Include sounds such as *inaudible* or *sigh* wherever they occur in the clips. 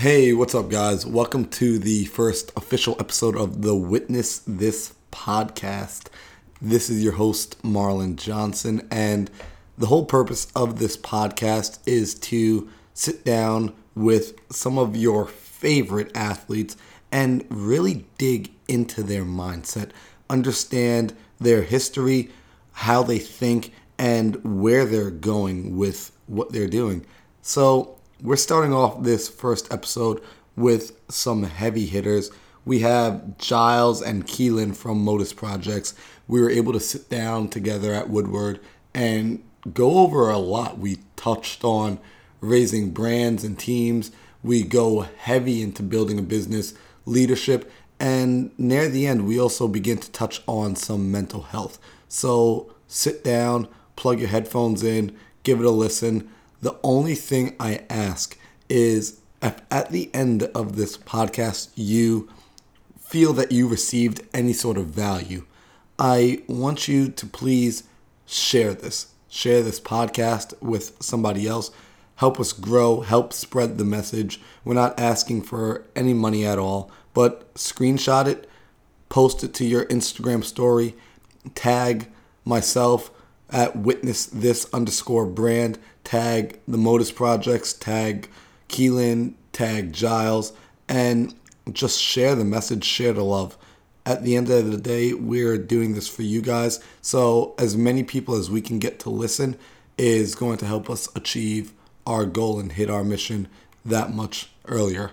Hey, what's up, guys? Welcome to the first official episode of the Witness This podcast. This is your host, Marlon Johnson, and the whole purpose of this podcast is to sit down with some of your favorite athletes and really dig into their mindset, understand their history, how they think, and where they're going with what they're doing. So, we're starting off this first episode with some heavy hitters. We have Giles and Keelan from Modus Projects. We were able to sit down together at Woodward and go over a lot. We touched on raising brands and teams. We go heavy into building a business, leadership, and near the end, we also begin to touch on some mental health. So sit down, plug your headphones in, give it a listen the only thing I ask is if at the end of this podcast you feel that you received any sort of value, I want you to please share this. Share this podcast with somebody else. Help us grow, help spread the message. We're not asking for any money at all, but screenshot it, post it to your Instagram story, tag myself at witness this underscore brand tag the Modus Projects, tag Keelan, tag Giles, and just share the message, share the love. At the end of the day, we're doing this for you guys. So, as many people as we can get to listen is going to help us achieve our goal and hit our mission that much earlier.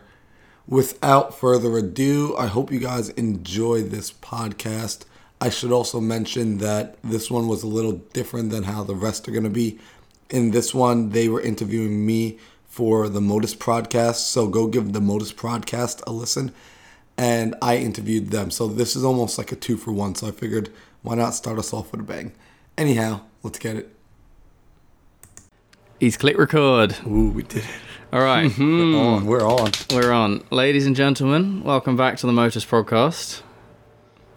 Without further ado, I hope you guys enjoy this podcast. I should also mention that this one was a little different than how the rest are going to be in this one, they were interviewing me for the Modus podcast. So go give the Modus podcast a listen. And I interviewed them. So this is almost like a two for one. So I figured, why not start us off with a bang? Anyhow, let's get it. He's click record. Ooh, we did it. All right. *laughs* We're on. We're on. We're on. Ladies and gentlemen, welcome back to the Modus podcast.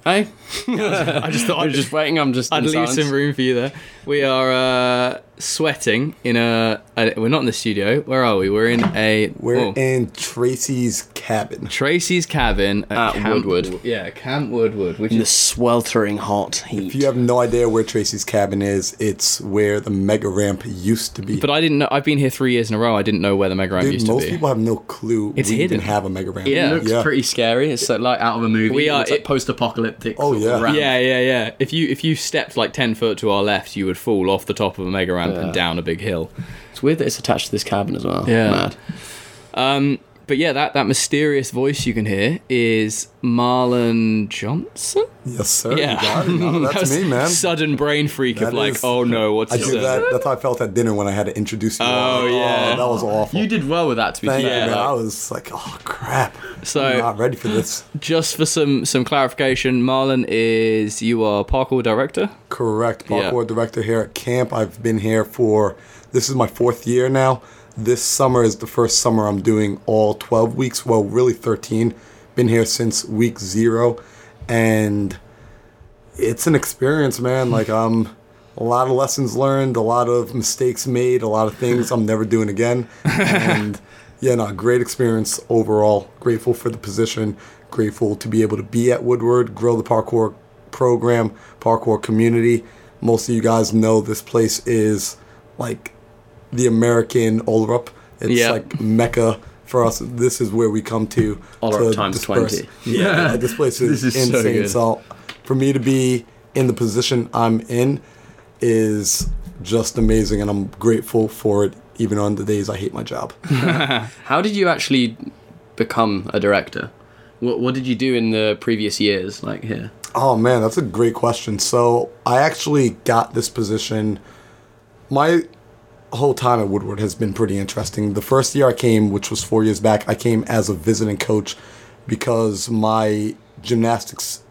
Hey, I just thought I'm just waiting. I'm just. I'd in leave silence. some room for you there. We are uh, sweating in a, a. We're not in the studio. Where are we? We're in a. We're oh, in Tracy's cabin. Tracy's cabin at, At Camp Woodward. Yeah, Camp Woodward, which in the is sweltering hot heat. If you have no idea where Tracy's cabin is, it's where the mega ramp used to be. But I didn't know. I've been here three years in a row. I didn't know where the mega ramp Dude, used to be. most people have no clue It's we hidden. even have a mega ramp. Yeah. it looks yeah. pretty scary. It's like, like out of a movie. We are- It's like it- post-apocalyptic. Oh, yeah. ramp. Yeah, yeah, yeah. If you if you stepped like ten foot to our left, you would fall off the top of a mega ramp and down a big hill. It's weird that it's attached to this cabin as well. Yeah. Mad. Um, but yeah, that that mysterious voice you can hear is Marlon Johnson. Yes, sir. Yeah, You got it. No, *laughs* that's was me, man. Sudden brain freak That of like, is- oh no, what's I this? do that. That's how I felt at dinner when I had to introduce you. Oh, all. yeah. Oh, that was awful. You did well with that, to be Thank fair. you, man. like- I was like, oh crap. So- I'm not ready for this. Just for some some clarification, Marlon is you are parkour director. Correct. Yeah. Parkour director here at camp. I've been here for this is my fourth year now. This summer is the first summer I'm doing all 12 weeks. Well, really 13. Been here since week zero, and it's an experience, man. Like um, a lot of lessons learned, a lot of mistakes made, a lot of things I'm never doing again, and *laughs* yeah, no, great experience overall. Grateful for the position. Grateful to be able to be at Woodward, grow the parkour program, parkour community. Most of you guys know this place is like the American Olrup. It's Yeah. like Mecca for us. This is where we come to. *laughs* Olrup to times disperse. 20. Yeah, this place is, This is so insane. good. So, for me to be in the position I'm in is just amazing, and I'm grateful for it. Even on the days I hate my job. *laughs* *laughs* How did you actually become a director? What What did you do in the previous years, like here? Oh man, that's a great question. So I actually got this position. My whole time at Woodward has been pretty interesting. The first year I came, which was four years back, I came as a visiting coach because my gymnastics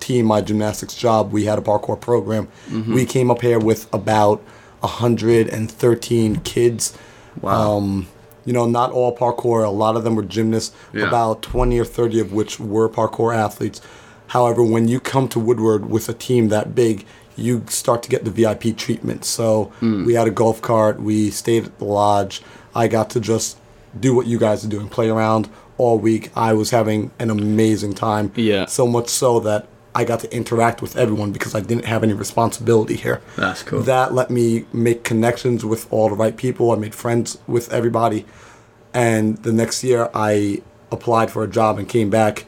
team, my gymnastics job, we had a parkour program. We came up here with about 113 kids. Wow. Um, you know, not all parkour. A lot of them were gymnasts. Yeah. About 20 or 30 of which were parkour athletes. However, when you come to Woodward with a team that big, you start to get the VIP treatment. So hmm. we had a golf cart. We stayed at the lodge. I got to just do what you guys are doing, play around all week. I was having an amazing time. Yeah. So much so that I got to interact with everyone because I didn't have any responsibility here. That's cool. That let me make connections with all the right people. I made friends with everybody. And the next year, I applied for a job and came back,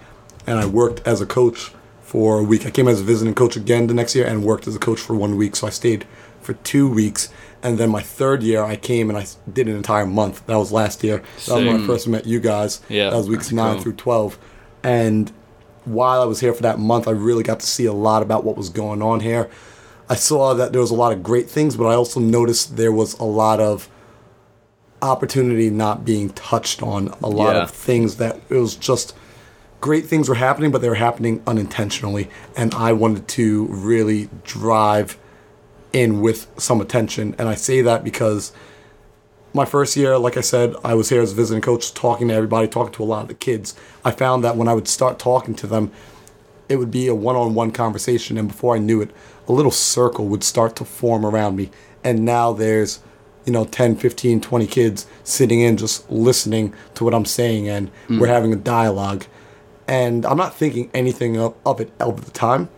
and I worked as a coach for a week. I came as a visiting coach again the next year and worked as a coach for one week. So I stayed for two weeks. And then my third year, I came and I did an entire month. That was last year. That was when I first met you guys. Yeah, that was weeks nine cool. through 12. And while I was here for that month, I really got to see a lot about what was going on here. I saw that there was a lot of great things, but I also noticed there was a lot of opportunity not being touched on. A lot Yeah. of things that it was just great things were happening, but they were happening unintentionally. And I wanted to really drive in with some attention. And I say that because my first year, like I said, I was here as a visiting coach, talking to everybody, talking to a lot of the kids. I found that when I would start talking to them, it would be a one-on-one conversation, and before I knew it, a little circle would start to form around me. And now there's, you know, 10, 15, 20 kids sitting in just listening to what I'm saying, and we're mm. having a dialogue. And I'm not thinking anything of, of it of the time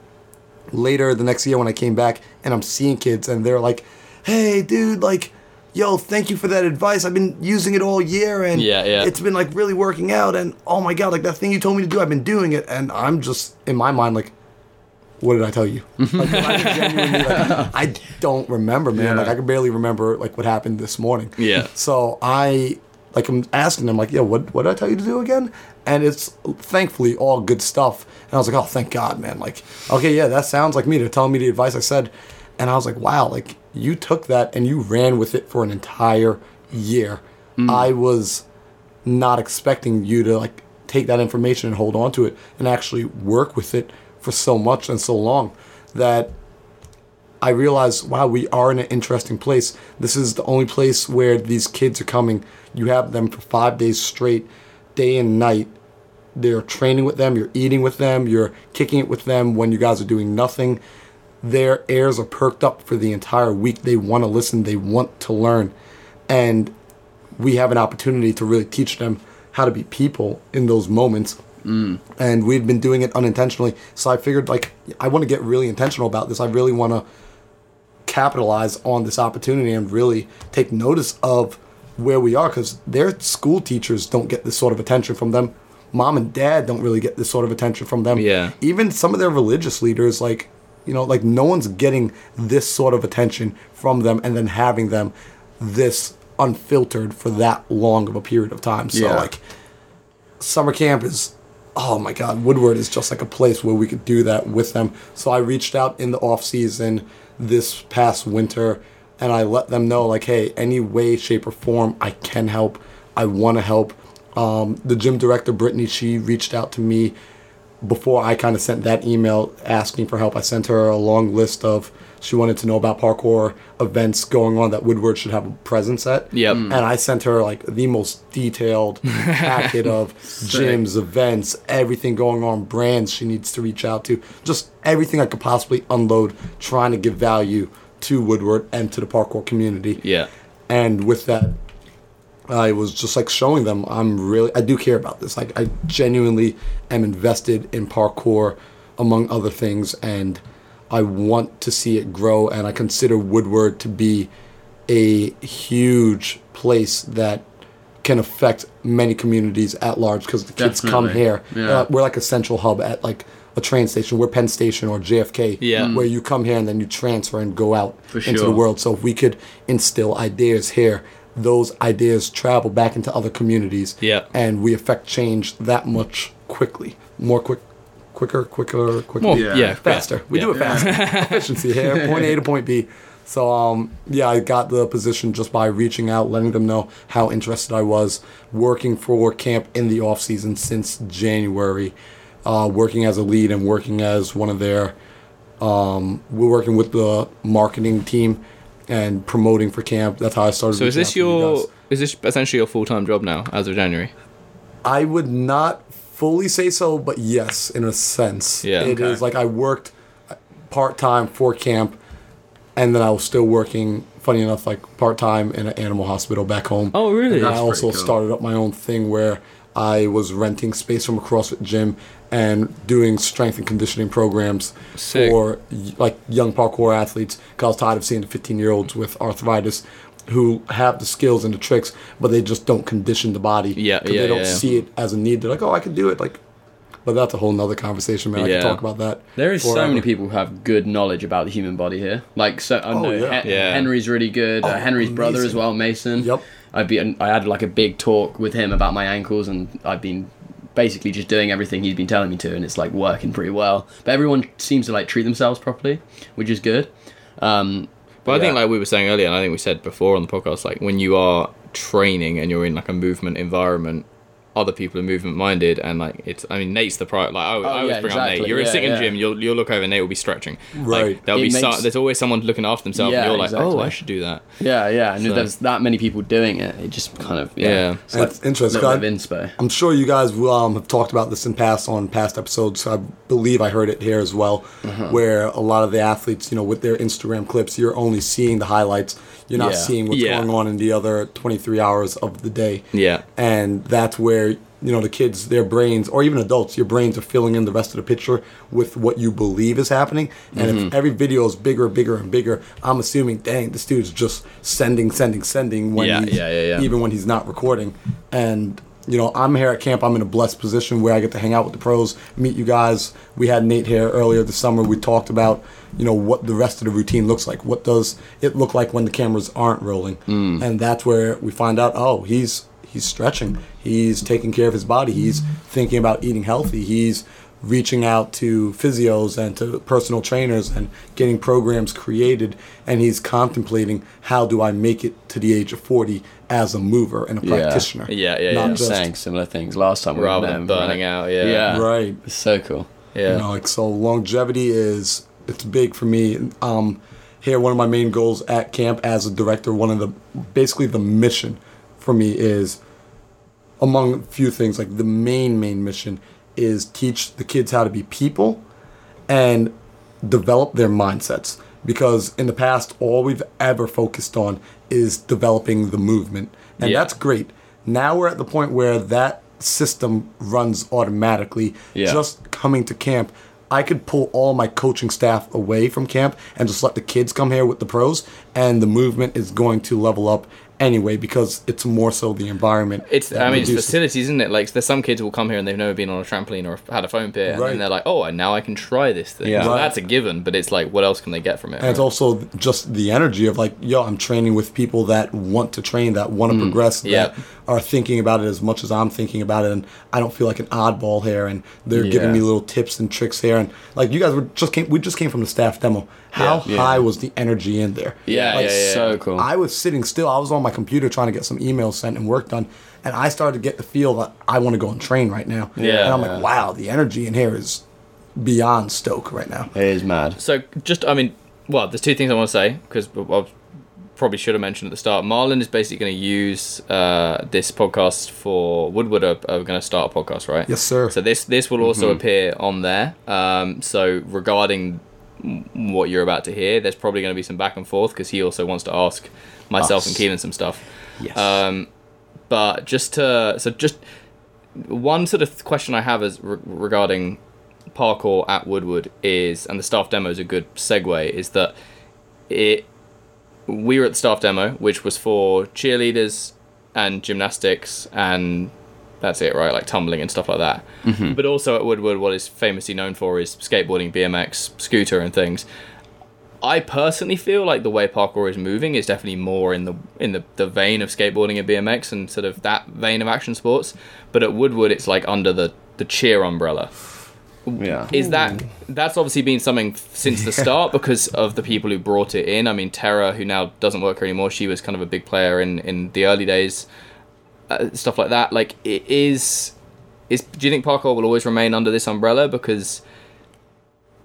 later the next year when I came back and I'm seeing kids and they're like, "Hey, dude, like, yo, thank you for that advice. I've been using it all year and Yeah, yeah. it's been like really working out. And oh my god, like that thing you told me to do, I've been doing it. And I'm just in my mind like, what did I tell you? *laughs* Like, I like, I don't remember, man. Yeah. Like I can barely remember like what happened this morning. Yeah. So I like I'm asking them like, yeah, what what did I tell you to do again? And it's thankfully all good stuff. And I was like, oh, thank God, man. Like, okay, yeah, that sounds like me. They're telling me the advice I said, and I was like, wow, like you took that and you ran with it for an entire year. Mm. I was not expecting you to like take that information and hold on to it and actually work with it for so much and so long that I realized, wow, we are in an interesting place. This is the only place where these kids are coming. You have them for five days straight, day and night. They're training with them, you're eating with them, you're kicking it with them when you guys are doing nothing. Their ears are perked up for the entire week. They want to listen, they want to learn. And we have an opportunity to really teach them how to be people in those moments. Mm. And we'd been doing it unintentionally. So I figured, like, I want to get really intentional about this. I really want to capitalize on this opportunity and really take notice of where we are because their school teachers don't get this sort of attention from them. Mom and dad don't really get this sort of attention from them. Yeah. Even some of their religious leaders, like, you know, like no one's getting this sort of attention from them and then having them this unfiltered for that long of a period of time. So, Yeah. like, summer camp is oh my god woodward is just like a place where we could do that with them so i reached out in the off season this past winter and i let them know like hey any way shape or form i can help. I want to help. Um, the gym director brittany she reached out to me before i kind of sent that email asking for help. I sent her a long list of she wanted to know about parkour events going on that woodward should have a presence at. Yep. and I sent her like the most detailed *laughs* packet of gyms, events, everything going on, brands she needs to reach out to, just everything I could possibly unload, trying to give value to Woodward and to the parkour community. Yeah. And with that, I was just like showing them I'm really I do care about this. Like I genuinely am invested in parkour, among other things, and I want to see it grow. And I consider Woodward to be a huge place that can affect many communities at large because the kids come here. Yeah. Uh, we're like a central hub at like a train station. We're Penn Station or JFK, Yeah. where you come here and then you transfer and go out For into the world. So if we could instill ideas here, those ideas travel back into other communities, Yeah. and we affect change that much quickly, more quick, quicker, quicker, quicker, More, Yeah. yeah. faster. We yeah. do it faster. *laughs* Efficiency here, point A to point B. So um, yeah, I got the position just by reaching out, letting them know how interested I was, working for camp in the off season since January, uh, working as a lead and working as one of their. Um, we're working with the marketing team and promoting for camp. That's how I started. So is this out you your is this essentially your full time job now as of January? I would not fully say so, but yes, in a sense. Yeah. It is Okay. like I worked part time for camp, and then I was still working funny enough, like part time in an animal hospital back home. Oh, really? And I also cool. started up my own thing where I was renting space from a CrossFit gym and doing strength and conditioning programs Sick. for like young parkour athletes. Cause I was tired of seeing the 15 year olds with arthritis who have the skills and the tricks, but they just don't condition the body. Yeah, 'Cause yeah, They don't yeah, yeah. see it as a need. They're like, oh, I can do it. Like, but that's a whole nother conversation, man. I can talk about that. There is so many people who have good knowledge about the human body here. Like, so I Oh, know yeah. Hen- Yeah. Henry's really good. Oh, uh, Henry's brother as well, Mason. Yep. I'd be, I had like a big talk with him about my ankles, and I've been basically just doing everything he's been telling me to, and it's like working pretty well. But everyone seems to like treat themselves properly, which is good. Um, But I think, like we were saying earlier, and I think we said before on the podcast, like when you are training and you're in like a movement environment, other people are movement minded, and like it's. I mean, Nate's the prior. Like I, I always Oh, yeah, bring up Nate. You're Yeah, sitting in yeah. gym, you'll you'll look over, and Nate will be stretching. Right. Like, there'll It be some, makes- there's always someone looking after themselves, Yeah, and you're like, oh. I should do that. yeah, yeah, and So- there's that many people doing it. It just kind of yeah. Yeah. It's That's interesting. A little bit God- of inspo. I'm sure you guys um, have talked about this in past on past episodes. so I believe I heard it here as well, Uh-huh. where a lot of the athletes, you know, with their Instagram clips, you're only seeing the highlights. You're not Yeah. seeing what's Yeah. going on in the other 23 hours of the day. Yeah. And that's where you know the kids, their brains, or even adults, your brains are filling in the rest of the picture with what you believe is happening. And Mm-hmm. if every video is bigger, bigger, and bigger, I'm assuming, dang, this dude's just sending, sending, sending when Yeah, he's yeah, yeah, yeah. even when he's not recording. And you know, I'm here at camp. I'm in a blessed position where I get to hang out with the pros, meet you guys. We had Nate here earlier this summer. We talked about you know what the rest of the routine looks like. What does it look like when the cameras aren't rolling? Mm. And that's where we find out. Oh, he's he's stretching. He's taking care of his body. He's thinking about eating healthy. He's reaching out to physios and to personal trainers and getting programs created and he's contemplating how do I make it to the age of 40 as a mover and a Yeah. practitioner. Yeah, yeah, Not yeah. just- saying similar things last time Rather than burning right? out, yeah. yeah, Right. It's so cool. Yeah. You know, like so longevity is it's big for me. Um here one of my main goals at camp as a director, one of the basically the mission for me is among a few things, like the main main mission is teach the kids how to be people and develop their mindsets because in the past all we've ever focused on is developing the movement and Yeah. that's great now we're at the point where that system runs automatically Yeah. just coming to camp i could pull all my coaching staff away from camp and just let the kids come here with the pros and the movement is going to level up anyway because it's more so the environment It's, I mean, it's facilities, isn't it? Like, there's some kids will come here and they've never been on a trampoline or had a foam pit, and Right. then they're like, "Oh, and now I can try this thing." Yeah. So Right. that's a given, but it's like, what else can they get from it? And it's also just the energy of like, yo, I'm training with people that want to train, that want to progress, Mm. yeah. that are thinking about it as much as I'm thinking about it, and I don't feel like an oddball here, and they're giving me little tips and tricks here, and like you guys were just came, we just came from the staff demo. How Yeah. high was the energy in there? Yeah, like, yeah, yeah. So cool. I was sitting still. I was on my computer trying to get some emails sent and work done, and I started to get the feel that I want to go and train right now. Yeah. and I'm like, wow, the energy in here is beyond stoke right now. It is mad. So just, I mean, well, there's two things I want to say because I probably should have mentioned at the start. Marlon is basically going to use uh, this podcast for Woodward are, are going to start a podcast, right? Yes, sir. So this this will also appear on there. Um, so regarding m- what you're about to hear, there's probably going to be some back and forth because he also wants to ask myself Us. and Keelan some stuff. Yes. Um, but just to so just one sort of question I have is re- regarding parkour at Woodward is, and the staff demo is a good segue, is that it we were at the staff demo, which was for cheerleaders and gymnastics and that's it, right? Like tumbling and stuff like that. Mm-hmm. But also at Woodward, what is famously known for is skateboarding, BMX, scooter, and things. I personally feel like the way parkour is moving is definitely more in the in the, the vein of skateboarding and BMX and sort of that vein of action sports. But at Woodward, it's like under the the cheer umbrella. yeah. Is that that's obviously been something since the start because of the people who brought it in. I mean, Tara, who now doesn't work here anymore, she was kind of a big player in in the early days, uh, stuff like that. Like, it is is. Do you think parkour will always remain under this umbrella? Because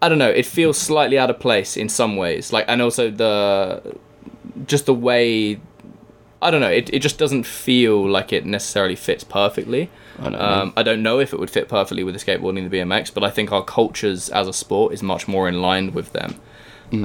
I don't know, it feels slightly out of place in some ways. Like, and also the just the way. I don't know. It, it just doesn't feel like it necessarily fits perfectly. I know. Um, I don't know if it would fit perfectly with the skateboarding and the BMX, but I think our cultures as a sport is much more in line with them.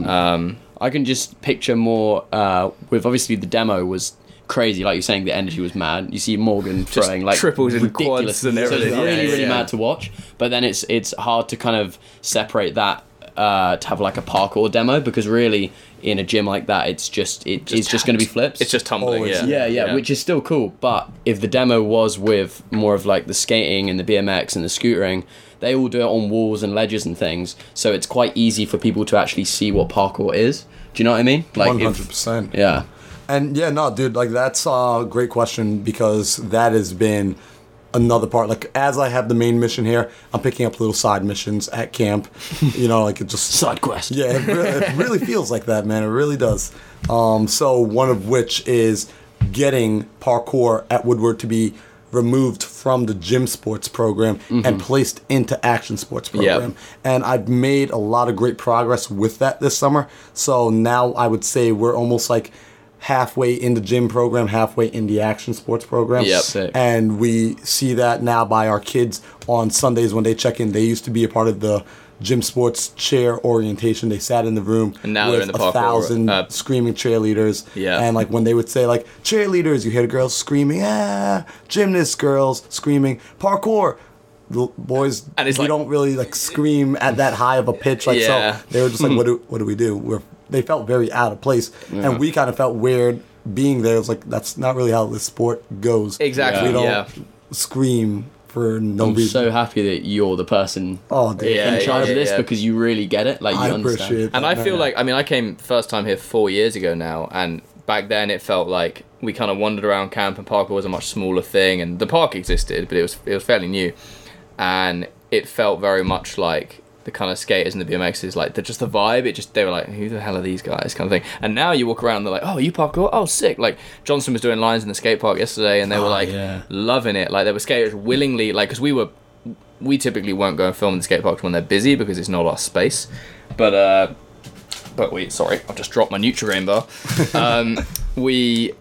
Um, I can just picture more uh, with obviously the demo was crazy, like you're saying, the energy was mad. You see Morgan throwing like triples and ridiculous, quads and so it's really, Yeah, really yeah. mad to watch. But then it's it's hard to kind of separate that uh, to have like a parkour demo because really in a gym like that, it's just it, it's just going to be flips. It's just tumbling. Always. yeah. yeah, yeah, which is still cool. But if the demo was with more of like the skating and the BMX and the scootering, they all do it on walls and ledges and things. So it's quite easy for people to actually see what parkour is. Do you know what I mean? Like, hundred percent. yeah, And yeah, no, dude, like that's a great question because that has been another part. Like as I have the main mission here, I'm picking up little side missions at camp. *laughs* You know, like it just side quest. Yeah, it really, it really *laughs* feels like that, man. It really does. Um, so one of which is getting parkour at Woodward to be removed from the gym sports program and placed into action sports program. And I've made a lot of great progress with that this summer. So now I would say we're almost like halfway in the gym program, halfway in the action sports program. Yep. Sick. And we see that now by our kids on Sundays when they check in. They used to be a part of the gym sports chair orientation. They sat in the room And now they're with in the a thousand uh, screaming cheerleaders. Yeah. And like when they would say like cheerleaders, you hear the girls screaming, ah, gymnast girls screaming, parkour. The boys, And it's we like- don't really like scream at that high of a pitch. Like Yeah. so, they were just like, what do what do we do? We're they felt very out of place, and we kind of felt weird being there. It was like that's not really how the sport goes. Exactly, We don't yeah. scream for no reason. I'm reason. so happy that you're the person oh, dude. Yeah, in charge yeah, of this yeah. because you really get it. Like you I understand. appreciate that. And I feel man. like I mean I came first time here four years ago now, and back then it felt like we kind of wandered around camp, and parkour was a much smaller thing, and the park existed, but it was it was fairly new, and it felt very much like the kind of skaters and the BMXs, like the just the vibe. It just they were like, who the hell are these guys, kind of thing. And now you walk around, and they're like, oh, you parkour, oh, sick. Like Johnson was doing lines in the skate park yesterday, and they were Oh, like yeah. loving it. Like there were skaters willingly, like because we were we typically won't go and film in the skate parks when they're busy because it's not our space. But uh, but wait, sorry, I've just dropped my Nutrigrain bar. *laughs* Um, we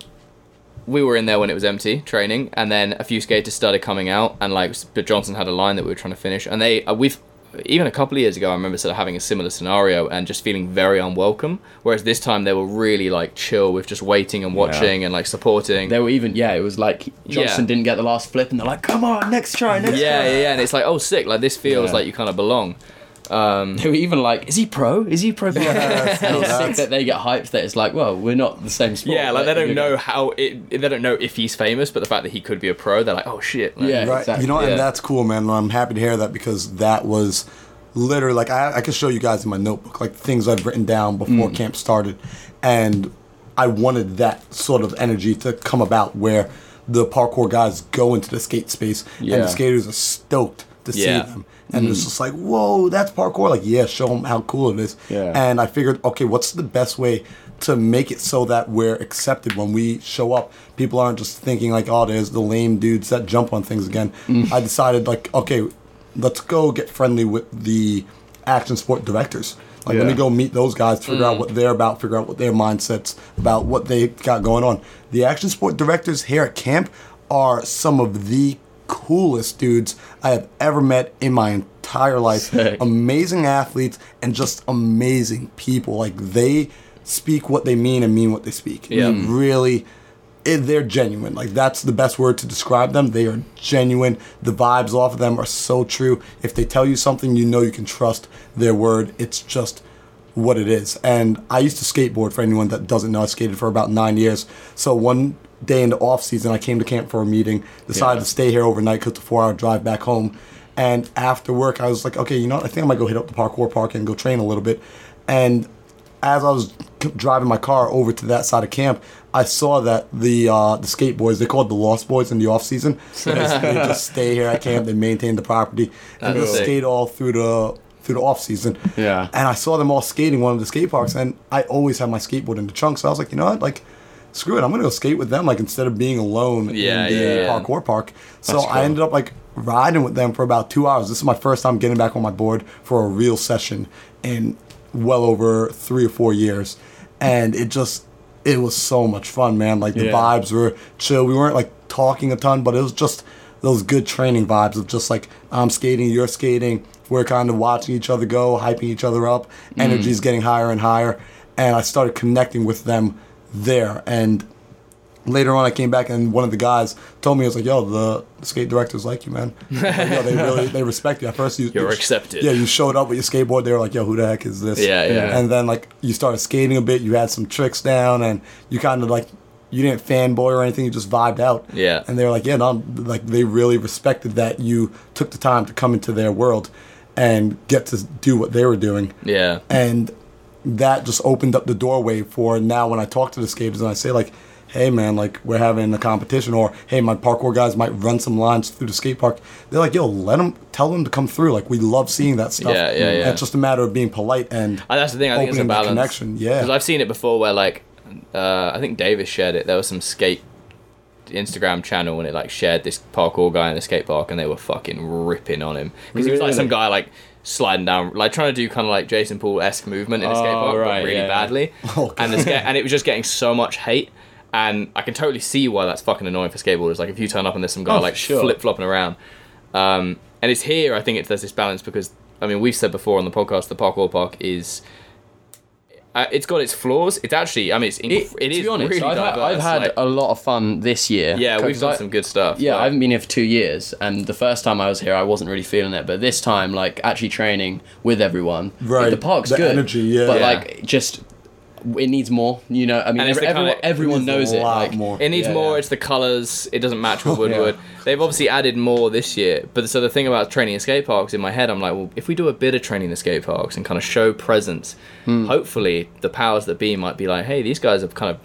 we were in there when it was empty training, and then a few skaters started coming out, and like but Johnson had a line that we were trying to finish, and they uh, we've. Even a couple of years ago, I remember sort of having a similar scenario and just feeling very unwelcome. Whereas this time they were really like chill with just waiting and watching and like supporting. They were even yeah. It was like Johnson Yeah. didn't get the last flip, and they're like, "Come on, next try, next yeah, try." yeah, yeah, and it's like, oh, sick! Like this feels Yeah. like you kind of belong. Um, *laughs* They were even like, "Is he pro? Is he pro?" Yes, and it's sick that they get hyped that it's like, well, we're not the same sport. Yeah, like they don't know gonna- how it. They don't know if he's famous, but the fact that he could be a pro, they're like, oh shit. Like, Yeah. Right. Exactly, You know, yeah. and that's cool, man. I'm happy to hear that because that was literally like I, I could show you guys in my notebook like things I've written down before Mm. camp started, and I wanted that sort of energy to come about where the parkour guys go into the skate space and the skaters are stoked to see Yeah. them. And it's mm. just like, whoa, that's parkour. Like, yeah, show them how cool it is. Yeah. And I figured, okay, what's the best way to make it so that we're accepted when we show up? People aren't just thinking like, oh, there's the lame dudes that jump on things again. Mm. I decided like, okay, let's go get friendly with the action sport directors. Like, let me go meet those guys, figure out mm. what they're about, figure out what their mindsets about, what they got going on. The action sport directors here at camp are some of the coolest dudes I have ever met in my entire life. Sick. Amazing athletes and just amazing people. Like they speak what they mean and mean what they speak. Yeah. They really it, they're genuine. Like that's the best word to describe them. They are genuine. The vibes off of them are so true. If they tell you something, you know you can trust their word. It's just what it is. And I used to skateboard for anyone that doesn't know. I skated for about nine years. So one day in the off season, I came to camp for a meeting. Decided Yeah. to stay here overnight because it's a four hour drive back home. And after work, I was like, okay, you know what? I think I might go hit up the parkour park and go train a little bit. And as I was driving my car over to that side of camp, I saw that the uh, the skate boys, they called the Lost Boys in the off season. they just *laughs* stay here at camp. They maintain the property and they skate all through the through the off season. Yeah. And I saw them all skating one of the skate parks, and I always have my skateboard in the trunk. So I was like, you know what, like. Screw it! I'm gonna go skate with them, like instead of being alone Yeah, in the yeah, yeah. parkour park. So That's I ended up like riding with them for about two hours. This is my first time getting back on my board for a real session in well over three or four years, and it just it was so much fun, man. Like the vibes were chill. We weren't like talking a ton, but it was just those good training vibes of just like I'm skating, you're skating. We're kind of watching each other go, hyping each other up. Mm. Energy's getting higher and higher. and I started connecting with them there. And later on, I came back and one of the guys told me, "I was like, yo, the, the skate directors like you, man. Like, yo, they really they *laughs* respect you." At first, you You're you- accepted. Yeah, you showed up with your skateboard. They were like, "Yo, who the heck is this?" Yeah, yeah. And then like you started skating a bit. You had some tricks down, and you kind of like you didn't fanboy or anything. You just vibed out. Yeah. And they were like, "Yeah, no, like they really respected that you took the time to come into their world and get to do what they were doing." Yeah. and that just opened up the doorway for now when I talk to the skaters and I say like, hey man, like we're having a competition or hey my parkour guys might run some lines through the skate park. They're like, yo, let them tell them to come through. Like we love seeing that stuff. Yeah, yeah, yeah. And it's just a matter of being polite and And that's the thing. I think it's a the balance. connection. Yeah. Because I've seen it before, where like, uh, I think Davis shared it. There was some skate Instagram channel, and it like shared this parkour guy in the skate park, and they were fucking ripping on him because he was like some guy like sliding down, like trying to do kind of like Jason Paul esque movement in a skate Oh, park, right, but really yeah. badly. *laughs* Oh, and the and it was just getting so much hate. And I can totally see why that's fucking annoying for skateboarders. Like if you turn up and there's some guy Oh, like sure. flip flopping around, um, and it's here. I think it, there's this balance because I mean we've said before on the podcast the parkour park is. Uh, it's got its flaws. It's actually, I mean, it's inc- It, it to is be honest, really I've, had, diverse, I've had like- a lot of fun this year. yeah, we've done I- some good stuff. Yeah, like- I haven't been here for two years, and the first time I was here, I wasn't really feeling it. But this time, like actually training with everyone, Right, The park's the good, energy, yeah. But Yeah. like, just it needs more. You know, I mean, And every, the kinda- everyone, everyone It knows a it. Like, more. It needs Yeah, more. yeah. It's the colors. It doesn't match with Oh, *laughs* yeah. They've obviously added more this year. But so the thing about training in skate parks in my head, I'm like, well, if we do a bit of training in skate parks and kind of show presence, Hmm. hopefully the powers that be might be like, hey, these guys have kind of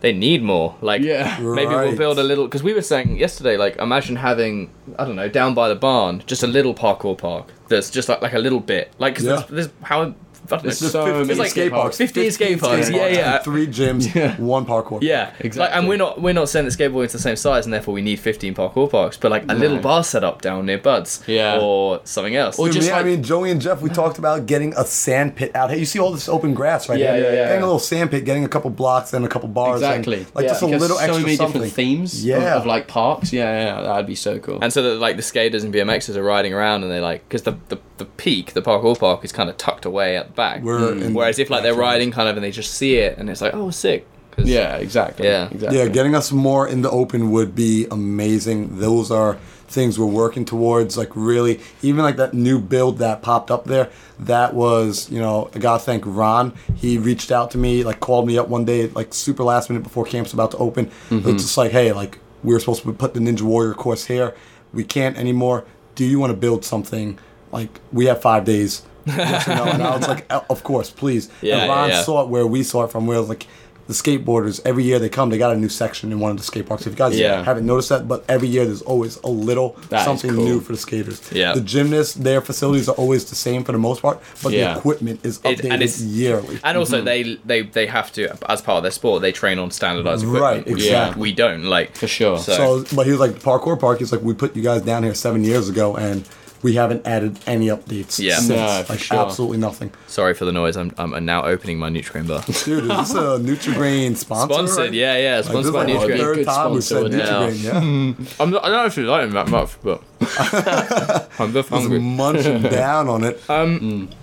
they need more. Like, Yeah. maybe we'll build a little. Because we were saying yesterday, like, imagine having I don't know down by the barn just a little parkour park that's just like like a little bit. Like, because Yeah. there's, there's how. I don't know, There's so there's many like skate parks. 15 skate parks. Yeah, yeah. and Three gyms, *laughs* Yeah. one parkour. Yeah, Exactly. Like, and we're not we're not saying that skateboarding's the same size, and therefore we need 15 parkour parks. But like a little bar set up down near Buds, Yeah. or something else. Or just me- I mean, Joey and Jeff, we talked about getting a sand pit out here. You see all this open grass right Yeah, here. yeah, yeah. Getting a little sand pit, getting a couple blocks and a couple bars. and, exactly. like yeah, just a because little so extra many something. different themes. of- Yeah. Of, like parks. Yeah, yeah, that'd be so cool. and so that like the skaters and BMXers are riding around, and they like because the, the the peak, the parkour park, is kind of tucked away at the back. We're Whereas if like they're riding kind of and they just see it, and it's like oh sick. yeah, exactly. Yeah. exactly. Yeah, getting us more in the open would be amazing. Those are things we're working towards. Like really, even like that new build that popped up there. That was, you know, I gotta thank Ron. He reached out to me, like called me up one day, like super last minute before camp's about to open. Mm-hmm. It's just like, hey, like we were supposed to put the Ninja Warrior course here. We can't anymore. Do you want to build something? Like we have five days. *laughs* Yes or no? And I was like, "Uh, of course, please. Yeah, and Ron yeah, yeah. saw it where we saw it from. Where it was like the skateboarders every year they come, they got a new section in one of the skate parks. If you guys Yeah. haven't noticed that, but every year there's always a little That is something cool. new for the skaters. Yeah. The gymnasts, their facilities are always the same for the most part, but Yeah. the equipment is It- updated and it's- yearly. And also Mm-hmm. they, they they have to as part of their sport they train on standardized equipment. Right, which exactly. We don't like For sure. So, So, but he was like, parkour park. He's like, we put you guys down here seven years ago, and we haven't added any updates. Yeah. since. No, for like sure. absolutely nothing. sorry for the noise. I'm I'm now opening my Nutrigrain bar. Dude, is this a *laughs* Nutrigrain sponsor? Sponsored, right? yeah, yeah, Like, sponsored this by is like the Nutrigrain. Good third time we sponsor, said? Nutrigrain. Yeah. *laughs* I'm not, I don't actually like them that much, but *laughs* I'm both Just hungry. munching down on it. Um, mm.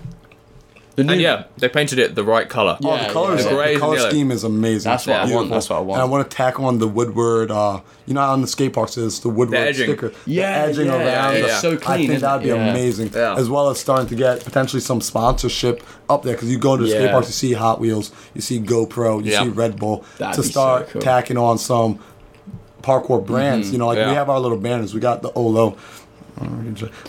The new, And yeah, they painted it the right color. Oh, Yeah, the colors, yeah. The grey the color scheme is amazing. That's what I want, that's what I want. And I want to tack on the Woodward. Uh, you know, on the skate parks is the Woodward edging. sticker. Yeah, the edging yeah, around. yeah, the- yeah. So I think that'd be? Yeah. amazing. Yeah. As well as starting to get potentially some sponsorship up there because you go to the skate parks, you see Hot Wheels, you see GoPro, you Yeah. see Red Bull. That'd to be so start cool. tacking on some parkour brands. You know, like Yeah. we have our little banners. We got the Olo.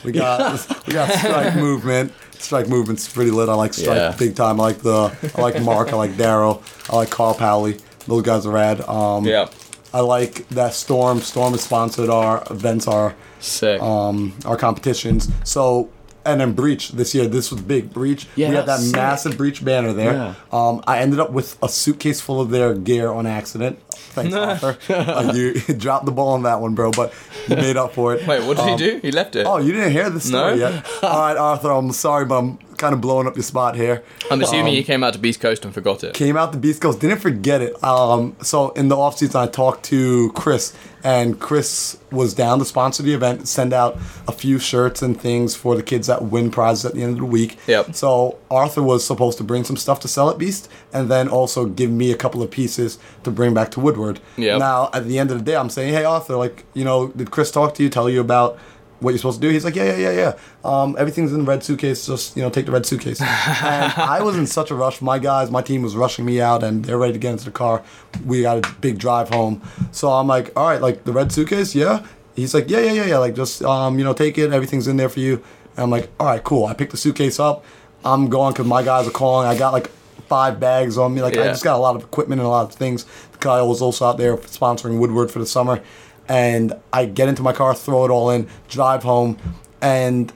We got *laughs* we got Strike Movement. Strike Movement's pretty lit. I like Strike Yeah. big time. I like the I like Mark. I like Daryl. I like Carl Powley. Those guys are rad. Um, Yeah. I like that Storm. Storm has sponsored our events, our Sick. um, our competitions. So and then Breach this year. This was big. Breach. Yeah, we had that sick. massive Breach banner there. Yeah. Um, I ended up with a suitcase full of their gear on accident. Thanks, *laughs* Arthur. Uh, you *laughs* dropped the ball on that one, bro, but you made up for it. Wait, what did Um, he do? He left it. Oh, you didn't hear the story No? yet? *laughs* All right, Arthur, I'm sorry, but I'm kind of blowing up your spot here. I'm assuming Um, you came out to Beast Coast and forgot it. came out to Beast Coast, didn't forget it. Um, so in the off season, I talked to Chris, and Chris was down to sponsor the event, send out a few shirts and things for the kids that win prizes at the end of the week. Yep. So Arthur was supposed to bring some stuff to sell at Beast, and then also give me a couple of pieces to bring back to Woodward. Yep. Now at the end of the day, I'm saying, hey Arthur, like you know, did Chris talk to you, tell you about? What you're supposed to do? He's like, yeah, yeah, yeah, yeah. Um, everything's in the red suitcase. Just you know, take the red suitcase. *laughs* and I was in such a rush. My guys, my team was rushing me out, and they're ready to get into the car. We got a big drive home, so I'm like, all right, like the red suitcase, yeah. He's like, yeah, yeah, yeah, yeah. Like just um, you know, take it. Everything's in there for you. And I'm like, all right, cool. I picked the suitcase up. I'm going because my guys are calling. I got like five bags on me. Like I just got a lot of equipment and a lot of things. Kyle was also out there sponsoring Woodward for the summer. And I get into my car, throw it all in, drive home, and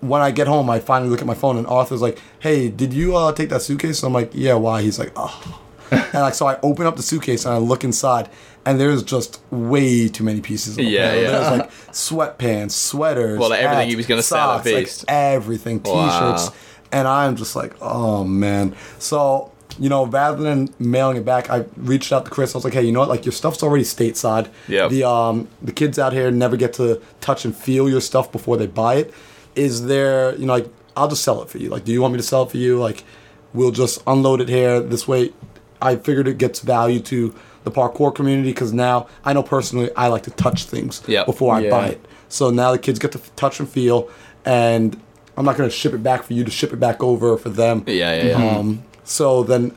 when I get home, I finally look at my phone, and Arthur's like, "Hey, did you uh, take that suitcase?" And I'm like, "Yeah, why?" He's like, "Oh." *laughs* and like so, I open up the suitcase and I look inside, and there's just way too many pieces. Of Yeah, yeah. There's like *laughs* sweatpants, sweaters, Well, like everything hats, he was gonna sell at socks, like everything, t-shirts, Wow. and I'm just like, "Oh man." So you know, rather than mailing it back, I reached out to Chris. I was like, "Hey, you know what? Like your stuff's already stateside. Yep. The um the kids out here never get to touch and feel your stuff before they buy it. Is there, you know, like I'll just sell it for you. Like, do you want me to sell it for you? Like, we'll just unload it here. This way, I figured it gets value to the parkour community because now I know personally I like to touch things Yep. before I Yeah. buy it. So now the kids get to f- touch and feel, and I'm not gonna ship it back for you to ship it back over for them. Yeah, yeah, yeah. Um, so then,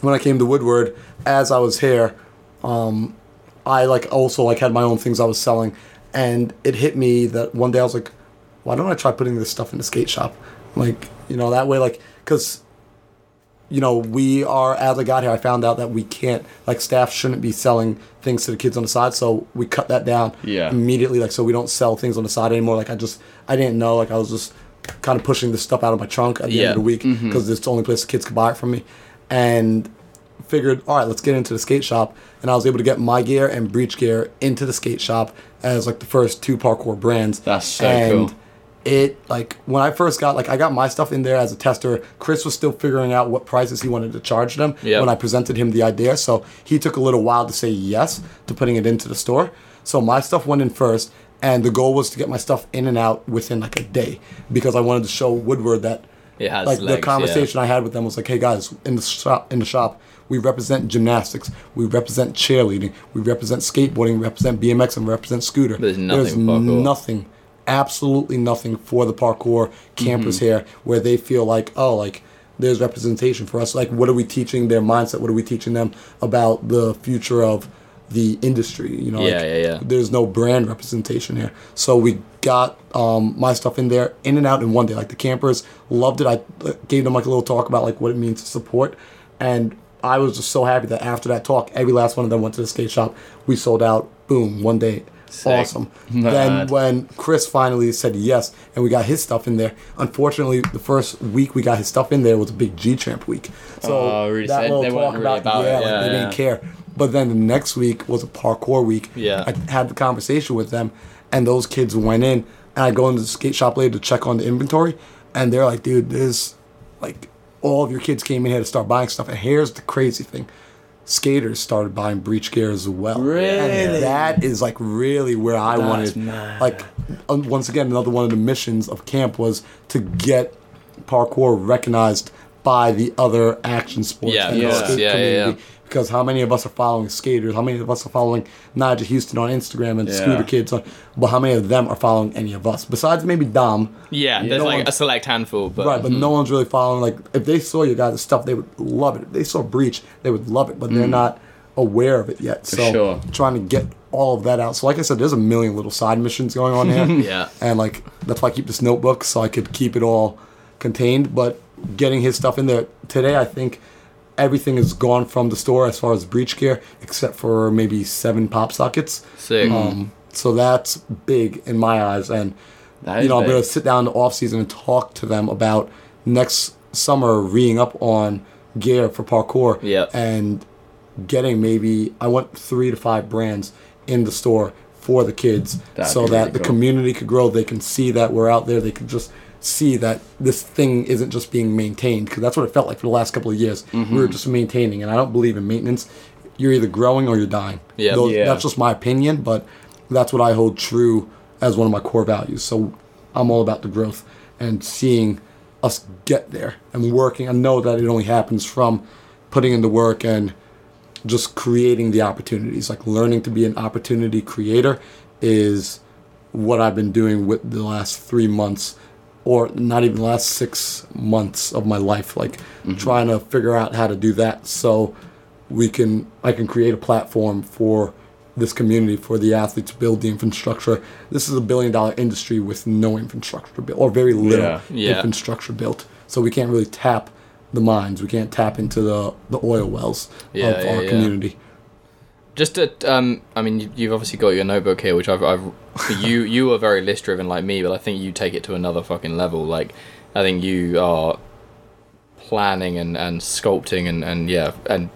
when I came to Woodward, as I was here, um, I like also like had my own things I was selling, and it hit me that one day I was like, why don't I try putting this stuff in the skate shop, like you know that way like because. You know, we are as I got here. I found out that we can't, like, staff shouldn't be selling things to the kids on the side. So we cut that down Yeah. immediately. Like, so we don't sell things on the side anymore. Like, I just, I didn't know. Like, I was just kind of pushing this stuff out of my trunk at the end of the week mm-hmm. because it's the only place the kids could buy it from me. And figured, all right, let's get into the skate shop. And I was able to get my gear and breach gear into the skate shop as like the first two parkour brands. That's so and cool. It like when I first got like I got my stuff in there as a tester. Chris was still figuring out what prices he wanted to charge them Yep. when I presented him the idea. So he took a little while to say yes to putting it into the store. So my stuff went in first, and the goal was to get my stuff in and out within like a day because I wanted to show Woodward that like the legs, yeah. conversation I had with them was like, "Hey guys, in the shop, in the shop, we represent gymnastics, we represent cheerleading, we represent skateboarding, we represent BMX, and we represent scooter. There's nothing parkour. nothing, absolutely nothing for the parkour campers Mm-hmm. here where they feel like, oh, like there's representation for us. Like, what are we teaching their mindset? What are we teaching them about the future of the industry? You know, Yeah, like, yeah, yeah. there's no brand representation here. So we got um, my stuff in there, in and out in one day. Like the campers loved it. I gave them like a little talk about like what it means to support, and I was just so happy that after that talk, every last one of them went to the skate shop. We sold out. Boom, one day. Sick. Awesome. *laughs* Then Mad. when Chris finally said yes and we got his stuff in there, unfortunately, the first week we got his stuff in there was a big G Champ week. So Oh, really? that They- little talk weren't really about, about it. yeah, like, Yeah, they didn't care. But then the next week was a parkour week. Yeah. I had the conversation with them, and those kids went in, and I go into the skate shop later to check on the inventory, and they're like, dude, this, like all of your kids came in here to start buying stuff, and here's the crazy thing. Skaters started buying breach gear as well. Really? And that is like really where I That's wanted. mad. Like, once again, another one of the missions of camp was to get parkour recognized by the other action sports Yeah, and the skate Yeah, yeah, community. Because how many of us are following skaters? How many of us are following Nyjah Huston on Instagram and Yeah. Scooter Kids on? But how many of them are following any of us? Besides maybe Dom, Yeah, there's no like one- a select handful, but right? But mm-hmm. no one's really following. Like if they saw you guys' stuff, they would love it. If they saw Breach, they would love it. But they're mm. not aware of it yet. so sure. trying to get all of that out. So like I said, there's a million little side missions going on here. *laughs* Yeah. And like that's why I keep this notebook so I could keep it all contained. But getting his stuff in there today, I think everything is gone from the store as far as breach gear, except for maybe seven pop sockets. sick. Um, so that's big in my eyes, and That you know I'm gonna sit down in the off season and talk to them about next summer reing up on gear for parkour. Yep. And getting maybe I want three to five brands in the store for the kids, That'd so be that really the cool. community could grow. They can see that we're out there. They can just see that this thing isn't just being maintained because that's what it felt like for the last couple of years. We were mm-hmm. just maintaining, and I don't believe in maintenance. You're either growing or you're dying. Yeah. Those- Yeah. That's just my opinion, but that's what I hold true as one of my core values. So I'm all about the growth and seeing us get there and working. I know that it only happens from putting in the work and just creating the opportunities. Like learning to be an opportunity creator is what I've been doing with the last three months, or not even the last six months of my life. Like mm-hmm. trying to figure out how to do that so we can I can create a platform for this community for the athletes to build the infrastructure. This is a billion dollar industry with no infrastructure built or very little Yeah. Yeah. infrastructure built. So we can't really tap the mines. We can't tap into the, the oil wells Yeah, of our community. Just to, um, I mean, you- you've obviously got your notebook here, which I've, I've *laughs* you, you are very list driven like me, but I think you take it to another fucking level. Like, I think you are planning and, and sculpting and, and yeah, and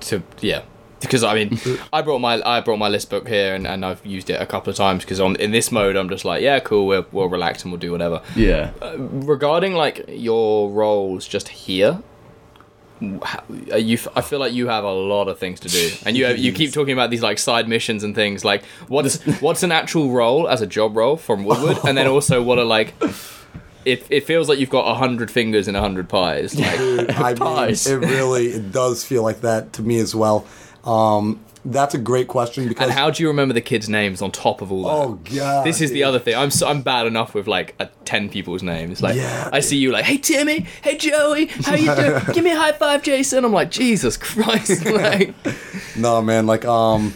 to, yeah. Because I mean, *laughs* I brought my I brought my list book here and, and I've used it a couple of times because on in this mode I'm just like yeah cool we'll, we'll relax and we'll do whatever. Yeah. regarding like your roles just here you i feel like you have a lot of things to do. And you have, you keep talking about these like side missions and things. Like what's what's an actual role as a job role from woodward? And then also what are like it, it feels like you've got a hundred fingers in a hundred pies. Like Dude, *laughs* I mean, Pies. it really it does feel like that to me as well. Um, that's a great question because and how do you remember the kids names on top of all that oh god, this is the other thing. I'm so, I'm bad enough with like a ten people's names. Like Yeah. I see you like, hey Timmy, hey Joey, how you doing? *laughs* Give me a high five, Jason. I'm like, Jesus Christ, *laughs* like No, man. Like, um,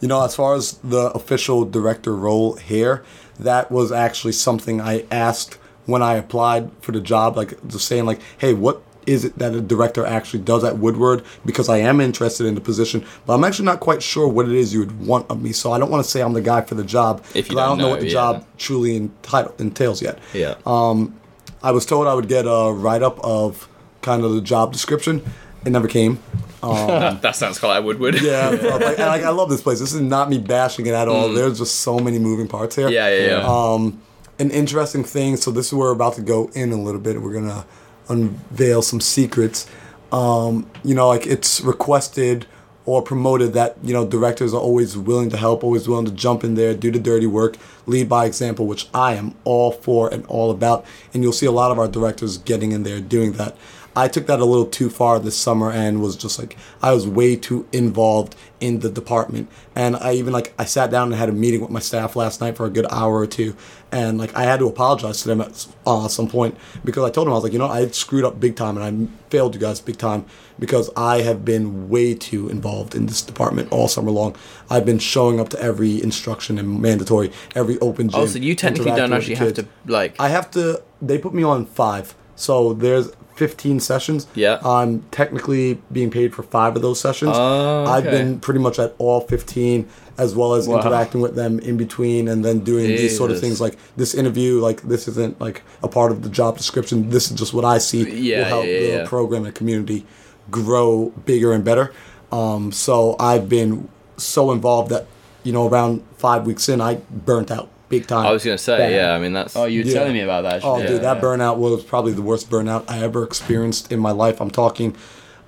you know, as far as the official director role here, that was actually something I asked when I applied for the job. Like, just saying, like, hey, what is it that a director actually does at Woodward? Because I am interested in the position, but I'm actually not quite sure what it is you would want of me. So I don't want to say I'm the guy for the job If you 'cause I don't know, know, what the yeah. job truly entitle, entails yet. yeah. Um, I was told I would get a write up of kind of the job description. It never came. *laughs* that sounds quite Woodward. Yeah, like, and, like, I love this place. This is not me bashing it at all. There's just so many moving parts here. Mm. yeah, yeah, yeah. Um, an interesting thing. So this is where we're about to go in a little bit. We're gonna unveil some secrets. Um, you know, like it's requested or promoted that you know directors are always willing to help, always willing to jump in there, do the dirty work, lead by example, which I am all for and all about. And you'll see a lot of our directors getting in there doing that. I took that a little too far this summer and was just like I was way too involved in the department. And I even like I sat down and had a meeting with my staff last night for a good hour or two, and like I had to apologize to them at uh, some point because I told them I was like, you know, I screwed up big time and I failed you guys big time because I have been way too involved in this department all summer long. I've been showing up to every instruction and mandatory, every open gym. oh, so you technically don't actually have to like. I have to. They put me on five, so there's 15 sessions. Yeah. I'm technically being paid for five of those sessions. Oh, I've been pretty much at all 15, as well as Wow. interacting with them in between, and then doing these sort of things like this interview. Like this isn't like a part of the job description. This is just what I see Yeah, will help yeah, the yeah. program and community grow bigger and better. Um, so I've been so involved that you know around five weeks in, I burnt out big time. I was gonna say, Bad. yeah. I mean, that's. Oh, you were Yeah. telling me about that. Oh, actually. dude, that yeah. burnout was probably the worst burnout I ever experienced in my life. I'm talking,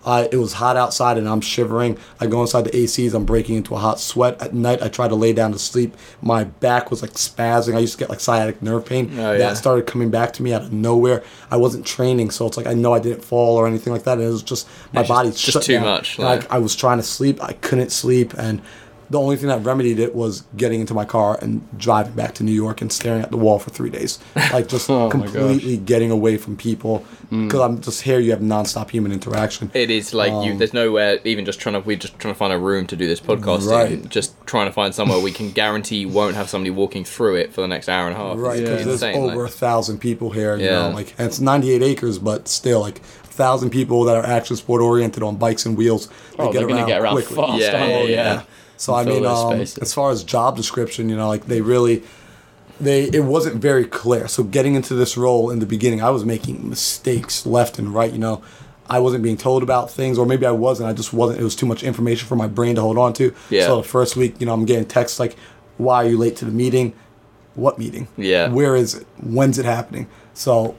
I it was hot outside and I'm shivering. I go inside the ACs, I'm breaking into a hot sweat. At night, I try to lay down to sleep. My back was like spazzing. I used to get like sciatic nerve pain. Oh, yeah. That started coming back to me out of nowhere. I wasn't training, so it's like I know I didn't fall or anything like that. And it was just my It's just- body just shut too down. much, like- I, I was trying to sleep. I couldn't sleep, and the only thing that remedied it was getting into my car and driving back to New York and staring at the wall for three days, like just *laughs* Oh completely getting away from people. Hmm. Because I'm just here, you have nonstop human interaction. It is like you. Um, there's nowhere. Even just trying to, we're just trying to find a room to do this podcast. Right. Just trying to find somewhere we can guarantee won't have somebody walking through it for the next hour and a half. Right, It's because there's insane, like- over a thousand people here. You Yeah. know, like and it's 98 acres, but still, like a thousand people that are action sport oriented on bikes and wheels. They Oh, they're gonna get around quickly. fast. Yeah, aren't yeah, yeah. So I mean, um, as far as job description, you know, like they really, they it wasn't very clear. So getting into this role in the beginning, I was making mistakes left and right. You know, I wasn't being told about things, or maybe I wasn't. I just wasn't. It was too much information for my brain to hold on to. Yeah. So the first week, you know, I'm getting texts like, "Why are you late to the meeting? What meeting? Yeah. Where is it? When's it happening?" So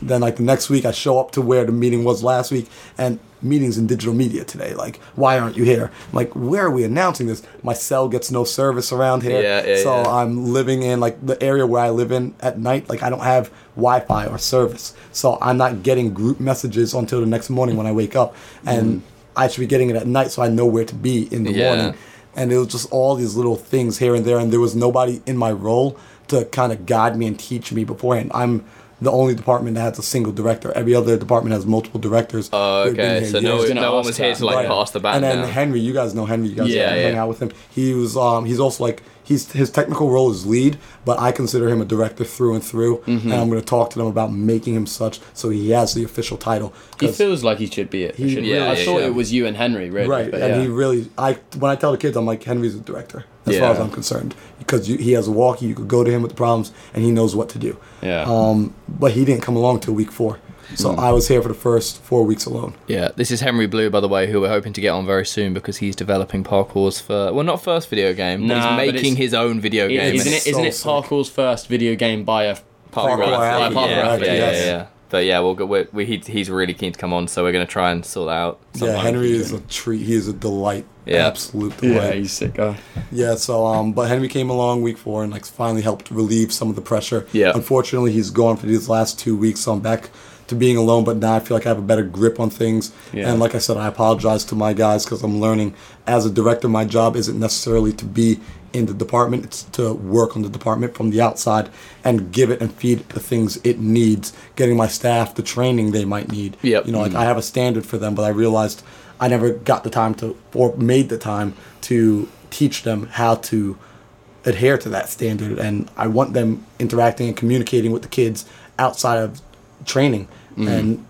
then like the next week I show up to where the meeting was last week and meetings in digital media today. Like, why aren't you here? I'm like, where are we announcing this? My cell gets no service around here. Yeah, yeah, so yeah. I'm living in like the area where I live in at night. Like I don't have Wi-Fi or service, so I'm not getting group messages until the next morning when I wake up, and I should be getting it at night so I know where to be in the Mm. Morning. And it was just all these little things here and there, and there was nobody in my role to kind of guide me and teach me beforehand. I'm the only department that has a single director. Every other department has multiple directors. Oh, okay. So no, no one was here to like Right. pass the bat And then down. Henry, you guys know Henry. You guys Yeah, hang out with him. He was um he's also like he's his technical role is lead, but I consider him a director through and through. Mm-hmm. And I'm going to talk to them about making him such so he has the official title. He feels like he should be it. He shouldn't Yeah, I yeah, thought yeah. it was you and Henry, really. right, but and yeah. he really I when I tell the kids I'm like Henry's a director as far as I'm concerned because you, he has a walkie. You could go to him with the problems, and he knows what to do. Yeah. Um, but he didn't come along till week four, so I was here for the first four weeks alone. Yeah, this is Henry Blue, by the way, who we're hoping to get on very soon because he's developing parkour's for well, not first video game, Nah, but he's making it's- his own video It- game. isn't it's it? Isn't so it sick. Parkour's first video game by a Parkour parkour athlete, parkour yeah, athlete, yeah, yeah, yes. yeah. But yeah, we'll go. We're, we, he, he's really keen to come on, so we're gonna try and sort that out. Yeah. Henry is a treat. He is a delight. Yeah. absolute Yeah, delight. he's sick guy. Yeah, so um, but Henry came along week four and like finally helped relieve some of the pressure. Yeah. Unfortunately, he's gone for these last two weeks, so I'm back to being alone. But now I feel like I have a better grip on things. Yeah. And like I said, I apologize to my guys because I'm learning as a director. My job isn't necessarily to be in the department; it's to work on the department from the outside and give it and feed it the things it needs. Getting my staff the training they might need. Yep. You know, like mm-hmm. I have a standard for them, but I realized I never got the time to or made the time to teach them how to adhere to that standard and I want them interacting and communicating with the kids outside of training mm-hmm. and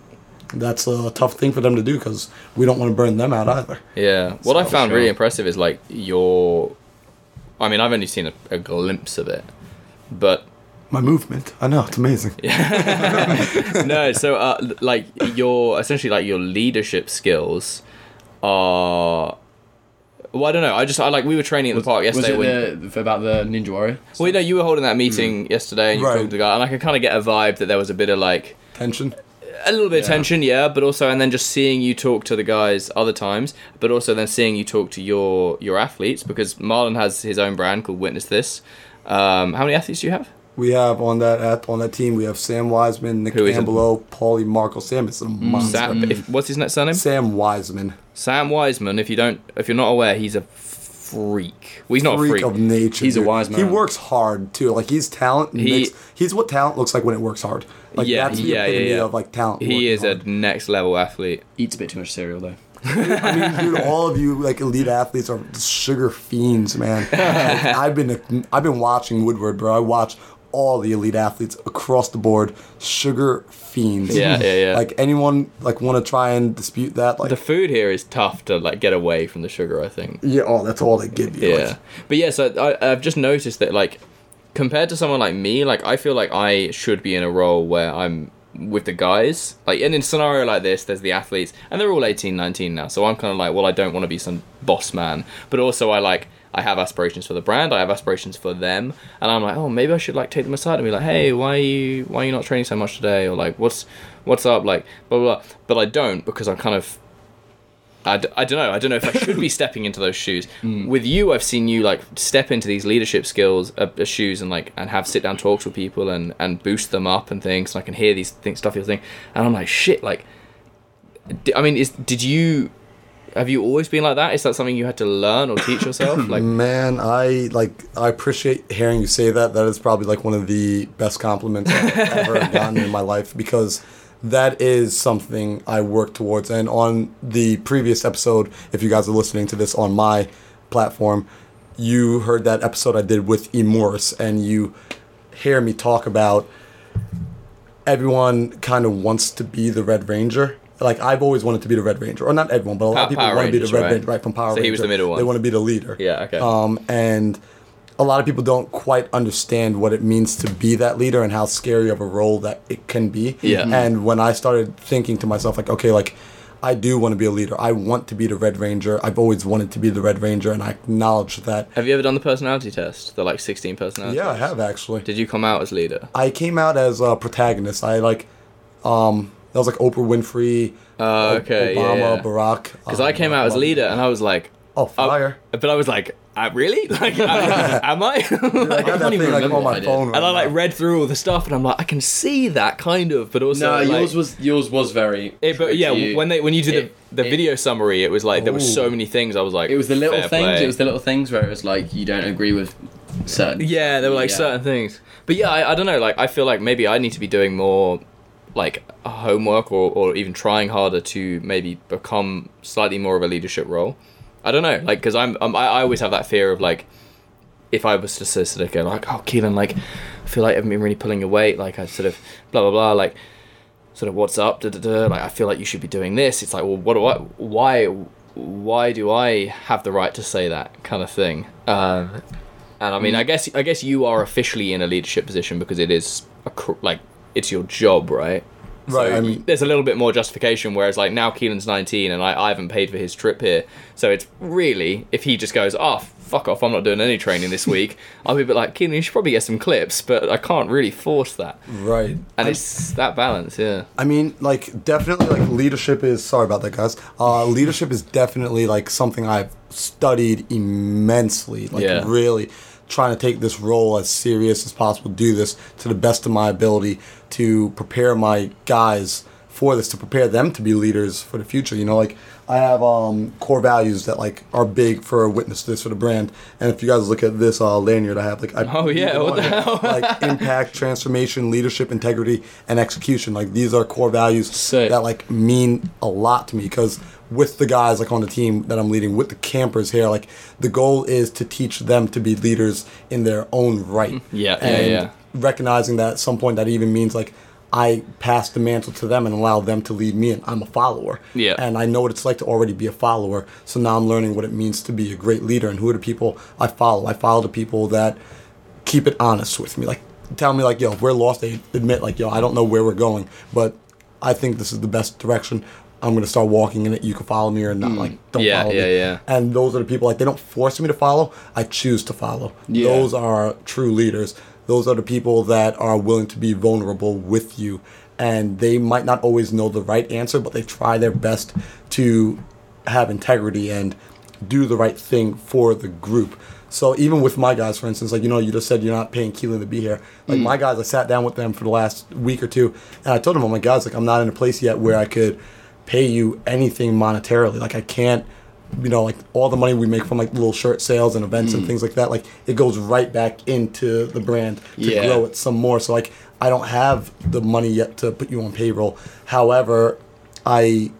that's a tough thing for them to do because we don't want to burn them out either. Yeah. What I found sure. really impressive is like your. I mean, I've only seen a, a glimpse of it, but My movement, I know it's amazing. *laughs* no. So, uh, like your essentially like your leadership skills are. Well, I don't know. I just I like we were training at the park yesterday. Was yesterday. it when, the, about the Ninja Warrior? well, you know, you were holding that meeting yesterday, and you Right. talked to the guy, and I could kind of get a vibe that there was a bit of like Tension. A little bit of Yeah. tension, yeah, but also and then just seeing you talk to the guys other times, but also then seeing you talk to your your athletes because Marlon has his own brand called Witness This. Um, how many athletes do you have? We have on that on that team we have Sam Wiseman, Nick? Ambelo, Paulie Marco. Sam is a monster. Sam, if, what's his next surname? Sam Wiseman. Sam Wiseman. If you don't, if you're not aware, he's a freak. Well, he's not freak, a freak. of nature. He's a wise man. He works hard too. Like he's talent. He- He, he's what talent looks like when it works hard. Like Yeah, that's the yeah, yeah, epitome yeah. of like talent. he working is a next level athlete. Eats a bit too much cereal though. I mean, dude, *laughs* all of you like elite athletes are sugar fiends, man. Like, *laughs* I've been I've been watching Woodward, bro. I watch all the elite athletes across the board, sugar fiends. Yeah, yeah, yeah. Like anyone like want to try and dispute that? Like, The food here is tough to like get away from the sugar. I think. yeah, oh, that's all they give you. Yeah, Like, but yeah, so I, I've just noticed that like compared to someone like me, like I feel like I should be in a role where I'm with the guys. Like and in a scenario like this, there's the athletes, and they're all 18, 19 now. So I'm kind of like, well, I don't want to be some boss man, but also I like. I have aspirations for the brand. I have aspirations for them, and I'm like, oh, maybe I should like take them aside and be like, hey, why are you why are you not training so much today? Or like, what's what's up? Like, blah blah. blah. But I don't because I'm kind of I, d- I don't know. I don't know if I should be *laughs* stepping into those shoes. With you, I've seen you like step into these leadership skills, uh, uh, shoes, and like and have sit down talks with people and and boost them up and things. And I can hear these things, stuff you're saying, and I'm like, shit. Like, d- I mean, is did you have you always been like that? Is that something you had to learn or teach yourself? *laughs* Like, Man, I like I appreciate hearing you say that. That is probably like one of the best compliments I've ever *laughs* gotten in my life because that is something I work towards. And on the previous episode, if you guys are listening to this on my platform, you heard that episode I did with E. Morris, and you hear me talk about everyone kind of wants to be the Red Ranger. Like I've always wanted to be the Red Ranger, or not everyone, but a lot Pa- of people Power want to be the Red right? Ranger, right from Power So Ranger. he was the middle one. They want to be the leader. Yeah, okay. Um, and a lot of people don't quite understand what it means to be that leader and how scary of a role that it can be. Yeah. And when I started thinking to myself, like, okay, like. I do want to be a leader. I want to be the Red Ranger. I've always wanted to be the Red Ranger, and I acknowledge that. have you ever done the personality test? The like 16 personality. Yeah, I have actually. Did you come out as leader? I came out as a protagonist. I like Um, that was like Oprah Winfrey, Uh, okay, Obama, yeah, yeah. Barack. Because I came out as leader, and I was like, Oh, fire! but I was like, uh, really? *laughs* Like, uh, am I? I got *laughs* that can't even thing like on my phone. Right And I like now. read through all the stuff, and I'm like, I can see that kind of, but also No, like, yours was yours was very. It, but yeah, you. when they when you did It- the, the it- video summary, it was like there were so many things. I was like, It was the little fair things. play. It was the little things where it was like you don't agree with certain. yeah, there were like Yeah. certain things. But yeah, I, I don't know. Like I feel like maybe I need to be doing more like homework or or even trying harder to maybe become slightly more of a leadership role. I don't know, like because I'm, I'm I I always have that fear of like if I was to sort of go like, oh Keelan, like I feel like I haven't been really pulling your weight, like I sort of blah blah blah, like sort of what's up, da, da, da, like I feel like you should be doing this. It's like, well, what do I, why, why do I have the right to say that kind of thing? Um, and I mean, I guess I guess you are officially in a leadership position because it is a cr- like it's your job, right? Right, So I mean- there's a little bit more justification. Whereas like now Keelan's 19 and I, I haven't paid for his trip here, so it's really if he just goes, oh fuck off, I'm not doing any training this *laughs* week. I'll be a bit like Keelan, you should probably get some clips, but I can't really force that. right. And it's that balance, yeah. I mean, like definitely, like leadership is. Sorry about that, guys. Uh, leadership is definitely like something I've studied immensely. Like Yeah. really trying to take this role as serious as possible. Do this to the best of my ability to prepare my guys for this, to prepare them to be leaders for the future. You know, like I have um, core values that like are big for witness this for the brand. And if you guys look at this uh, lanyard I have, like I Oh, yeah, what the *laughs* hell? like impact, transformation, leadership, integrity, and execution. Like these are core values Sick. that like mean a lot to me because with the guys like on the team that I'm leading, with the campers here, like the goal is to teach them to be leaders in their own right. Mm-hmm. Yeah, yeah, and yeah. Recognizing that at some point that even means like I pass the mantle to them and allow them to lead me, and I'm a follower. Yeah. And I know what it's like to already be a follower. So now I'm learning what it means to be a great leader and who are the people I follow. I follow the people that keep it honest with me. Like tell me like, yo, if we're lost, they admit like, yo, I don't know where we're going, but I think this is the best direction. I'm gonna start walking in it. You can follow me or not. Like, don't Mm. Yeah, follow yeah, me. yeah. And those are the people like they don't force me to follow. I choose to follow. Yeah. Those are true leaders. Those are the people that are willing to be vulnerable with you, and they might not always know the right answer, but they try their best to have integrity and do the right thing for the group. So even with my guys, for instance, like you know, you just said you're not paying Keelan to be here. Like my guys, I sat down with them for the last week or two, and I told them, "Oh my guys, like I'm not in a place yet where I could pay you anything monetarily. Like I can't, you know, like all the money we make from like little shirt sales and events and mm. things like that, like it goes right back into the brand to Yeah. grow it some more. So like I don't have the money yet to put you on payroll. However, I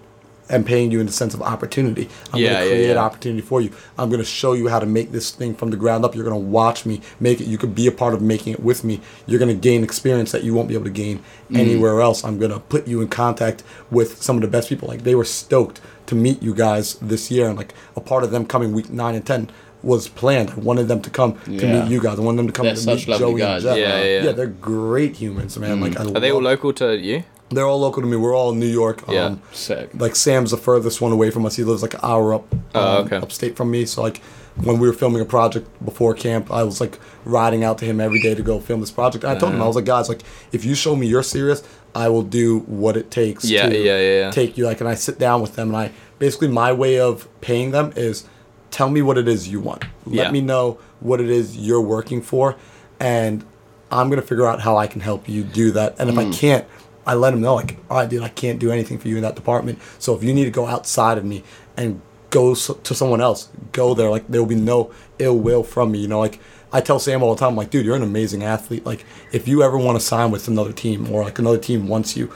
am paying you in the sense of opportunity. I'm Yeah, going to create yeah. opportunity for you. I'm going to show you how to make this thing from the ground up. You're going to watch me make it. You could be a part of making it with me. You're going to gain experience that you won't be able to gain Mm. anywhere else. I'm going to put you in contact with some of the best people. Like they were stoked to meet you guys this year, and like a part of them coming week nine and ten was planned. I wanted them to come to meet you guys. I wanted them to come They're to meet Joey guys. and Jeff. Yeah, yeah, yeah. they're great humans, man. Like I Are they all local to you? They're all local to me. We're all in New York. Yeah. Um, Sick. like Sam's the furthest one away from us. He lives like an hour up, Oh, um, okay. upstate from me. So like when we were filming a project before camp, I was like riding out to him every day to go film this project. And I told him I was like, guys, like if you show me you're serious, I will do what it takes Yeah, to yeah, yeah, yeah. take you. Like, and I sit down with them, and I basically my way of paying them is tell me what it is you want. Let Yeah. me know what it is you're working for, and I'm gonna figure out how I can help you do that. And if Mm. I can't, I let them know like, all right, dude, I can't do anything for you in that department. So if you need to go outside of me and go to someone else, go there. Like there will be no ill will from me. You know, like I tell Sam all the time, I'm like, dude, you're an amazing athlete. Like if you ever want to sign with another team or like another team wants you,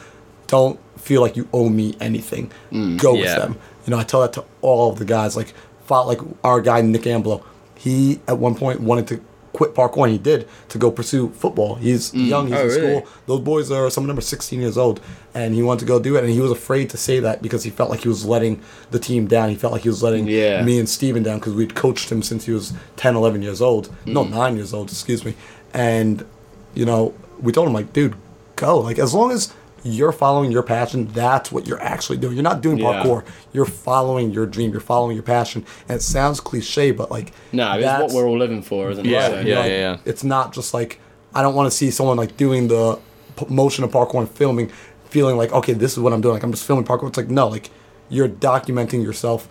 don't feel like you owe me anything. Mm, go with them. You know, I tell that to all of the guys. Like, fought like our guy Nick Amblo. He at one point wanted to quit parkour, and he did to go pursue football. He's young. He's Oh, in really? school. Those boys are some of them are 16 years old, and he wanted to go do it. And he was afraid to say that because he felt like he was letting the team down. He felt like he was letting Yeah. me and Steven down because we'd coached him since he was 10, 11 years old. No, Mm. nine years old. Excuse me. And you know, we told him like, dude, go. Like as long as you're following your passion, that's what you're actually doing. You're not doing Yeah. parkour. You're following your dream. You're following your passion. And it sounds cliche, but like No, it's what we're all living for, isn't it? Yeah, So- yeah, like, yeah. It's not just like I don't want to see someone like doing the p- motion of parkour and filming feeling like okay, this is what I'm doing. Like I'm just filming parkour. It's like no, like you're documenting yourself.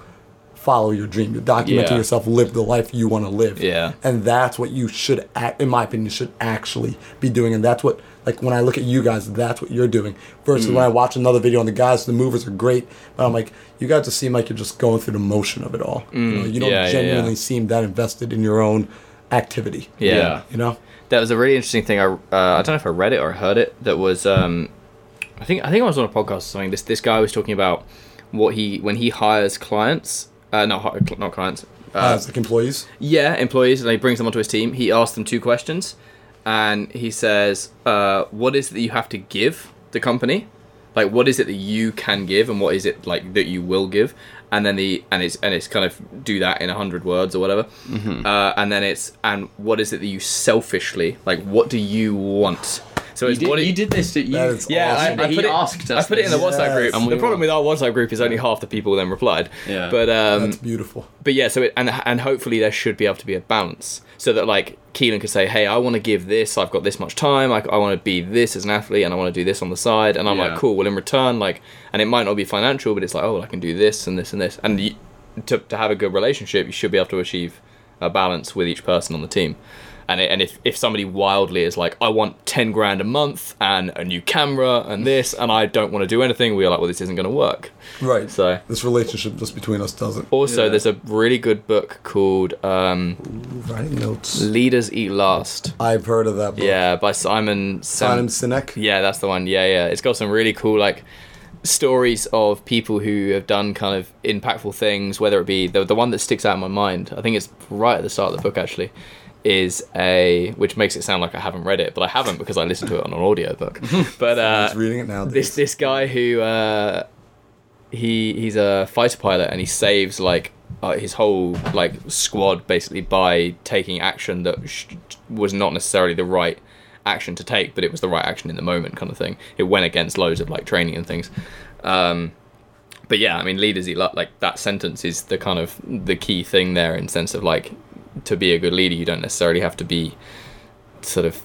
Follow your dream. You're documenting Yeah. yourself. Live the life you want to live. Yeah. And that's what you should, act, in my opinion, should actually be doing. And that's what, like, when I look at you guys, that's what you're doing. Versus when I watch another video on the guys, the movers are great, but I'm like, you guys just seem like you're just going through the motion of it all. you, know, you don't yeah, genuinely yeah. seem that invested in your own activity. Yeah. You know? That was a really interesting thing. I uh, I don't know if I read it or heard it. That was um, I think I think I was on a podcast or something. This this guy was talking about what he when he hires clients, uh, not not clients. Uh, As like employees. yeah, employees, and he brings them onto his team. He asks them two questions, and he says, uh, "What is it that you have to give the company? Like, what is it that you can give, and what is it like that you will give?" And then the and it's and it's kind of do that in a hundred words or whatever. Mm-hmm. Uh, and then it's and what is it that you selfishly like? What do you want? So You it's did, what it- you did this. To, you, That is yeah, awesome. I, I He put it, asked I us put it in the this. WhatsApp Yes. group. And the problem were- with our WhatsApp group is only half the people then replied. Yeah. But um, That's beautiful. but yeah, so it, and and hopefully there should be able to be a balance so that like Keelan could say, hey, I want to give this. I've got this much time. I, I want to be this as an athlete, and I want to do this on the side. And I'm Yeah. like, cool. Well, in return, like, and it might not be financial, but it's like, oh, well, I can do this and this and this. And you, to to have a good relationship, you should be able to achieve a balance with each person on the team. And, it, and if, if somebody wildly is like, I want 10 grand a month and a new camera and this, and I don't want to do anything, we're like, well, this isn't going to work. Right. So, this relationship just between us doesn't. also, Yeah. there's a really good book called um, Writing notes. Leaders Eat Last. I've heard of that book. Yeah, by Simon Simon Sam- Sinek. Yeah, that's the one. Yeah, yeah. It's got some really cool like stories of people who have done kind of impactful things. Whether it be the the one that sticks out in my mind, I think it's right at the start of the book actually, is a which makes it sound like I haven't read it, but I haven't because I listened to it on an audiobook. *laughs* but uh, He's reading it now. this this guy who uh, he he's a fighter pilot and he saves like uh, his whole like squad basically by taking action that sh- was not necessarily the right action to take, but it was the right action in the moment kind of thing. It went against loads of like training and things. Um, but yeah, I mean, leaders eat. Like that sentence is the kind of the key thing there in sense of like to be a good leader, you don't necessarily have to be sort of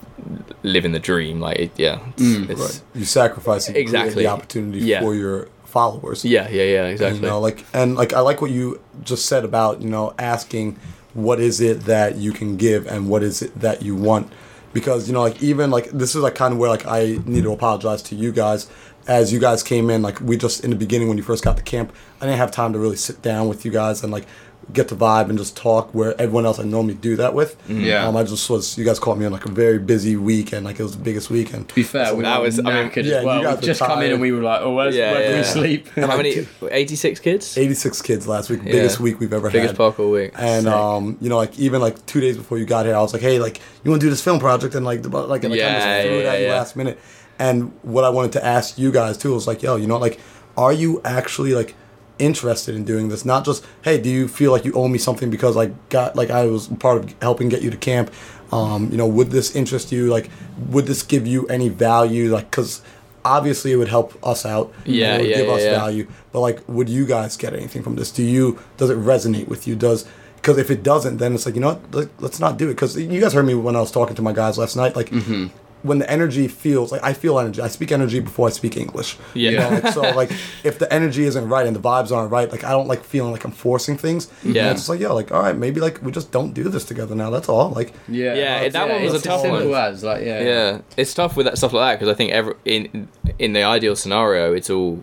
living the dream. Like it, yeah, it's, mm, it's- Right. You sacrifice Exactly. the opportunity Yeah. for your followers. yeah, yeah, yeah, exactly. You know, like and like I like what you just said about you know asking what is it that you can give and what is it that you want, because you know like even like this is like kind of where like I need to apologize to you guys as you guys came in like we just in the beginning when you first got to camp I didn't have time to really sit down with you guys and like get the vibe and just talk where everyone else I normally do that with. Yeah. Um, I just was you guys caught me on like a very busy weekend. like it was the biggest weekend. To be fair, we That were was- I mean, knackered yeah, as well. you guys We were just come in and we were like, oh, where's, Yeah, where do we sleep? How many? *laughs* Eighty-six kids. 86 kids last week, biggest week we've ever Biggest had. Biggest parkour week. And Sick. um, you know, like even like two days before you got here, I was like, "Hey, like, you want to do this film project?" And like, the, like, and, like, I Yeah, just threw it yeah, at you last minute. And what I wanted to ask you guys too was like, "Yo, you know, like, are you actually like interested in doing this? Not just, hey, do you feel like you owe me something because I got like I was part of helping get you to camp? Um, you know, would this interest you? Like, would this give you any value? Like, because obviously it would help us out. Yeah, it would yeah, give yeah, us yeah. value. But like, would you guys get anything from this? Do you? Does it resonate with you? Does because if it doesn't, then it's like you know what? Let- Let's not do it. Because you guys heard me when I was talking to my guys last night. Like Mm-hmm. When the energy feels like I feel energy. I speak energy before I speak English. You Yeah. know, like, so like if the energy isn't right and the vibes aren't right, like I don't like feeling like I'm forcing things. And Yeah. it's just like yo, like all right, maybe like we just don't do this together now. That's all. Like Yeah, Yeah, that one was a tough as simple one. as like yeah, yeah, it's tough with that stuff like that because I think every in in the ideal scenario, it's all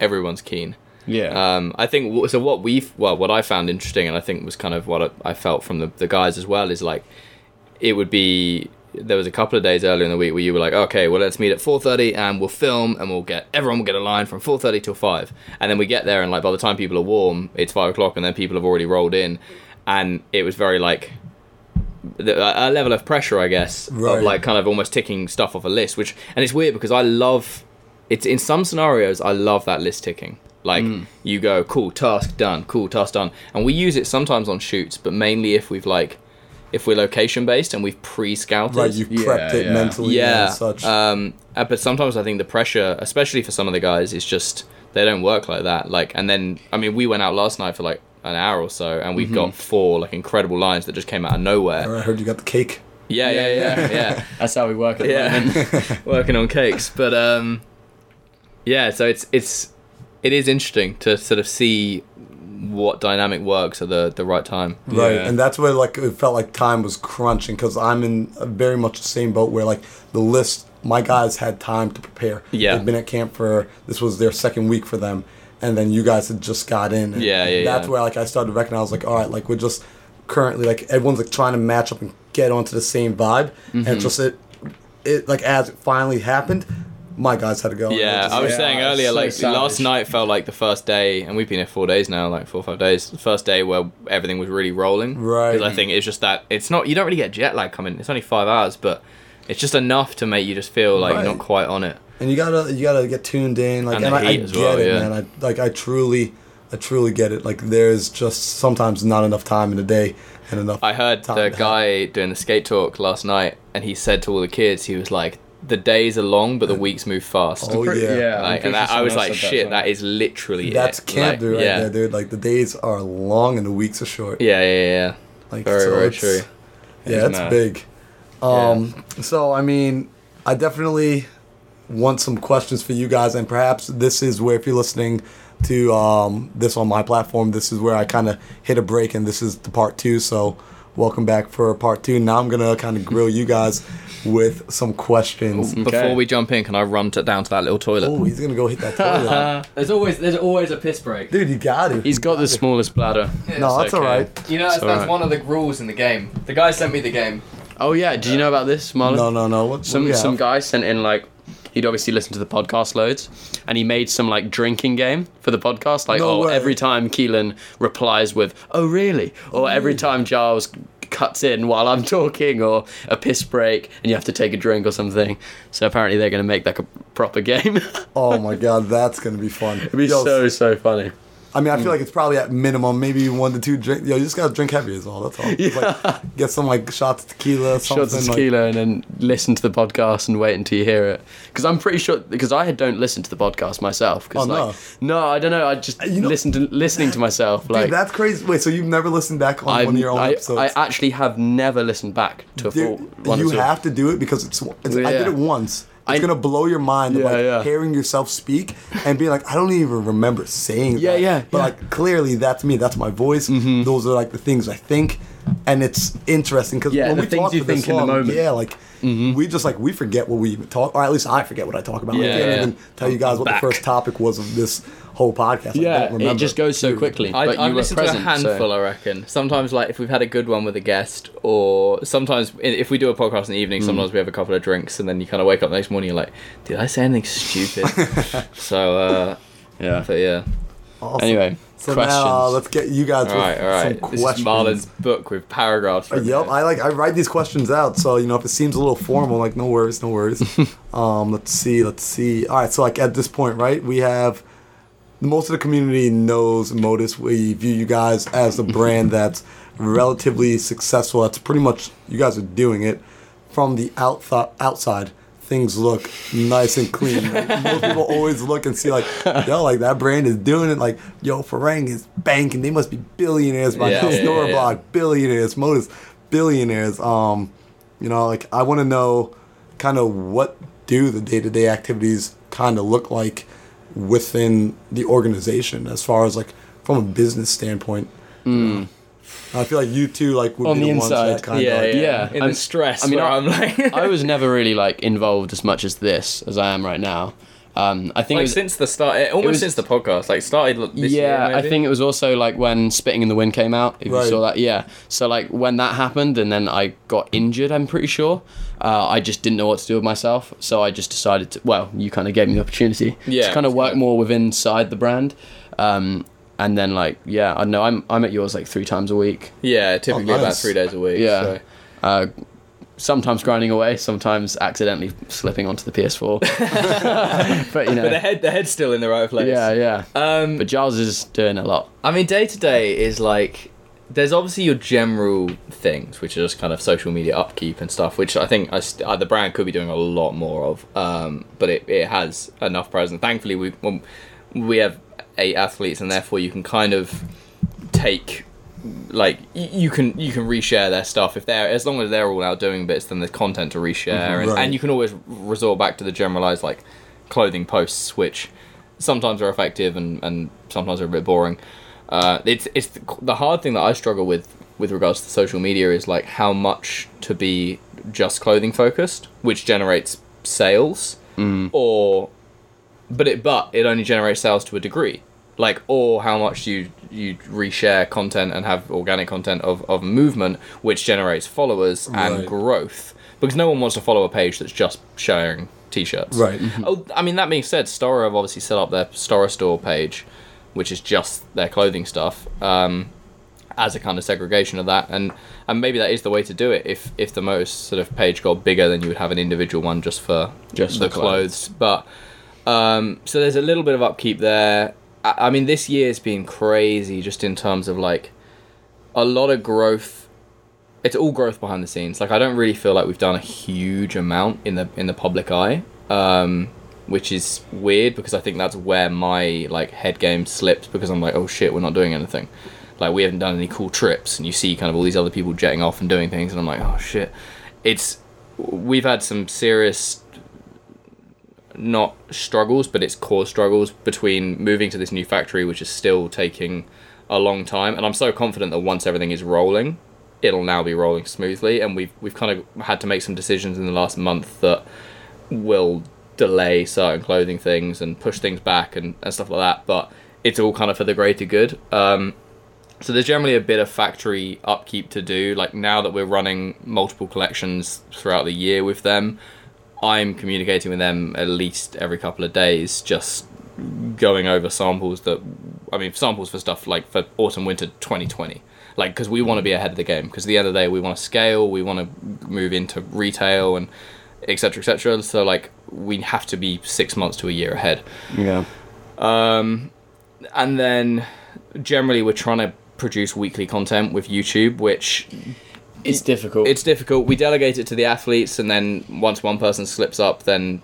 everyone's keen. yeah. Um, I think so. What we've well, what I found interesting, and I think was kind of what I I felt from the, the guys as well, is like it would be. There was a couple of days earlier in the week where you were like, okay, well, let's meet at four thirty, and we'll film, and we'll get everyone will get a line from four thirty till five, and then we get there, and like by the time people are warm, it's five o'clock, and then people have already rolled in, and it was very like a level of pressure, I guess, Right. of like kind of almost ticking stuff off a list. Which and it's weird because I love it's in some scenarios I love that list ticking. Like mm. you go, cool task done, cool task done, and we use it sometimes on shoots, but mainly if we've like if we're location based and we've pre-scouted. right, you've Yeah, it yeah. mentally yeah. and such. Um, uh, but sometimes I think the pressure, especially for some of the guys, is just they don't work like that. Like, and then I mean, we went out last night for like an hour or so, and we've got four like incredible lines that just came out of nowhere. I heard you got the cake. Yeah, yeah, yeah, yeah. *laughs* That's how we work at the Yeah. moment. *laughs* *laughs* working on cakes. But um, yeah, so it's it's it is interesting to sort of see what dynamic works at the the right time. Right, Yeah. and that's where like it felt like time was crunching because I'm in very much the same boat where like the list, my guys had time to prepare. Yeah. they've been at camp for this was their second week for them, and then you guys had just got in. and Yeah, yeah, That's yeah. where like I started to recognize like all right, like we're just currently like everyone's like trying to match up and get onto the same vibe, Mm-hmm. and just it, it like as it finally happened, my guys had to go. Yeah, I was Yeah, saying earlier, like last night felt like the first day, and we've been here four days now, like four or five days. The first day where everything was really rolling, Right. Because I think it's just that it's not you don't really get jet lag coming. It's only five hours, but it's just enough to make you just feel like you're Right. not quite on it. and you gotta you gotta get tuned in like And and, I, I get well, it yeah. man i like i truly i truly get it like there's just sometimes not enough time in the day and enough I heard the guy doing the skate talk last night, and he said to all the kids, he was like, "The days are long, but the weeks move fast." Oh, yeah. yeah. I'm Like, and that, I was like, else "Shit, as that well. is literally that's it." camp Like, dude right yeah. there dude like the days are long and the weeks are short Yeah, yeah, yeah, yeah. like Very, so very it's- true. yeah it's mad. big um so i mean i definitely want some questions for you guys and perhaps this is where if you're listening to um this on my platform this is where i kind of hit a break and this is the part two so welcome back for part two now i'm gonna kind of grill you guys with some questions Before we jump in, can I run to, down to that little toilet? oh he's gonna go hit that toilet *laughs* there's always there's always a piss break. dude you got it He's got the smallest bladder. *laughs* no that's all right You know, that's, It's that's alright. one of the rules in the game. The guy sent me the game. Oh yeah, do you know about this, Marlon? no no no what, what Some we some guy sent in like he'd obviously listened to the podcast loads, and he made some like drinking game for the podcast. Like, No oh, way. every time Keelan replies with "Oh really," or every time Giles cuts in while I'm talking, or a piss break, and you have to take a drink or something. So apparently they're gonna make like a proper game. *laughs* oh my god that's gonna be fun It'd be Yo, so so funny. I mean, I feel mm. like it's probably at minimum maybe one to two drink. Yo, you just gotta drink heavy is all. That's all. Just, like, get some like shots of tequila, something Shots of like. tequila, and then listen to the podcast and wait until you hear it. Because I'm pretty sure because I don't listen to the podcast myself. Cause Oh, no. like, no, I don't know. I just You know- listen to listening to myself. Like that's crazy. Wait, so you've never listened back on I've- one of your own I, episodes? I actually have never listened back to a full one. you have to do it because it's. it's I did it once. It's I- gonna blow your mind Yeah, like yeah. hearing yourself speak and being like, I don't even remember saying Yeah, that. yeah, But yeah. like clearly, that's me. That's my voice. Mm-hmm. Those are like the things I think, and it's interesting because Yeah, when the we things talk you for this think in the long, moment. yeah, like we just like we forget what we even talk, or at least I forget what I talk about. I Yeah, can't yeah. even tell you guys what Back. the first topic was of this whole podcast. I Yeah, don't remember. it just goes so quickly. I, but I've you were listened to a handful, so- I reckon. Sometimes, like if we've had a good one with a guest, or sometimes if we do a podcast in the evening, sometimes we have a couple of drinks, and then you kind of wake up the next morning, you're like, "Did I say anything stupid?" *laughs* so, uh, Yeah. but yeah. Awesome. Anyway, So questions. now let's get you guys All right, with all right. some This is questions. Marlon's book with paragraphs. written Yep. I like I write these questions out, so you know if it seems a little formal, like no worries, no worries. *laughs* um, let's see, let's see. All right, so like at this point, right, we have most of the community knows Modus. We view you guys as a brand *laughs* that's relatively successful. That's pretty much you guys are doing it from the outth- outside. Things look nice and clean. Like, most people always look and see like, yo, like that brand is doing it. Like, yo, Farang is banking. They must be billionaires by Yeah, now. yeah, yeah, yeah. billionaires. Modus billionaires. Um, you know, like I want to know kind of what do the day to day activities kind of look like within the organization as far as like from a business standpoint. I feel like you two like would On be the the, ones inside. that kind yeah, of like, yeah, yeah. In I'm- the stress, I mean, I- I'm like, *laughs* I was never really like involved as much as this as I am right now. Um, I think it like was, since the start, it, almost was- since the podcast, like started this yeah, year. I think it was also like when Spitting in the Wind came out. If Right. you saw that, yeah. So like when that happened, and then I got injured. I'm pretty sure. Uh, I just didn't know what to do with myself, so I just decided to. Well, you kind of gave me the opportunity Yeah, to kind of work yeah. more with inside the brand. Um, and then like yeah, I know I'm I'm at yours like three times a week. Yeah, typically Oh, about three days a week. Yeah. so. Uh, sometimes grinding away, sometimes accidentally slipping onto the PS4. *laughs* *laughs* but you know, But the head, the head's still in the right place. yeah, yeah. Um, But Giles is doing a lot. I mean, day to day is like there's obviously your general things, which are just kind of social media upkeep and stuff, which I think I st- uh, the brand could be doing a lot more of. Um, but it, it has enough presence. Thankfully, we well, we have eight athletes, and therefore you can kind of take like you can you can reshare their stuff if they're as long as they're all out doing bits then there's content to reshare and, Right. and you can always resort back to the generalized like clothing posts, which sometimes are effective and, and sometimes are a bit boring. Uh, it's it's the hard thing that I struggle with with regards to social media is like how much to be just clothing focused, which generates sales, or but it but it only generates sales to a degree like or how much you you reshare content and have organic content of, of movement which generates followers and growth because no one wants to follow a page that's just sharing t-shirts Right. oh i mean that being said Storror have obviously set up their Storror store page which is just their clothing stuff um, as a kind of segregation of that and and maybe that is the way to do it if if the most sort of page got bigger then you would have an individual one just for Just the for clothes. clothes but um, so there's a little bit of upkeep there. I, mean, this year's been crazy just in terms of like a lot of growth. It's all growth behind the scenes. Like I don't really feel like we've done a huge amount in the in the public eye, um, which is weird because I think that's where my like head game slipped because I'm like, oh shit, we're not doing anything. Like we haven't done any cool trips, and you see kind of all these other people jetting off and doing things, and I'm like, oh shit. It's we've had some serious not struggles, but it's core struggles between moving to this new factory, which is still taking a long time. And I'm so confident that once everything is rolling, it'll now be rolling smoothly. And we've we've kind of had to make some decisions in the last month that will delay certain clothing things and push things back and, and stuff like that. But it's all kind of for the greater good. Um, so there's generally a bit of factory upkeep to do. Like now that we're running multiple collections throughout the year with them, I'm communicating with them at least every couple of days, just going over samples that, I mean, samples for stuff like for autumn winter 2020. Like, because we want to be ahead of the game. Because at the end of the day, we want to scale, we want to move into retail and etc. etc. So like, we have to be six months to a year ahead. Yeah. Um, and then generally, we're trying to produce weekly content with YouTube, which It's difficult. it's difficult. We delegate it to the athletes, and then once one person slips up, then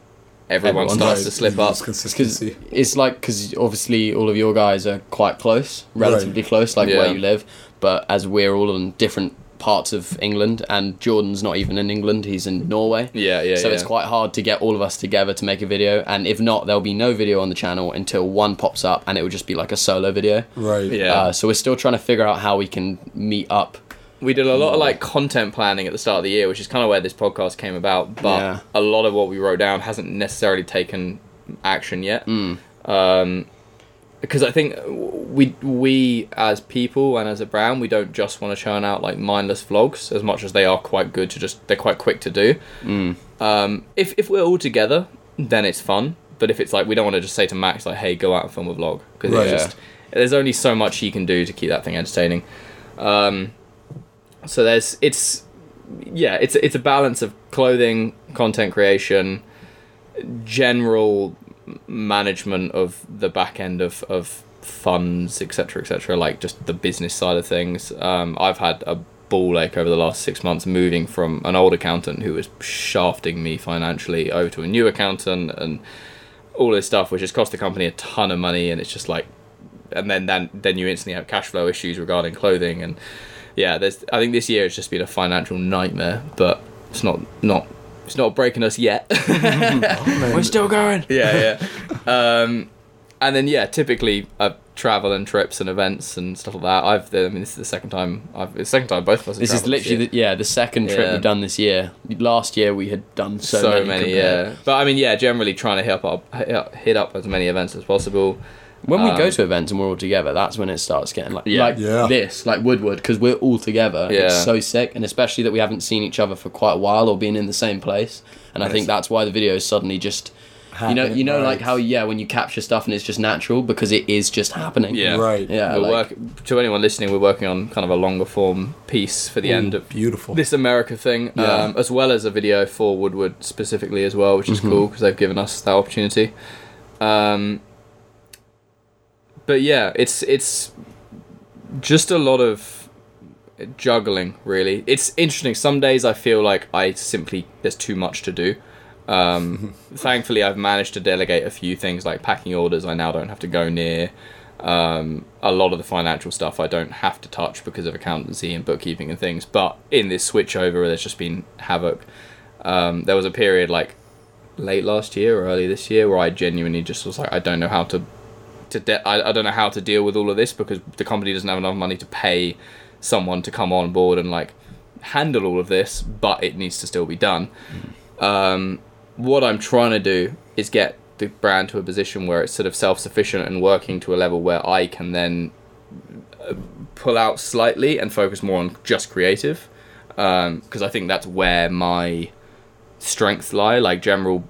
everyone, Everyone starts Right, to slip up. it's because Consistency. it's like because obviously all of your guys are quite close, relatively close, like Yeah. where you live. But as we're all in different parts of England, and Jordan's not even in England; he's in Norway. Yeah, yeah, So yeah. it's quite hard to get all of us together to make a video, and if not, there'll be no video on the channel until one pops up, and it will just be like a solo video. Right. Yeah. Uh, so we're still trying to figure out how we can meet up. We did a lot of like content planning at the start of the year, which is kind of where this podcast came about. But Yeah. a lot of what we wrote down hasn't necessarily taken action yet. Um, because I think we we as people and as a brand, we don't just want to churn out like mindless vlogs as much as they are quite good to just they're quite quick to do. Um, if if we're all together, then it's fun. But if it's like we don't want to just say to Max like, "Hey, go out and film a vlog," because Right. just there's only so much he can do to keep that thing entertaining. Um, so there's it's yeah it's it's a balance of clothing, content creation, general management of the back end of of funds, etc., etc. Like just the business side of things. Um, I've had a ball ache over the last six months moving from an old accountant who was shafting me financially over to a new accountant and all this stuff, which has cost the company a ton of money, and it's just like, and then then then you instantly have cash flow issues regarding clothing, and yeah, there's. I think this year has just been a financial nightmare, but it's not not it's not breaking us yet. *laughs* We're still going. yeah, yeah. Um, and then yeah, typically uh, travel and trips and events and stuff like that. I've I mean this is the second time I've the second time both of us. This is literally year. the, yeah the second trip Yeah. we've done this year. Last year we had done so, so, many. many, yeah. But I mean, yeah, generally trying to hit up, hit up hit up as many events as possible. When we go Um, to events and we're all together, that's when it starts getting like Yeah. like Yeah. this, like Woodward, because we're all together. Yeah. It's so sick, and especially that we haven't seen each other for quite a while or been in the same place. And I think that's why the videos suddenly just, you know, you know, like how yeah, when you capture stuff and it's just natural because it is just happening. Yeah, Right. Yeah, We're like- work, to anyone listening, we're working on kind of a longer form piece for the end of Beautiful. this America thing, Yeah. um, as well as a video for Woodward specifically as well, which is Mm-hmm. cool because they've given us that opportunity. Um, but yeah, it's it's just a lot of juggling, really. It's interesting. Some days I feel like I simply there's too much to do. Um, *laughs* thankfully, I've managed to delegate a few things like packing orders. I now don't have to go near. Um, a lot of the financial stuff I don't have to touch because of accountancy and bookkeeping and things. But in this switchover, there's just been havoc. Um, there was a period like late last year or early this year where I genuinely just was like I don't know how to to de- I, I don't know how to deal with all of this because the company doesn't have enough money to pay someone to come on board and like handle all of this, but it needs to still be done. Um, what I'm trying to do is get the brand to a position where it's sort of self sufficient and working to a level where I can then uh, pull out slightly and focus more on just creative because I think that's where my strengths lie. Like general,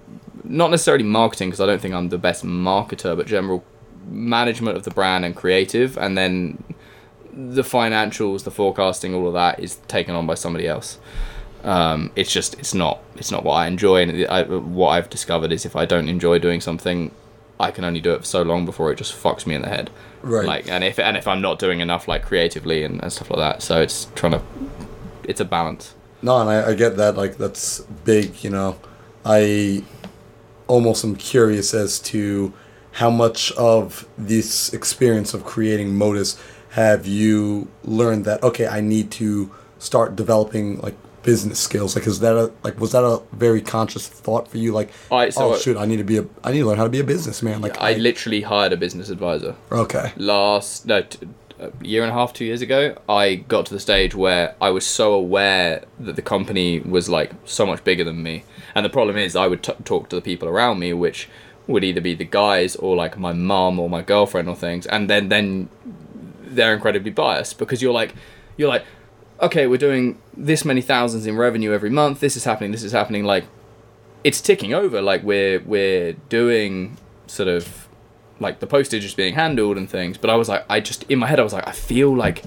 not necessarily marketing because I don't think I'm the best marketer, but general management of the brand and creative, and then the financials, the forecasting, all of that is taken on by somebody else. Um, it's just it's not it's not what I enjoy, and I, what I've discovered is if I don't enjoy doing something, I can only do it for so long before it just fucks me in the head. Right. Like, and if and if I'm not doing enough, like creatively and, and stuff like that, so it's trying to, it's a balance. No, and I, I get that. Like that's big. You know, I almost am curious as to how much of this experience of creating Modus have you learned that okay, I need to start developing like business skills. Like, is that a like was that a very conscious thought for you? Like, I- so oh I- shoot, I need to be a I need to learn how to be a businessman. Like, I literally hired a business advisor. okay, last no t- a year and a half two years ago i got to the stage where i was so aware that the company was like so much bigger than me and the problem is i would t- talk to the people around me which would either be the guys or like my mum or my girlfriend or things and then then they're incredibly biased because you're like you're like okay we're doing this many thousands in revenue every month this is happening this is happening like it's ticking over like we're we're doing sort of like the postage is being handled and things but i was like i just in my head i was like i feel like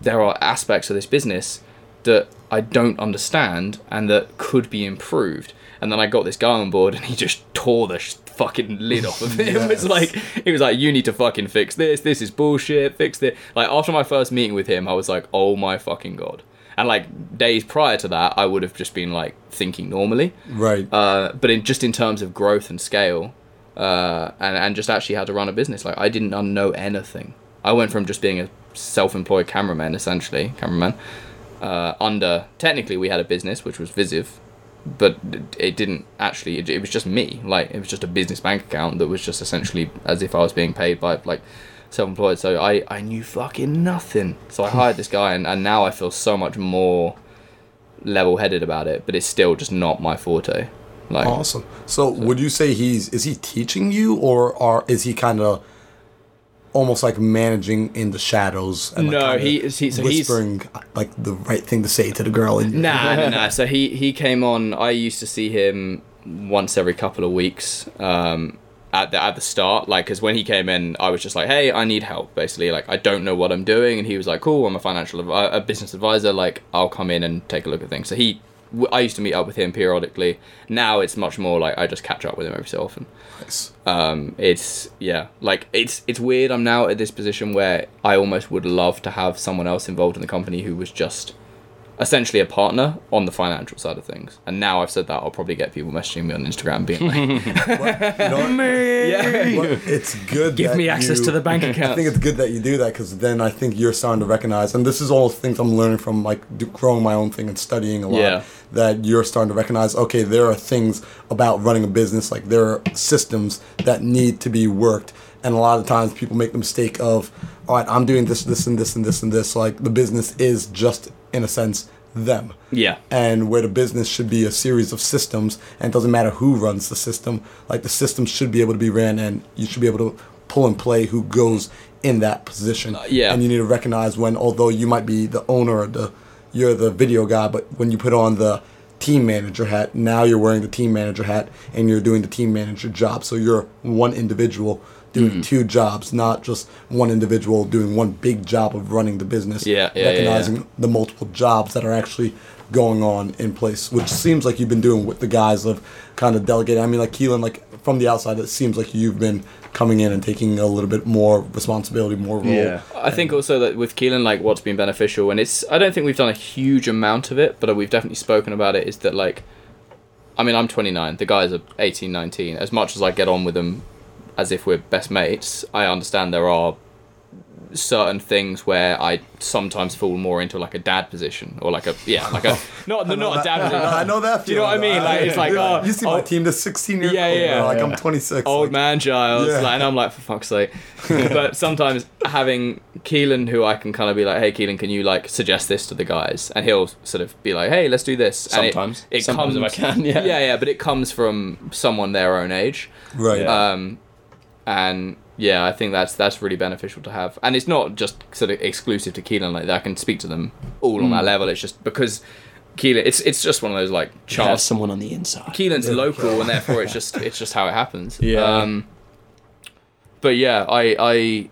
there are aspects of this business that i don't understand and that could be improved. And then i got this guy on board and he just tore the fucking lid off of it it was like he was like you need to fucking fix this this is bullshit fix it like after my first meeting with him i was like oh my fucking god and like days prior to that i would have just been like thinking normally right. uh, but in just in terms of growth and scale, uh, and and just actually how to run a business, like I didn't know anything. I went from just being a self-employed cameraman, essentially cameraman. Uh, under technically, we had a business which was Visive, but it- didn't actually. It, it was just me. Like it was just a business bank account that was just essentially as if I was being paid by like self-employed. So I I knew fucking nothing. So I hired this guy, and and now I feel so much more level-headed about it. But it's still just not my forte. Like Awesome. So, would you say he's is he teaching you, or are is he kind of almost like managing in the shadows? And like No, he he- so he's- whispering like the right thing to say to the girl. And Nah, nah, nah. *laughs* So he he came on. I used to see him once every couple of weeks. Um, at the at the start, like, because when he came in, I was just like, "Hey, I need help." Basically, like, I don't know what I'm doing, and he was like, "Cool, I'm a financial a business advisor. Like, I'll come in and take a look at things." So he, I used to meet up with him periodically. Now it's much more like I just catch up with him every so often Nice. um it's yeah like it's it's weird i'm now at this position where i almost would love to have someone else involved in the company who was just essentially a partner on the financial side of things and now i've said that i'll probably get people messaging me on instagram being like *laughs* You know *laughs* what? yeah But it's good. give that me access you- to the bank account. *laughs* I think it's good that you do that because then I think you're starting to recognize, and this is all things I'm learning from like do, growing my own thing and studying a lot. Yeah. That you're starting to recognize, okay, there are things about running a business, like there are systems that need to be worked, and a lot of times people make the mistake of, all right, I'm doing this, this, and this, and this, and this. Like the business is just in a sense them. Yeah. And where the business should be a series of systems and it doesn't matter who runs the system like the system should be able to be ran and you should be able to pull and play who goes in that position. Uh, yeah. and you need to recognize when although you might be the owner or the you're the video guy but when you put on the team manager hat now you're wearing the team manager hat and you're doing the team manager job. So you're one individual doing Mm-hmm. two jobs not just one individual doing one big job of running the business Yeah, yeah, yeah, yeah. recognizing the multiple jobs that are actually going on in place, which seems like you've been doing with the guys of kind of delegating. I mean, like Keelan, like from the outside, it seems like you've been coming in and taking a little bit more responsibility, more role. Yeah. I think also that with Keelan, like what's been beneficial, and it's I don't think we've done a huge amount of it, but we've definitely spoken about it. Is that like, I mean, I'm 29. The guys are 18, 19. As much as I get on with them, as if we're best mates, I understand there are certain things where I sometimes fall more into like a dad position or like a yeah like a *laughs* not not a dad position. I know that. Do you know what I mean? Like it's like *laughs* oh, you see my oh, team, the 16 year Yeah, old. yeah. bro, Like I'm 26. old like, man Giles, Yeah. like, and I'm like, for fuck's sake. *laughs* but sometimes having Keelan, who I can kind of be like, hey, Keelan, can you like suggest this to the guys? And he'll sort of be like, hey, let's do this. And it- Sometimes. it, Sometimes if comes, I can, yeah. yeah, yeah. But it comes from someone their own age, Right. Yeah. um, and yeah, I think that's that's really beneficial to have. And it's not just sort of exclusive to Keelan. Like that. I can speak to them all on that level. It's just because Keelan, it's it's just one of those like chance someone on the inside. Keelan's local, and *laughs* therefore it's just it's just how it happens. Yeah. Um, but yeah, I I.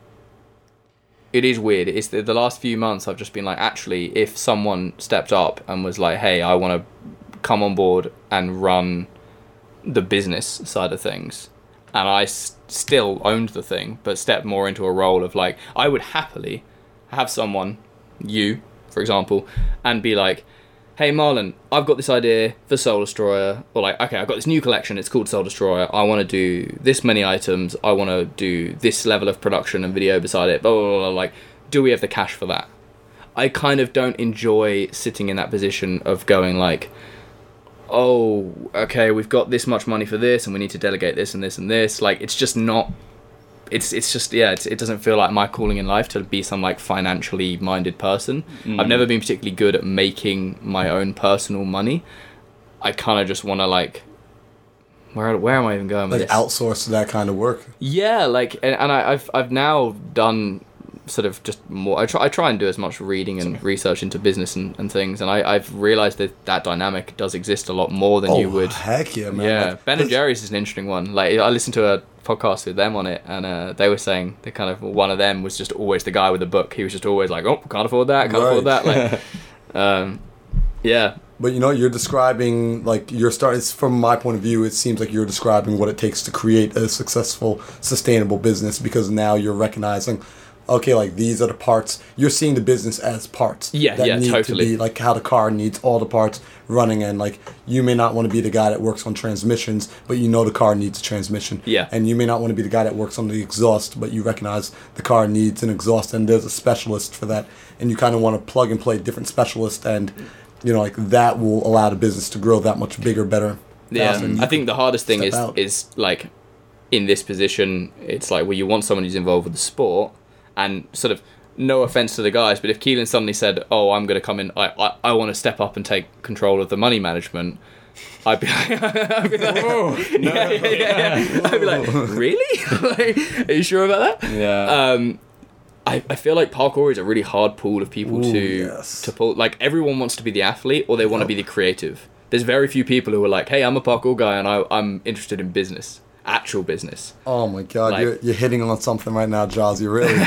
It is weird. It's the, the last few months I've just been like, actually, if someone stepped up and was like, "Hey, I want to come on board and run the business side of things," and I s- still owned the thing, but stepped more into a role of like, I would happily have someone, you, for example, and be like, hey Marlon, I've got this idea for Soul Destroyer, or like, okay, I've got this new collection. It's called Soul Destroyer. I want to do this many items. I want to do this level of production and video beside it. Blah, blah blah blah. Like, do we have the cash for that? I kind of don't enjoy sitting in that position of going like, oh, okay, we've got this much money for this, and we need to delegate this and this and this. Like, it's just not. It's it's just yeah. It's, it doesn't feel like my calling in life to be some like financially minded person. Mm. I've never been particularly good at making my own personal money. I kind of just want to like. Where, where am I even going like outsource that kind of work. Yeah, like, and, and I, I've I've now done sort of just more. I try I try and do as much reading and research into business and, and things, and I I've realised that that dynamic does exist a lot more than you would. Oh, Heck yeah, man. Yeah, Like, Ben and Jerry's is an interesting one. Like I listened to a podcast with them on it, and uh, they were saying they kind of one of them was just always the guy with the book. He was just always like, "Oh, can't afford that, can't afford that." Like, *laughs* um, yeah, But you know, you're describing like you're starting. From my point of view, it seems like you're describing what it takes to create a successful, sustainable business because now you're recognizing, okay, like these are the parts. You're seeing the business as parts. Yeah, that yeah, need totally. To be like how the car needs all the parts running, and like you may not want to be the guy that works on transmissions, but you know the car needs a transmission. Yeah. And you may not want to be the guy that works on the exhaust, but you recognize the car needs an exhaust, and there's a specialist for that, and you kind of want to plug and play different specialists and you know, like that will allow the business to grow that much bigger, better. yeah. I think the hardest thing is out. is like in this position, it's like where you want someone who's involved with the sport, and sort of no offense to the guys, but if Keelan suddenly said, "Oh, I'm going to come in, I I, I want to step up and take control of the money management." I'd be *laughs* like, I'd be like *laughs* yeah, yeah, yeah, yeah. I'd be like, really? *laughs* like, are you sure about that? Yeah. um, I, I feel like parkour is a really hard pool of people Ooh, to yes. to pull. Like everyone wants to be the athlete or they want to be the creative. There's very few people who are like, "Hey, I'm a parkour guy and I, I'm interested in business, actual business." Oh my god, Like- you're, you're hitting on something right now. You really *laughs*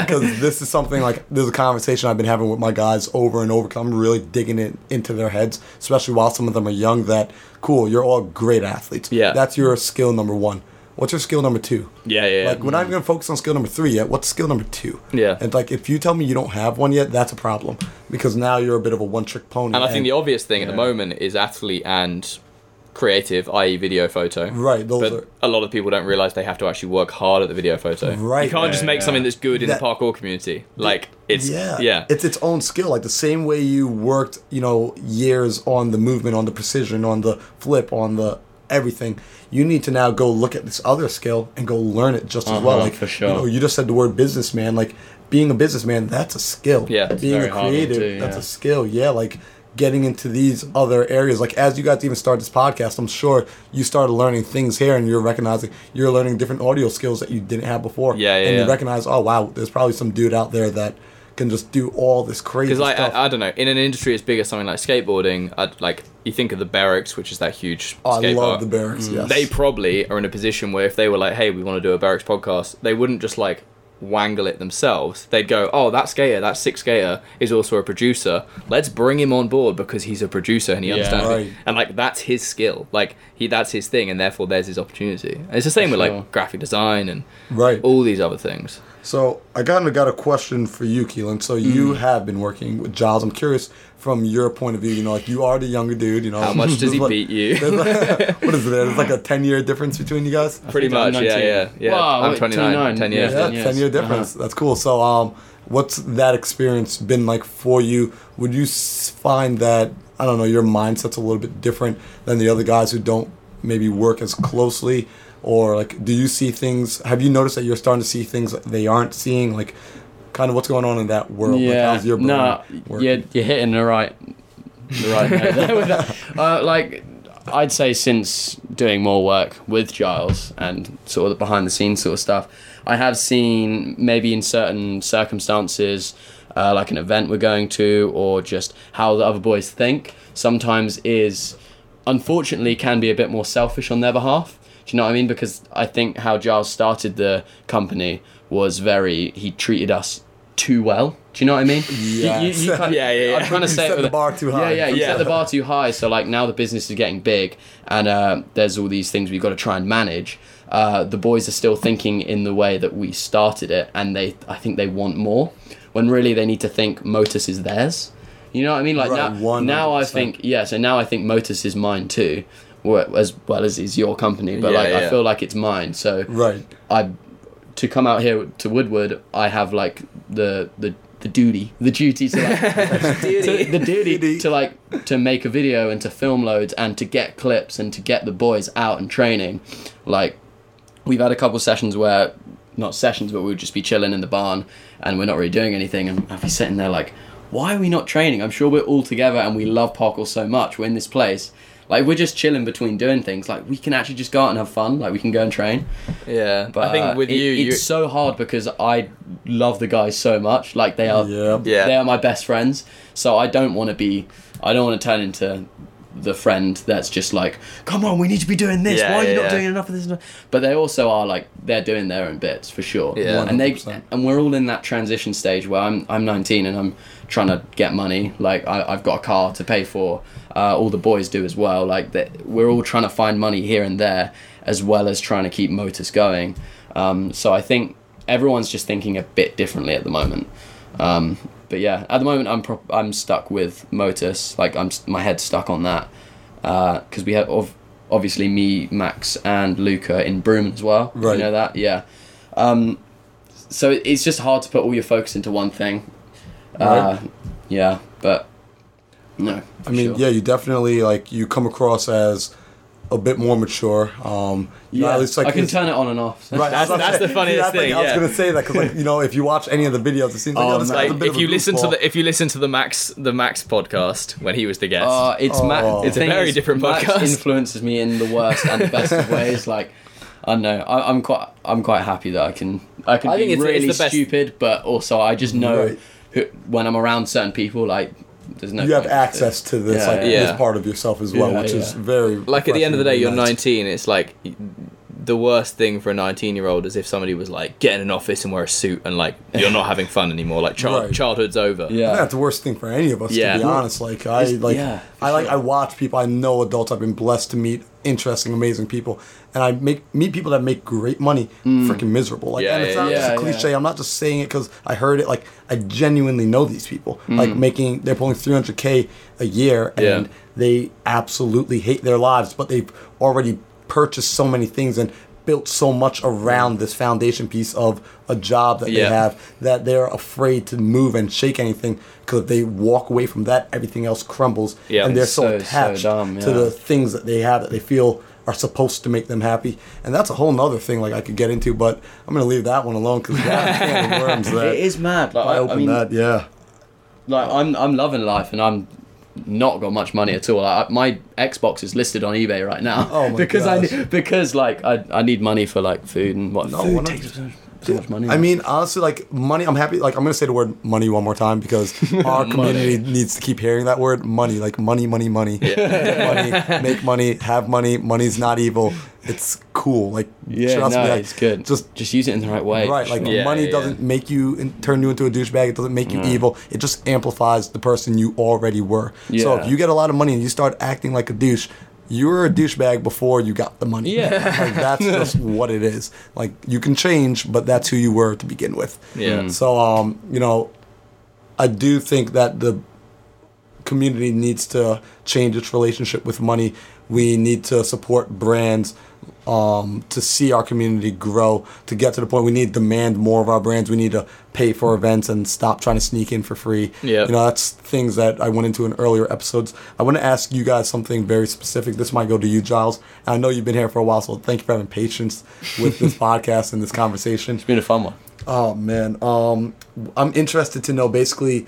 because this is something like there's a conversation I've been having with my guys over and over. Cause I'm really digging it into their heads, especially while some of them are young. That cool, you're all great athletes. Yeah. that's your skill number one. What's your skill number two? Yeah, yeah. yeah. Like we're not even gonna focus on skill number three yet. What's skill number two? Yeah. And like if you tell me you don't have one yet, that's a problem because now you're a bit of a one trick pony. and I think the obvious thing at the moment is athlete and creative, i.e., video photo. Right, those but are- a lot of people don't realize they have to actually work hard at the video photo. Right. You can't just make yeah. something that's good in That- the parkour community. Like it's yeah, yeah. It's its own skill. Like the same way you worked, you know, years on the movement, on the precision, on the flip, on the everything. You need to now go look at this other skill and go learn it just as well. Uh-huh, Like for sure. You, know, you just said the word businessman. Like being a businessman, that's a skill. Yeah, being a hard creative, too, that's a skill. Yeah, like getting into these other areas. Like as you guys even start this podcast, I'm sure you started learning things here, and you're recognizing you're learning different audio skills that you didn't have before. Yeah, yeah, And yeah. you recognize, oh wow, there's probably some dude out there that can just do all this crazy Because like stuff. I, I don't know, in an industry as big as something like skateboarding, I'd, like you think of the Berrics, which is that huge Oh, I love park. the Berrics. Mm. Yes. They probably are in a position where if they were like, "Hey, we want to do a Berrics podcast," they wouldn't just like wangle it themselves. They'd go, "Oh, that skater, that six skater, is also a producer. Let's bring him on board because he's a producer and he Yeah. understands." Right. It. And like that's his skill. Like he, that's his thing, and therefore there's his opportunity. And it's the same with Sure. like graphic design and right. all these other things. So I kind of got a question for you, Keelan. So you Mm. have been working with Giles. I'm curious from your point of view. You know, like you are the younger dude. You know, How much does *laughs* he like- beat you? like- *laughs* what is it? There's like a ten year difference between you guys. Pretty much, yeah, 19. yeah, yeah. Wow, I'm wait, 29, 29, 10 years. yeah. Yeah, ten year difference. That's cool. So, um, what's that experience been like for you? Would you find that I don't know your mindset's a little bit different than the other guys who don't maybe work as closely, or like do you see things? Have you noticed that you're starting to see things that they aren't seeing? Like, kind of what's going on in that world? Like, Yeah, how's your brain no, working? you're, you're hitting the right, the right note that. *laughs* Uh, like, I'd say since doing more work with Giles and sort of the behind the scenes sort of stuff, I have seen maybe in certain circumstances, uh, like an event we're going to, or just how the other boys think, sometimes is unfortunately can be a bit more selfish on their behalf. Do you know what I mean? Because I think how Giles started the company was very he treated us too well. Do you know what I mean? *laughs* Yes. You, you, you kind Yeah, yeah, yeah. I'm trying to You say set with the bar too high. Yeah, yeah, you Yeah. set the bar too high. So like now the business is getting big, and uh, there's all these things we've got to try and manage. Uh, the boys are still thinking in the way that we started it, and they I think they want more, when really they need to think Motus is theirs. You know what I mean? Like Right, now, now I think yeah. So now I think Motus is mine too, as well as is your company. But Yeah, like I feel like it's mine. So right. I to come out here to Woodward, I have like the the the duty, the duty to like *laughs* to, *laughs* the duty Duty. to like to make a video and to film loads and to get clips and to get the boys out and training. Like we've had a couple sessions where not sessions, but we would just be chilling in the barn and we're not really doing anything and I'd be sitting there like, why are we not training? I'm sure we're all together and we love parkour so much. We're in this place. Like we're just chilling between doing things. Like we can actually just go out and have fun. Like we can go and train. Yeah, But I think uh, with it- you, you it's so hard because I love the guys so much. Like they are, Yeah. Yeah. they are my best friends. So I don't want to be, I don't want to turn into the friend that's just like, come on, we need to be doing this. Yeah, Why are you yeah, not yeah. doing enough of this? But they also are like they're doing their own bits for sure. Yeah. and they 100%. and we're all in that transition stage where I'm I'm 19 and I'm trying to get money. Like I, I've got a car to pay for. Uh, all the boys do as well. Like that, we're all trying to find money here and there, as well as trying to keep Motus going. Um, so I think everyone's just thinking a bit differently at the moment. Um, but yeah, at the moment I'm pro- I'm stuck with Motus. Like I'm my head's stuck on that because we have ov- obviously me, Max, and Luca in Broome as well. Right. You know that, yeah. Um, so it's just hard to put all your focus into one thing. Uh, yeah, but no. I mean, sure. yeah, you definitely like you come across as a bit more mature. Um, you know, yeah. at least, like, I can it's- turn it on and off. Right, That's- what that's the funniest that's like- thing, I was gonna say that because, like, you know, if you watch any of the videos, it seems like, Oh, oh, like a bit if of a you listen to the if you listen to the Max the Max podcast when he was the guest. Uh, it's Oh. Ma- It's a very is, different Max podcast. *laughs* influences me in the worst and the best of ways. Like, I don't know. I, I'm quite. I'm quite happy that I can. I can I be think it's- it's really the best- stupid, but also I just know Right. who, when I'm around certain people, like, there's no. you have access to this, Yeah, like yeah. this part of yourself as well, Yeah, which is very like at the end of the day, you're nice. 19. It's like the worst thing for a 19 year old is if somebody was like, get in an office and wear a suit and like you're not having fun anymore. Like child, Right. childhood's over. Yeah. I think that's the worst thing for any of us, Yeah. to be honest. Like I It's- like yeah, for I like sure. I watch people. I know adults. I've been blessed to meet interesting, amazing people, and I make meet people that make great money, freaking miserable. Like, Yeah, and it's yeah, not just Mm. a cliche. yeah. I'm not just saying it because I heard it. Like, I genuinely know these people. Mm. Like making they're pulling 300k a year, and Yeah. they absolutely hate their lives, but they've already purchased so many things and built so much around this foundation piece of a job that Yeah. they have that they're afraid to move and shake anything because if they walk away from that, everything else crumbles. Yeah. and they're It's so, so- so attached dumb, to the things that they have that they feel are supposed to make them happy. And that's a whole nother thing like I could get into, but I'm gonna leave that one alone because *laughs* that worms that It is mad. Like, I I, I open mean, that, yeah. like I'm I'm loving life and I'm not got much money at all. Like, my Xbox is listed on eBay right now. Oh my *laughs* because gosh. I because like I, I need money for like food and what No, food takes so, so much money. I mean, honestly, like money. I'm happy. Like I'm gonna say the word money one more time because *laughs* our community needs to keep hearing that word money. Like money, money, money, *laughs* money. Make money, have money. Money's not evil. It's cool. Like yeah, trust no, me. like, it's good. Just just use it in the right way. right. Like Yeah, money yeah. doesn't make you in, turn you into a douchebag. It doesn't make you mm. evil. It just amplifies the person you already were. So if you get a lot of money and you start acting like a douche. You were a douchebag before you got the money. Yeah. like that's *laughs* just what it is. Like you can change, but that's who you were to begin with. Yeah. So um, you know, I do think that the community needs to change its relationship with money. We need to support brands um, to see our community grow. To get to the point, we need to demand more of our brands. We need to pay for events and stop trying to sneak in for free. yeah You know, that's things that I went into in earlier episodes. I want to ask you guys something very specific. This might go to you, Giles. I know you've been here for a while, so thank you for having patience with this *laughs* podcast and this conversation. It's been a fun one. Oh man, um, I'm interested to know basically,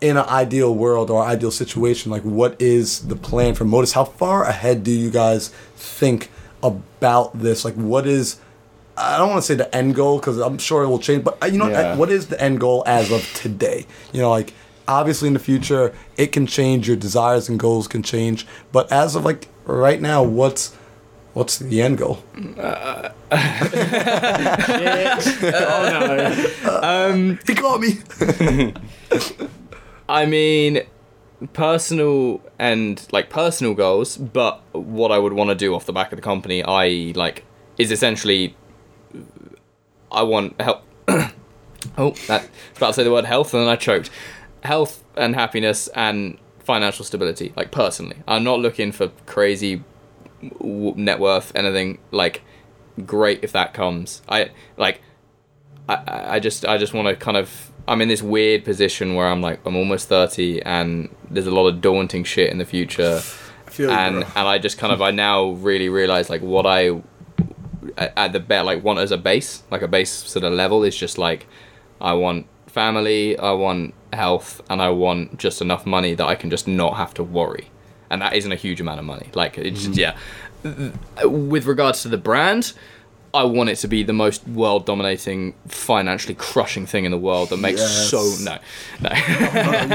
in an ideal world or ideal situation, like what is the plan for Modus? How far ahead do you guys think about this? Like, what is? I don't want to say the end goal because I'm sure it will change, but uh, you know, Yeah. what is the end goal as of today? You know, like obviously in the future it can change. Your desires and goals can change, but as of like right now, what's what's the end goal? *laughs* *laughs* oh no. *laughs* He caught me. I mean, personal and like personal goals, but what I would want to do off the back of the company, I like, is essentially, I want help. *coughs* oh, that about to say the word health, and then I choked. Health and happiness and financial stability, like personally. I'm not looking for crazy net worth, anything like. Great if that comes. I like. I I just I just want to kind of I'm in this weird position where I'm like I'm almost 30 and there's a lot of daunting shit in the future. I feel you, and and I just kind of I now really realize like what I at the bet like want as a base like a base sort of level is just like I want family I want health and I want just enough money that I can just not have to worry. And that isn't a huge amount of money. Like it's just yeah. With regards to the brand I want it to be the most world dominating financially crushing thing in the world that makes Yes. so no no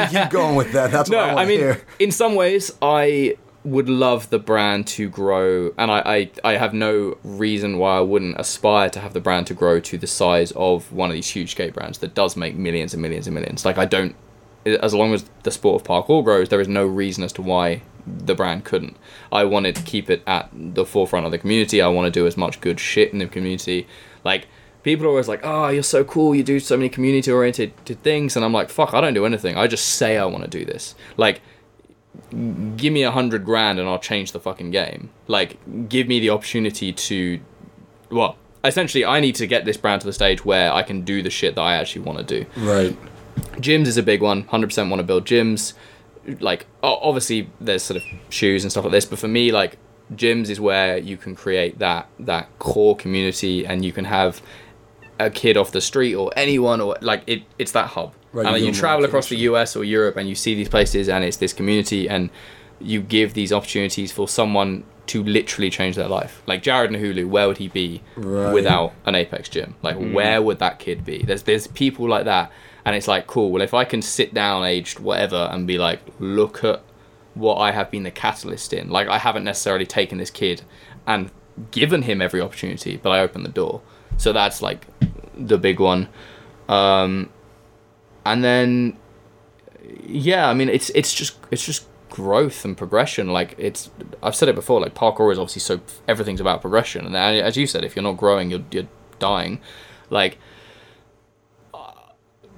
you keep going with that. That's no, what I want I mean, hear. in some ways, I would love the brand to grow, and I, I, I have no reason why I wouldn't aspire to have the brand to grow to the size of one of these huge skate brands that does make millions and millions and millions. Like, I don't, as long as the sport of parkour grows, there is no reason as to why the brand couldn't. I wanted to keep it at the forefront of the community. I want to do as much good shit in the community. Like, people are always like, oh, you're so cool, you do so many community oriented things. And I'm like, fuck, I don't do anything. I just say I want to do this. Like, give me a hundred grand and I'll change the fucking game. Like, give me the opportunity to, well, essentially, I need to get this brand to the stage where I can do the shit that I actually want to do. Right. Gyms is a big one. Hundred percent want to build gyms. Like, obviously, there's sort of shoes and stuff like this, but for me, like, gyms is where you can create that that core community, and you can have a kid off the street or anyone or like it. It's that hub. Right, and you like, you travel across the US or Europe, and you see these places, and it's this community, and you give these opportunities for someone to literally change their life. Like Jared Nahulu, where would he be Right. without an Apex gym? Like, hmm. where would that kid be? There's there's people like that, and it's like cool. Well, if I can sit down, aged whatever, and be like, look at what I have been the catalyst in. Like, I haven't necessarily taken this kid and given him every opportunity, but I opened the door. So that's like the big one. Um, and then, yeah, I mean, it's it's just it's just growth and progression. Like it's I've said it before. Like parkour is obviously so everything's about progression, and as you said, if you're not growing, you're you're dying. Like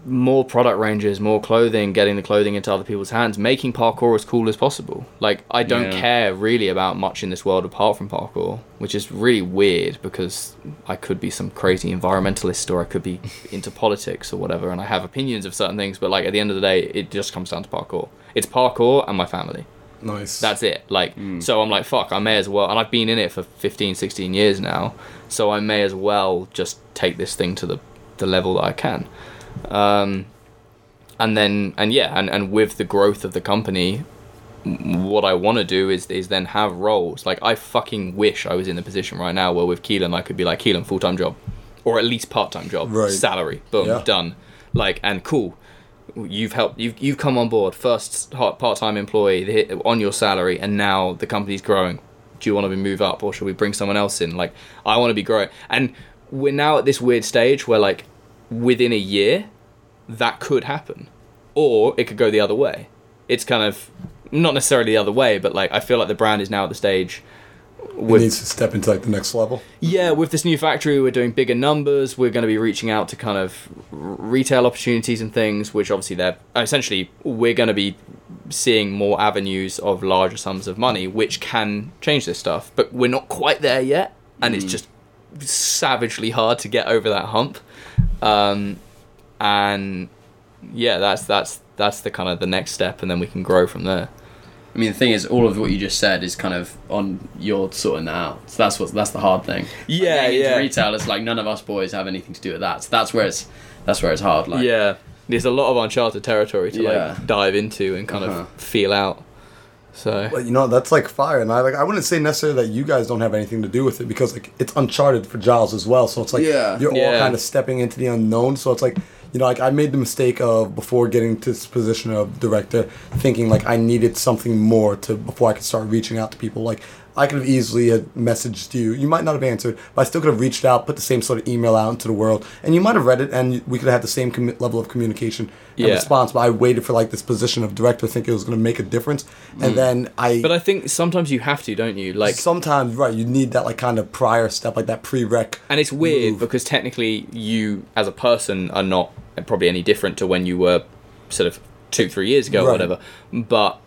more product ranges, more clothing, getting the clothing into other people's hands, making parkour as cool as possible. Like I don't Yeah. care really about much in this world apart from parkour, which is really weird because I could be some crazy environmentalist or I could be *laughs* into politics or whatever and I have opinions of certain things, but like at the end of the day it just comes down to parkour. It's parkour and my family. Nice. That's it. Like, mm. so I'm like, fuck, I may as well, and I've been in it for 15, 16 years now, so I may as well just take this thing to the, the level that I can. Um, and then, and yeah, and, and with the growth of the company, what I want to do is is then have roles. Like, I fucking wish I was in the position right now where with Keelan, I could be like, Keelan, full time job, or at least part time job, Right. salary, boom, Yeah. done. Like, and cool. You've helped you've you've come on board. First part time employee on your salary and now the company's growing. Do you want to be move up or should we bring someone else in? Like i want to be growing and we're now at this weird stage where like within a year that could happen or it could go the other way it's kind of not necessarily the other way, but like I feel like the brand is now at the stage It with needs to step into like the next level. yeah, with this new factory, we're doing bigger numbers. We're going to be reaching out to kind of retail opportunities and things, which obviously they're essentially we're going to be seeing more avenues of larger sums of money, which can change this stuff. But we're not quite there yet, and it's mm. just savagely hard to get over that hump. Um, and yeah, that's that's that's the kind of the next step, and then we can grow from there. I mean, the thing is, all of what you just said is kind of on your sorting that out. So that's what that's the hard thing. Yeah, into yeah. Retail, it's like none of us boys have anything to do with that. So that's where it's that's where it's hard. Like, yeah, there's a lot of uncharted territory to Yeah. like dive into and kind Uh-huh. of feel out. So But you know, that's like fire, and I like I wouldn't say necessarily that you guys don't have anything to do with it because like it's uncharted for Giles as well. So it's like Yeah. you're all kind of stepping into the unknown. So it's like you know, like I made the mistake of before getting to this position of director, thinking like I needed something more to before I could start reaching out to people. Like I could have easily had messaged you. You might not have answered, but I still could have reached out, put the same sort of email out into the world, and you might have read it, and we could have had the same commi- level of communication and Yeah. response. But I waited for like this position of director, thinking it was going to make a difference, and hmm. then I. But I think sometimes you have to, don't you? Like, sometimes right, you need that like kind of prior step, like that prereq. and it's weird move. because technically you, as a person, are not probably any different to when you were sort of two, three years ago or whatever. But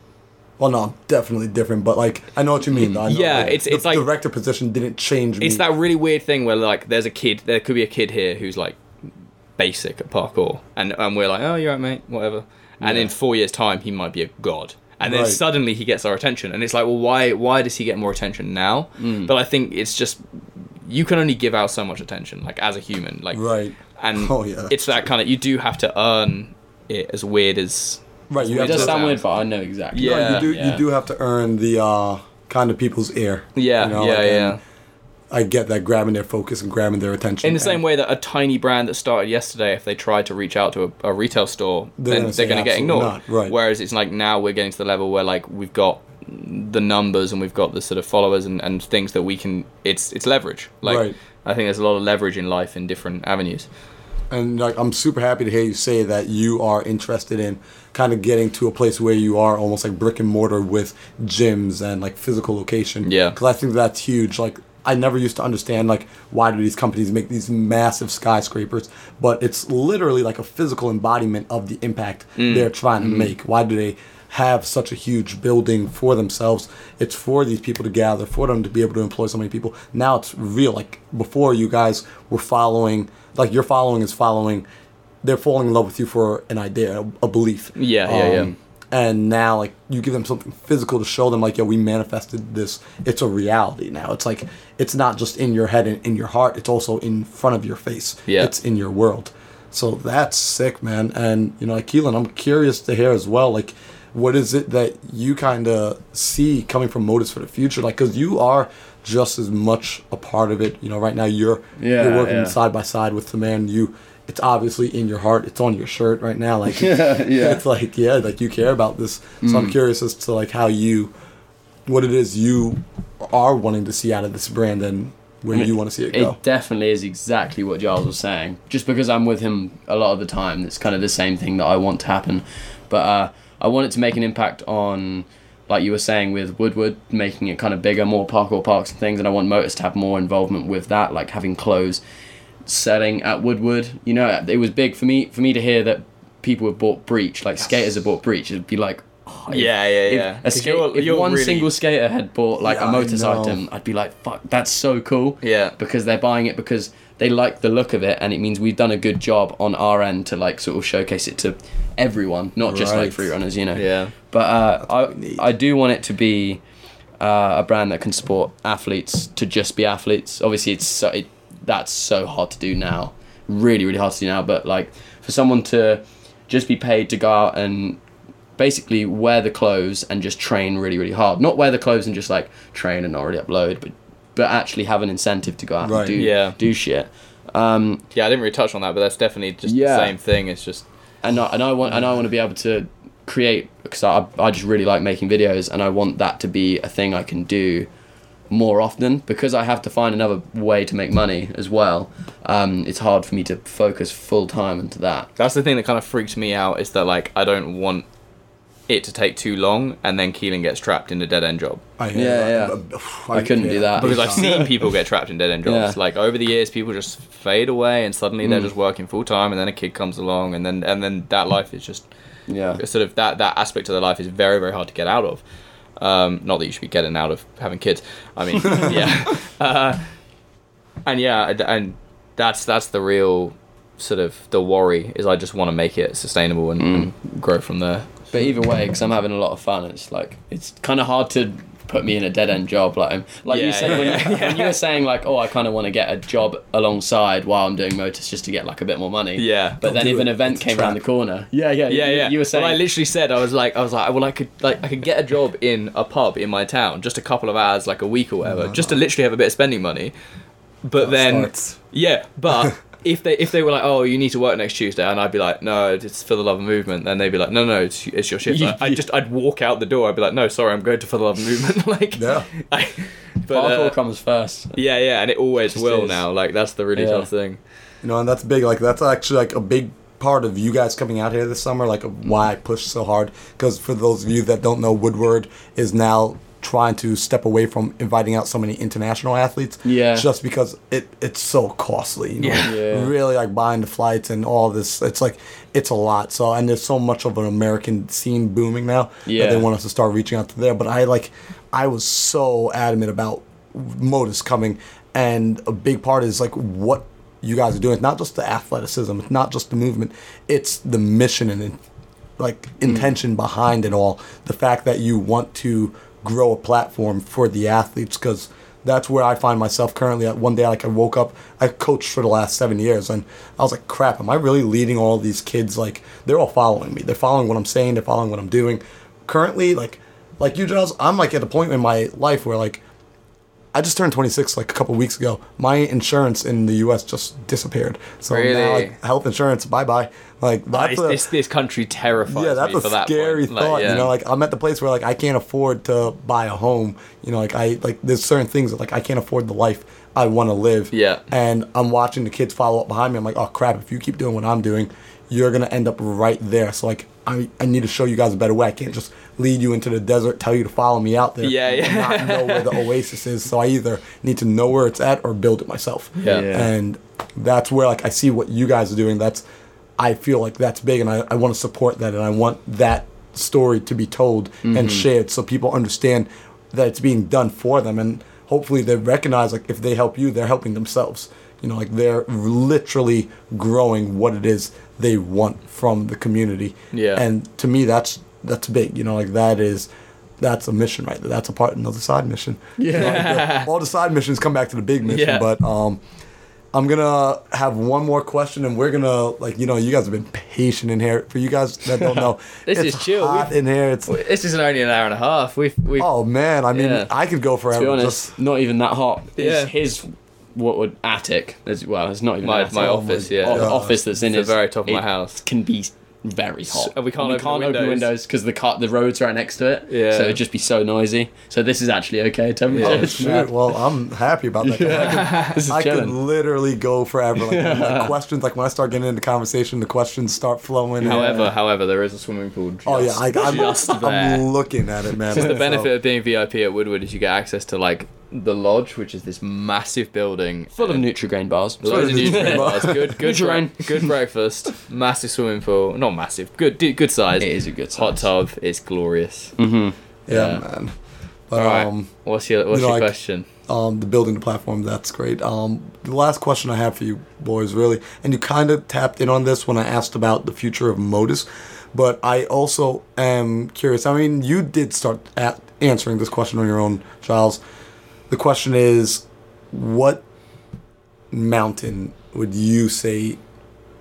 Well, no, definitely different, but like I know what you mean. Though. I know, Yeah, like, it's- the it's like- director position didn't change me. it's that really weird thing where like there's a kid, there could be a kid here who's like basic at parkour, and and we're like, oh, you're right, mate, whatever. And Yeah. in four years' time, he might be a god. And then Right. suddenly he gets our attention, and it's like, well, why? Why does he get more attention now? Mm. But I think it's just you can only give out so much attention, like as a human, like right, and *laughs* Oh, yeah, it's that kind of you do have to earn it as weird as right. You it have does to. sound sound. weird, but I know exactly. Yeah. right, you do. yeah. You do have to earn the uh, kind of people's ear. yeah you know, yeah like, yeah I get that grabbing their focus and grabbing their attention. in the same way that a tiny brand that started yesterday if they tried to reach out to a, a retail store They're then gonna they're going to get ignored not, right. whereas it's like now we're getting to the level where like we've got the numbers and we've got the sort of followers and, and things that we can it's it's leverage like Right. i think there's a lot of leverage in life in different avenues And like I'm super happy to hear you say that you are interested in kind of getting to a place where you are almost like brick and mortar with gyms and like physical location. Yeah. Because I think that's huge. Like I never used to understand like why do these companies make these massive skyscrapers, but it's literally like a physical embodiment of the impact mm. they're trying to mm-hmm. make. Why do they have such a huge building for themselves? It's for these people to gather, for them to be able to employ so many people. Now it's real. Like before, you guys were following, like your following is following. They're falling in love with you for an idea, a, a belief. Yeah, yeah, yeah. Um, and now, like, you give them something physical to show them, like, yo, we manifested this. It's a reality now. It's like, it's not just in your head and in your heart, it's also in front of your face. Yeah. It's in your world. So that's sick, man. And, you know, like, Keelan, I'm curious to hear as well, like, what is it that you kind of see coming from Modus for the future? Like, because you are just as much a part of it. You know, right now you're Yeah, you're working yeah. side by side with the man. You, it's obviously in your heart. It's on your shirt right now. Like, *laughs* Yeah, yeah. it's like yeah, like you care about this. So I'm curious as to like how you, what it is you are wanting to see out of this brand and where I mean, you want to see it go. It definitely is exactly what Giles was saying. Just because I'm with him a lot of the time, it's kind of the same thing that I want to happen. But uh, I want it to make an impact on, like you were saying, with Woodward, making it kind of bigger, more parkour parks and things. And I want Motus to have more involvement with that, like having clothes selling at Woodward. You know, it was big for me for me to hear that people have bought Breach, like skaters have bought Breach. It'd be like, oh, if- Yeah, yeah, if yeah. A 'Cause skate, you're- if you're one really- single skater had bought like Yeah, a item, I'd be like, fuck, that's so cool yeah because they're buying it because they like the look of it and it means we've done a good job on our end to like sort of showcase it to everyone not just like free runners you know yeah but uh, I. I do want it to be uh, a brand that can support athletes to just be athletes obviously it's so, it, that's so hard to do now really really hard to do now but like for someone to just be paid to go out and basically wear the clothes and just train really really hard not wear the clothes and just like train and not really upload but but actually have an incentive to go out Right. and do Yeah. do shit um yeah i didn't really touch on that but that's definitely just Yeah. the same thing it's just and I, and I want and I want to be able to create because I, I just really like making videos and I want that to be a thing I can do more often because I have to find another way to make money as well. Um, it's hard for me to focus full time into that. That's the thing that kind of freaks me out is that like I don't want it to take too long, and then Keelan gets trapped in a dead end job. I hear Yeah, that. yeah. I couldn't do that. Because I've seen people get trapped in dead end jobs. Yeah. Like over the years, people just fade away, and suddenly they're Mm. just working full time, and then a kid comes along, and then and then that life is just Yeah. sort of that that aspect of their life is very very hard to get out of. Um, not that you should be getting out of having kids. I mean, *laughs* yeah, uh, and yeah, and- and that's that's the real sort of the worry is I just want to make it sustainable and, and grow from there. But either way, because I'm having a lot of fun, it's like it's kind of hard to put me in a dead end job. Like I'm, like you Yeah, said when, yeah, you, when you were saying like, oh, I kind of want to get a job alongside while I'm doing Motus just to get like a bit more money. Yeah. But Don't then do if an it. event It's came around the corner, yeah, yeah, yeah, you, yeah. You were saying, Well, I literally said I was like, I was like, well, I could like I could get a job in a pub in my town, just a couple of hours, like a week or whatever, just to literally have a bit of spending money. But then, starts. yeah, but *laughs* if they if they were like, oh, you need to work next Tuesday, and I'd be like, no, it's for the love of movement, then they'd be like, no, no, it's, it's your shift. *laughs* I, I'd just I'd walk out the door. I'd be like, no, sorry, I'm going to for the love of movement. *laughs* like, Yeah. I, but parkour uh, comes first. yeah, yeah, and it always Just will is. now. Like that's the really Yeah. tough thing. You know, and that's big. Like that's actually like a big part of you guys coming out here this summer. Like why I pushed so hard. Because for those of you that don't know, Woodward is now trying to step away from inviting out so many international athletes. Yeah. Just because it it's so costly. You know? Yeah. Yeah. Really like buying the flights and all this. It's like it's a lot. So and there's so much of an American scene booming now that Yeah. they want us to start reaching out to there. But I like I was so adamant about Modus coming, and a big part is like what you guys are doing. It's not just the athleticism, it's not just the movement, it's the mission and like mm. intention behind it all. The fact that you want to grow a platform for the athletes because that's where I find myself currently. One day, like I woke up, I coached for the last seven years, and I was like, "Crap, am I really leading all these kids? Like they're all following me. They're following what I'm saying. They're following what I'm doing. Currently, like, like you, Giles, I'm like at a point in my life where like I just turned 26 like a couple weeks ago. My insurance in the U.S. just disappeared. So now Really? like, health insurance, bye bye. Like that's This, a, this this country terrifies yeah, that's a for that scary. Like, thought. yeah. You know, like I'm at the place where like I can't afford to buy a home. You know, like I like there's certain things that like I can't afford the life I want to live. Yeah. And I'm watching the kids follow up behind me. I'm like, oh crap! If you keep doing what I'm doing, you're gonna end up right there. So like I I need to show you guys a better way. I can't just lead you into the desert, tell you to follow me out there. Yeah, and yeah. not know where the *laughs* oasis is. So I either need to know where it's at or build it myself. Yeah. Yeah. And that's where like I see what you guys are doing. That's I feel like that's big, and I, I want to support that, and I want that story to be told and mm-hmm. shared so people understand that it's being done for them, and hopefully they recognize like if they help you, they're helping themselves. You know, like they're literally growing what it is they want from the community. Yeah. And to me, that's that's big. You know, like that is. That's a mission right there. That's a part of another side mission. You know, the- all the side missions come back to the big mission. Yeah. But um, I'm gonna have one more question, and we're gonna like you know you guys have been patient in here. For you guys that don't know, *laughs* This it's is chill. hot We've- in here. It's This isn't only an hour and a half. We've we've oh man, I mean Yeah. I could go forever. To be honest, just- not even that hot. Yeah. his what would attic? As well, it's not even my attic. my Oh office. Yeah. o- God. office that's in It's the very top of my house. can be very hot. and we can't we open can't the open windows. windows because the car the road's right next to it. Yeah. so it'd just be so noisy. So this is actually okay temperature. oh It's shoot! Well, I'm happy about that. 'cause I could *laughs* this is I could literally go forever. Like, like questions, like when I start getting into conversation, the questions start flowing. and- However, however, there is a swimming pool. Just, oh yeah, I, I'm, just. I'm looking at it, man. Because the So- uh, benefit of being VIP at Woodward is you get access to like the lodge, which is this massive building Full of and Nutrigrain bars. Loads of Full of nutrient Nutrigrain bars. Good, good, Nutrigrain. bre- good breakfast. Massive swimming pool. Not massive. Good, d- good size. It is a good Hot tub It's glorious. Mm-hmm. yeah, yeah. man. But All right. um, What's your What's you know, your like- question? um, the building the platform. That's great. Um, the last question I have for you boys, really, and you kind of tapped in on this when I asked about the future of Modus, but I also am curious. I mean, you did start at answering this question on your own, Giles. The question is, what mountain would you say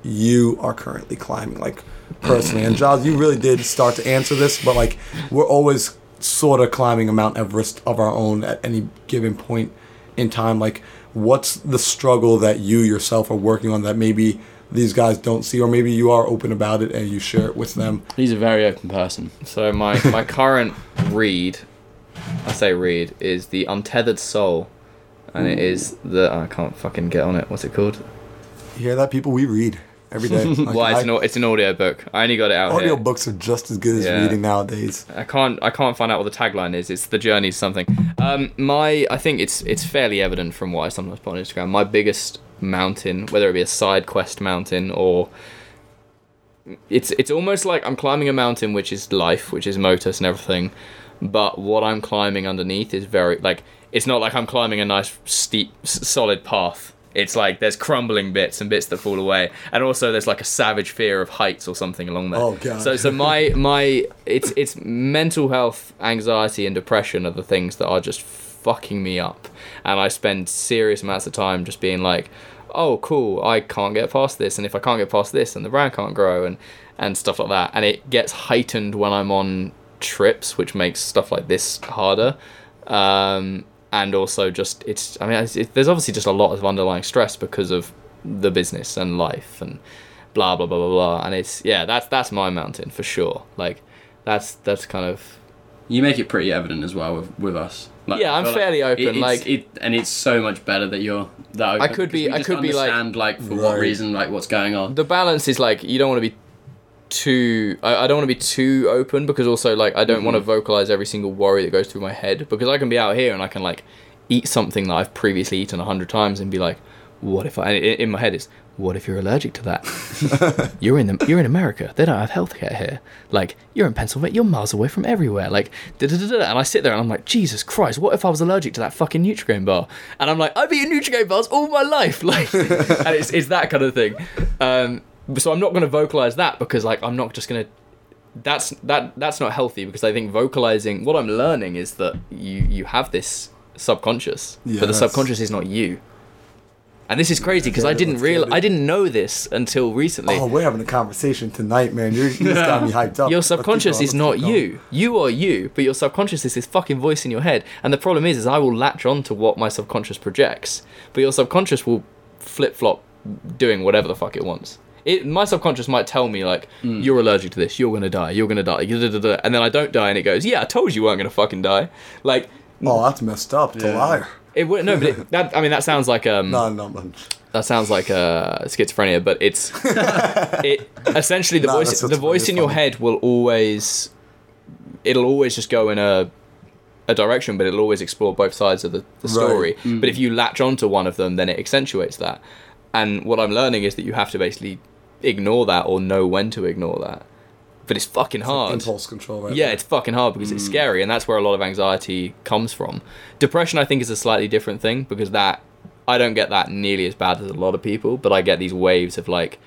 you are currently climbing, like personally? and Giles, you really did start to answer this, but like we're always sort of climbing a Mount Everest of our own at any given point in time. Like, what's the struggle that you yourself are working on that maybe these guys don't see, or maybe you are open about it and you share it with them? He's a very open person. So my my current read, I say read, is the Untethered Soul, and it is the I can't fucking get on it. What's it called? You hear that, people? We read. every day. *laughs* Like, Why it's I- an it's an audio book. I only got it out audio here. books are just as good as Yeah. reading nowadays. I can't I can't find out what the tagline is. It's the journey something. Um, my I think it's it's fairly evident from what I sometimes put on Instagram. My biggest mountain, whether it be a side quest mountain or it's it's almost like I'm climbing a mountain which is life, which is Motus and everything, but what I'm climbing underneath is very like it's not like I'm climbing a nice steep s- solid path. It's like there's crumbling bits and bits that fall away, and also there's like a savage fear of heights or something along there. Oh, God. So so my *laughs* my it's it's mental health, anxiety, and depression are the things that are just fucking me up, and I spend serious amounts of time just being like, oh cool, I can't get past this, and if I can't get past this, then the brand can't grow, and and stuff like that, and it gets heightened when I'm on trips, which makes stuff like this harder. Um, and also just it's I mean it's, it, there's obviously just a lot of underlying stress because of the business and life and blah blah blah blah blah and it's yeah that's that's my mountain for sure like that's that's kind of You make it pretty evident as well with, with us. Like, Yeah, I I'm feel fairly open, it- it's- like- it, and it's so much better that you're that open. I could be- we I just could be, like- understand, like, for what reason, like what's going on. the balance is like you don't want to be too I, I don't want to be too open because also like I don't want to vocalize every single worry that goes through my head because I can be out here and I can like eat something that I've previously eaten a hundred times and be like what if I in my head is what if you're allergic to that? *laughs* You're in the, you're in America. They don't have healthcare here. Like you're in Pennsylvania. You're miles away from everywhere. Like da-da-da-da. and I sit there and I'm like Jesus Christ what if I was allergic to that fucking Nutrigrain bar? And I'm like I've eaten Nutrigrain bars all my life. *laughs* Like and it's, it's that kind of thing. Um, so I'm not going to vocalize that because like I'm not just going to that's that that's not healthy because I think vocalizing what I'm learning is that you you have this subconscious but the subconscious is not you and this is crazy because I didn't real. I didn't know this until recently Oh, we're having a conversation tonight, man. You're, you just got me *laughs* hyped up. your subconscious is not you. You are you, but your subconscious is this fucking voice in your head. And the problem is, is I will latch on to what my subconscious projects, but your subconscious will flip flop, doing whatever the fuck it wants. It, my subconscious might tell me like, you're allergic to this, you're gonna die, you're gonna die, and then I don't die, and it goes, yeah, I told you you weren't gonna fucking die. Like, Oh, that's messed up. It's a Yeah. liar. it would no, but it, *laughs* that I mean that sounds like um No, no, no. that sounds like uh, schizophrenia, but it's *laughs* it essentially the Nah, voice the voice really in your head will always it'll always just go in a a direction, but it'll always explore both sides of the, the story. Mm. But if you latch onto one of them, then it accentuates that. And what I'm learning is that you have to basically ignore that or know when to ignore that. But it's fucking hard. Impulse control, right? Yeah, there. it's fucking hard because it's scary, and that's where a lot of anxiety comes from. Depression, I think, is a slightly different thing because that I don't get that nearly as bad as a lot of people, but I get these waves of like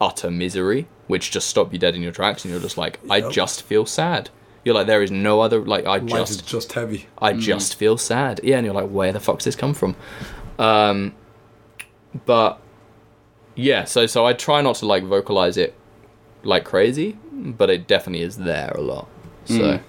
utter misery, which just stop you dead in your tracks, and you're just like, I just feel sad. You're like, there is no other like I Life is just just heavy. I just feel sad. Yeah, and you're like, where the fuck's this come from? Um, but yeah, so so I try not to like vocalize it like crazy, but it definitely is there a lot. So Mm.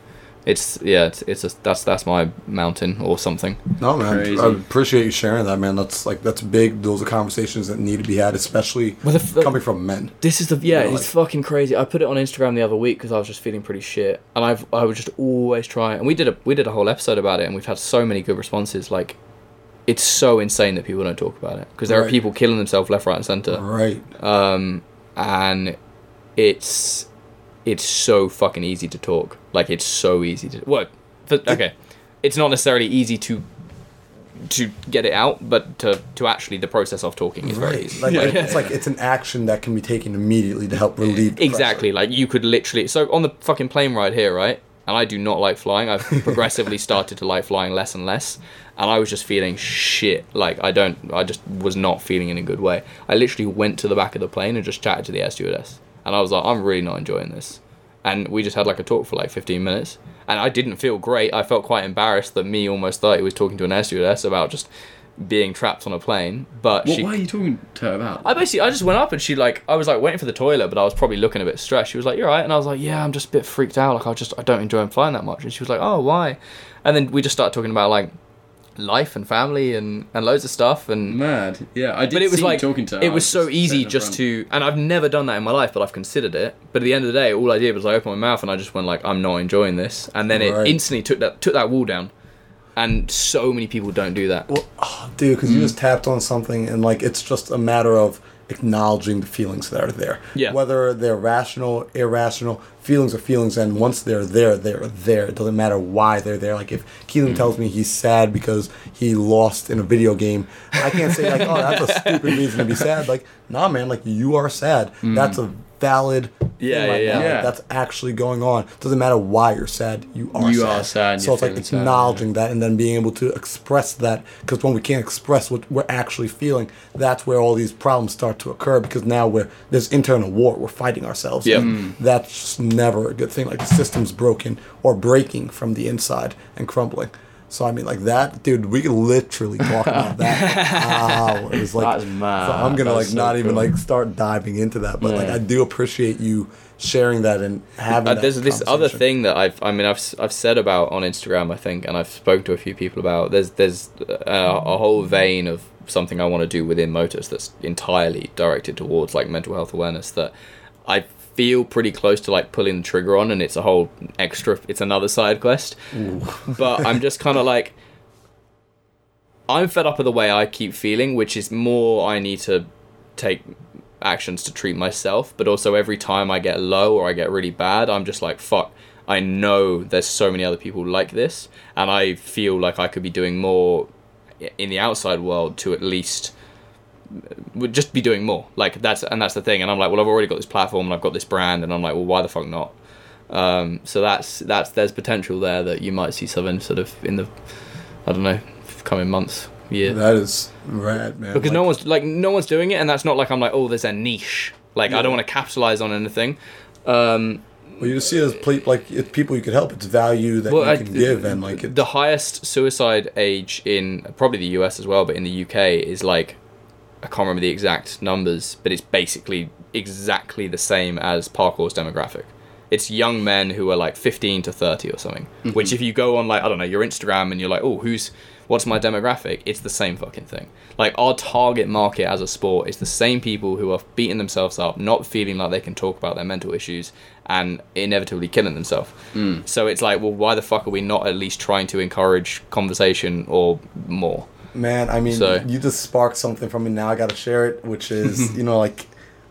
it's yeah, it's, it's a, that's that's my mountain or something. No, man. Crazy. I appreciate you sharing that, man. That's like that's big. Those are conversations that need to be had, especially Well, the f- coming from men. This is the yeah, You know, it's fucking crazy. I put it on Instagram the other week because I was just feeling pretty shit, and I've I would just always try. And we did a we did a whole episode about it, and we've had so many good responses. Like, it's so insane that people don't talk about it because there are people killing themselves left, right, and center. Right. um, and it's it's so fucking easy to talk. Like it's so easy to what? Okay, it's not necessarily easy to to get it out, but to to actually the process of talking is very Right. easy. Like, Yeah. like, it's like it's an action that can be taken immediately to help relieve. the exactly. Like you could literally. So on the fucking plane ride here, right? And I do not like flying. I've *laughs* progressively started to like flying less and less. And I was just feeling shit. Like I don't. I just was not feeling in a good way. I literally went to the back of the plane and just chatted to the air stewardess. And I was like, I'm really not enjoying this. And we just had like a talk for like 15 minutes. And I didn't feel great. I felt quite embarrassed that me, almost 30, was talking to an air stewardess about just being trapped on a plane. But What, she what are you talking to her about? I basically I just went up and she like I was like waiting for the toilet, but I was probably looking a bit stressed. She was like, "You're right," and I was like, "Yeah, I'm just a bit freaked out. Like I just I don't enjoy flying that much." And she was like, "Oh, why?" And then we just started talking about like life and family and and loads of stuff and. Mad. Yeah, I did But it was see like talking to her. it I was so easy just to, and I've never done that in my life, but I've considered it. But at the end of the day, all I did was I opened my mouth and I just went like, "I'm not enjoying this," and then it instantly took that took that wall down. And so many people don't do that. Well, oh, dude, because you mm. just tapped on something, and like it's just a matter of acknowledging the feelings that are there. Yeah. Whether they're rational, irrational, feelings are feelings, and once they're there, they're there. It doesn't matter why they're there. Like if Keelan Mm. tells me he's sad because he lost in a video game, I can't say like, oh, that's a stupid reason to be sad. Like, nah, man, like you are sad. That's a valid Mm. Yeah, right yeah, now. yeah. Like, that's actually going on. Doesn't matter why you're sad. You are You sad. are sad So it's like feeling sad, acknowledging that and then being able to express that. Because when we can't express what we're actually feeling, that's where all these problems start to occur. Because now we're there's internal war. We're fighting ourselves. Yep. And That's just never a good thing. Like the system's broken or breaking from the inside and crumbling. So I mean, like that, dude. We could literally talk about *laughs* that for hours. Like. So I'm gonna That's like so not even like start diving into that. But like, I do appreciate you sharing that and having. Uh, that there's this other thing that I've, I mean, I've, I've said about on Instagram, I think, and I've spoken to a few people about. There's, there's uh, a whole vein of something I want to do within Motus that's entirely directed towards like mental health awareness that I feel pretty close to like pulling the trigger on, and it's a whole extra, it's another side quest. But I'm just kind of *laughs* like, I'm fed up with the way I keep feeling, which is more I need to take actions to treat myself, but also every time I get low or I get really bad, I'm just like, fuck, I know there's so many other people like this, and I feel like I could be doing more in the outside world to at least would just be doing more. Like that's and that's the thing. And I'm like, well, I've already got this platform and I've got this brand, and I'm like, well, why the fuck not? Um, so that's that's there's potential there that you might see something sort of in the I don't know coming months, year That is rad, man. because Like, no one's like no one's doing it, and that's not like I'm like oh there's a niche. Like I don't want to capitalize on anything. Um, Well, you see as ple- like it's people you could help. It's value that well, you I- can give, and like the highest suicide age in probably the US as well, but in the UK is like I can't remember the exact numbers, but it's basically exactly the same as parkour's demographic. It's young men who are like 15 to 30 or something. Mm-hmm. Which, if you go on like I don't know your Instagram and you're like, oh, who's what's my demographic? It's the same fucking thing. Like our target market as a sport is the same people who are beating themselves up, not feeling like they can talk about their mental issues, and inevitably killing themselves. Mm. So it's like, well, why the fuck are we not at least trying to encourage conversation or more? Man. I mean, So- you just sparked something from me. Now I got to share it, which is *laughs* you know like.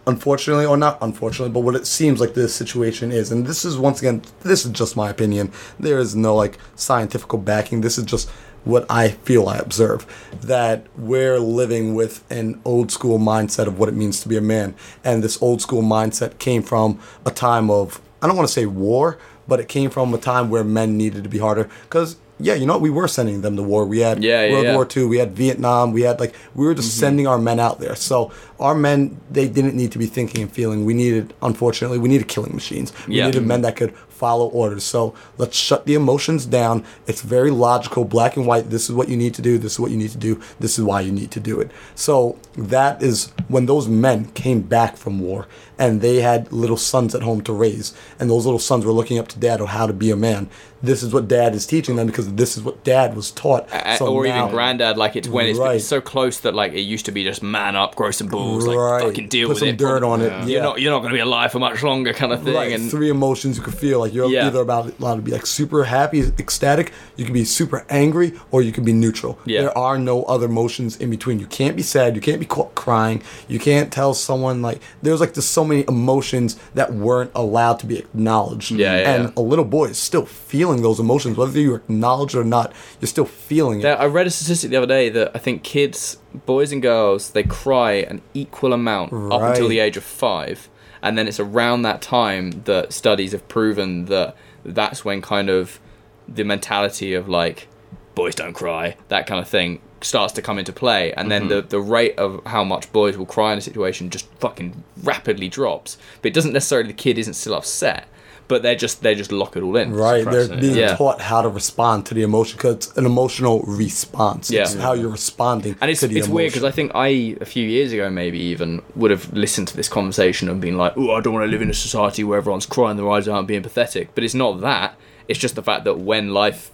Unfortunately, or not unfortunately, but what it seems like this situation is, and this is once again, this is just my opinion. There is no like scientific backing. This is just what I feel I observe that we're living with an old school mindset of what it means to be a man. And this old school mindset came from a time of, I don't want to say war, but it came from a time where men needed to be harder. Because, yeah, you know, we were sending them to war. We had Yeah, yeah, World yeah. War II, we had Vietnam, we had like, we were just mm-hmm. sending our men out there. So our men, they didn't need to be thinking and feeling. We needed, unfortunately, we needed killing machines. We needed men that could follow orders. So let's shut the emotions down. It's very logical, black and white. This is what you need to do. This is what you need to do. This is why you need to do it. So that is when those men came back from war and they had little sons at home to raise. And those little sons were looking up to dad on how to be a man. This is what dad is teaching them because this is what dad was taught. A- So or now- even granddad, like it's when it's, Right. it's so close that like it used to be just man up, grow some balls, Right. like fucking deal Put with some it. dirt on it. Yeah. Yeah. You're not you're not gonna be alive for much longer, kind of thing. Right, And three emotions you can feel. Like you're Yeah. either about allowed to be like super happy, ecstatic. You can be super angry, or you can be neutral. Yeah. There are no other emotions in between. You can't be sad. You can't be caught crying. You can't tell someone like there's like just so many emotions that weren't allowed to be acknowledged. Yeah, yeah, And yeah. a little boy is still feeling those emotions, whether you acknowledge it or not. You're still feeling it. I read a statistic the other day that I think kids, boys and girls, they cry an equal amount up until the age of five, and then it's around that time that studies have proven that that's when kind of the mentality of like boys don't cry, that kind of thing starts to come into play, and then the mhm. the rate of how much boys will cry in a situation just fucking rapidly drops. But it doesn't necessarily the kid isn't still upset, but they're just they just lock it all in. Right, they're being Yeah. taught how to respond to the emotion because it's an emotional response. Yeah, It's Yeah. how you're responding And it's, to the it's emotion. weird because I think I, a few years ago, maybe even, would have listened to this conversation and been like, oh, I don't want to live in a society where everyone's crying their eyes out and being pathetic. But it's not that. It's just the fact that when life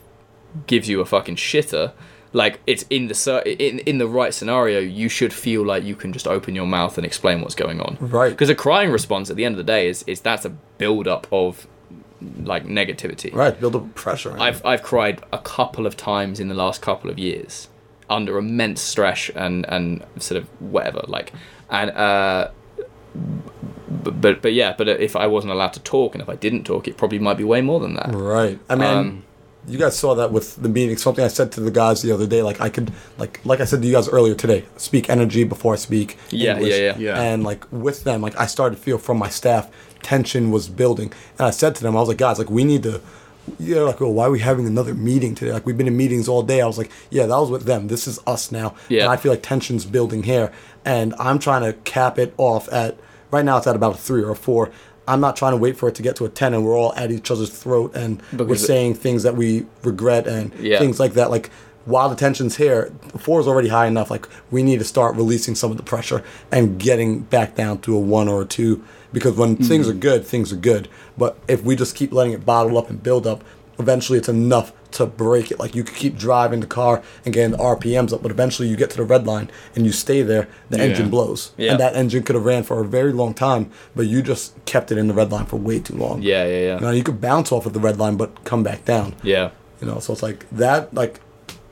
gives you a fucking shitter, like it's in the in in the right scenario, you should feel like you can just open your mouth and explain what's going on. Right. Because a crying response at the end of the day is is that's a build up of like negativity. Right, build up pressure. I've I've cried a couple of times in the last couple of years. under immense stress and and sort of whatever like and uh but, but but yeah but if i wasn't allowed to talk and if i didn't talk it probably might be way more than that Right. I mean, Um, you guys saw that with the meeting. Something I said to the guys the other day. Like I could, like, like I said to you guys earlier today. Speak energy before I speak. Yeah, English. yeah, yeah. Yeah. And like with them, like I started to feel from my staff tension was building, and I said to them, I was like, guys, like we need to. Yeah, like, well, why are we having another meeting today? Like, we've been in meetings all day. I was like, yeah, that was with them. This is us now. Yeah. And I feel like tension's building here, and I'm trying to cap it off at. Right now, it's at about a three or a four. I'm not trying to wait for it to get to a ten, and we're all at each other's throat, and we're saying things that we regret and Yeah. things like that. Like, while the tension's here, four is already high enough. Like, we need to start releasing some of the pressure and getting back down to a one or a two. Because when things Mm-hmm. are good, things are good. But if we just keep letting it bottle up and build up, eventually it's enough to break it. Like you could keep driving the car and getting the RPMs up, but eventually you get to the red line and you stay there, the Yeah. engine blows. Yeah. And that engine could have ran for a very long time, but you just kept it in the red line for way too long. yeah yeah yeah Now you could bounce off of the red line but come back down. yeah You know, so it's like that like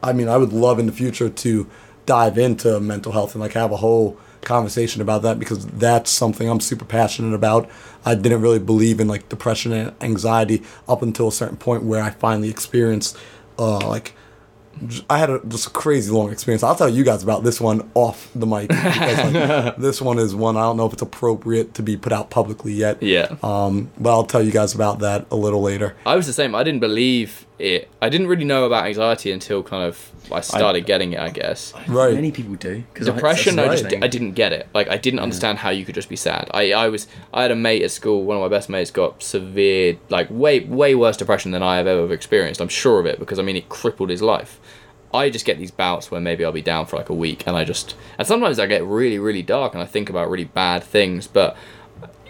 I mean, I would love in the future to dive into mental health and like have a whole conversation about that because that's something I'm super passionate about. I didn't really believe in like depression and anxiety up until a certain point where I finally experienced uh like I had a, just a crazy long experience. I'll tell you guys about this one off the mic because like, *laughs* this one is one I don't know if it's appropriate to be put out publicly yet. yeah Um, but I'll tell you guys about that a little later. I was the same. I didn't believe it. I didn't really know about anxiety until kind of I started getting it. I guess Right. Many people do. 'cause depression. that's I just thing. I didn't get it. Like I didn't understand how you could just be sad. I I was I had a mate at school. One of my best mates got severe, like way way worse depression than I have ever experienced. I'm sure of it because I mean it crippled his life. I just get these bouts where maybe I'll be down for like a week and I just and sometimes I get really really dark and I think about really bad things, but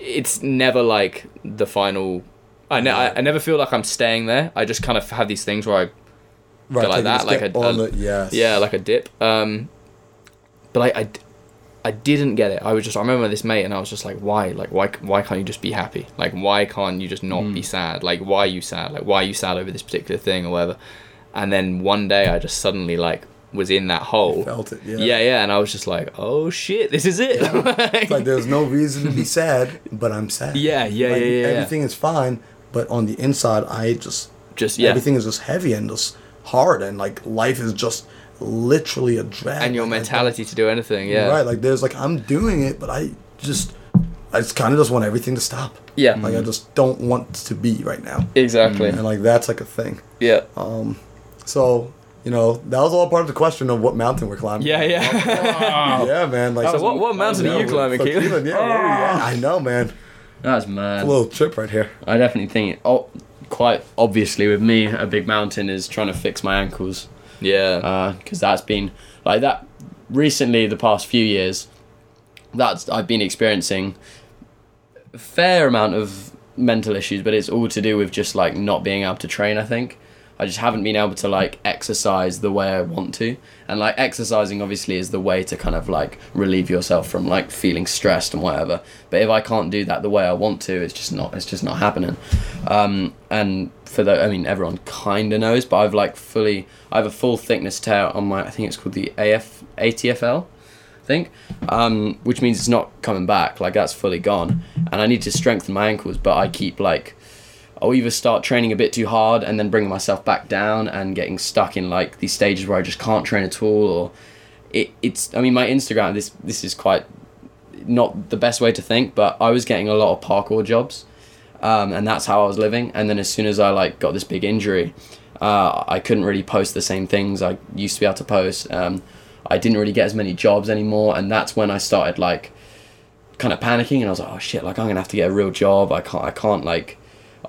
it's never like the final. I, ne- I, I never feel like I'm staying there. I just kind of have these things where I Right, go like that, like a, a- the yes. yeah, like a dip. Um, but I didn't get it. I was just I remember this mate and I was just like, why? Like why? Why can't you just be happy? Like why can't you just not be sad? Like why are you sad? Like why are you sad over this particular thing or whatever? And then one day I just suddenly like was in that hole. felt it, yeah. yeah, yeah, and I was just like, oh shit, this is it. *laughs* It's like there's no reason to be sad, but I'm sad. Yeah, yeah, Like, yeah, yeah, yeah. Everything is fine, but on the inside, I just just yeah. everything is just heavy and just hard, and like life is just literally a drag. and your mentality to do anything, yeah. Right, like there's like I'm doing it, but I just I just kind of just want everything to stop. Yeah. Like I just don't want to be right now, Exactly. and like that's like a thing. Yeah. Um, So you know that was all part of the question of what mountain we're climbing. Yeah, yeah. *laughs* yeah, man. Like so what, what mountain Yeah, are you climbing, Keelan? Keelan, *laughs* yeah, where we? I know, man. That's mad. A little trip right here. I definitely think, oh, quite obviously with me, a big mountain is trying to fix my ankles. Yeah. Uh, because that's been like that recently the past few years that's i've been experiencing a fair amount of mental issues but it's all to do with just like not being able to train i think i just haven't been able to like exercise the way i want to and like exercising obviously is the way to kind of like relieve yourself from like feeling stressed and whatever but if i can't do that the way i want to it's just not it's just not happening um and for the i mean everyone kind of knows but i've like fully i have a full thickness tear on my i think it's called the af atfl I think, um, which means it's not coming back. Like that's fully gone, and I need to strengthen my ankles. But I keep like, I'll either start training a bit too hard and then bringing myself back down and getting stuck in like these stages where I just can't train at all. Or it, it's. I mean, my Instagram. This this is quite not the best way to think, but I was getting a lot of parkour jobs, um, and that's how I was living. And then as soon as I like got this big injury, uh, I couldn't really post the same things I used to be able to post. Um, I didn't really get as many jobs anymore, and that's when I started like kind of panicking, and I was like, oh shit, like I'm gonna have to get a real job. I can't, I can't like,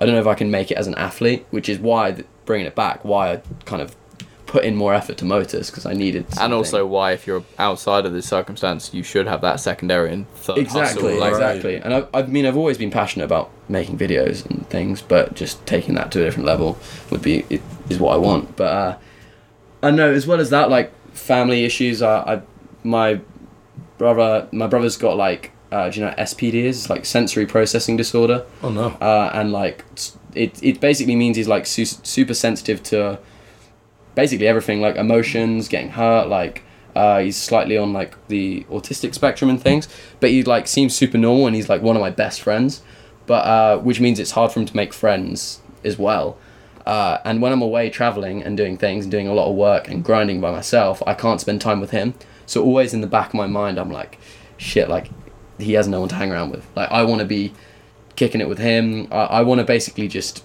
I don't know if I can make it as an athlete, which is why th- bringing it back, why I kind of put in more effort to Motus because I needed. and also why if you're outside of this circumstance you should have that secondary and third exactly, hustle, like, exactly. And I, I mean, I've always been passionate about making videos and things, but just taking that to a different level would be it, is what I want. But uh, I know as well as that, like family issues. I, I my brother, my brother's got like, uh, do you know what SPD is? It's like sensory processing disorder Oh no. uh, and like it, it basically means he's like su- super sensitive to basically everything like emotions, getting hurt, like uh, he's slightly on like the autistic spectrum and things, but he like seems super normal and he's like one of my best friends, but uh, which means it's hard for him to make friends as well. Uh, and when I'm away traveling and doing things and doing a lot of work and grinding by myself, I can't spend time with him. So always in the back of my mind, I'm like, shit, like he has no one to hang around with. Like I want to be kicking it with him. I, I want to basically just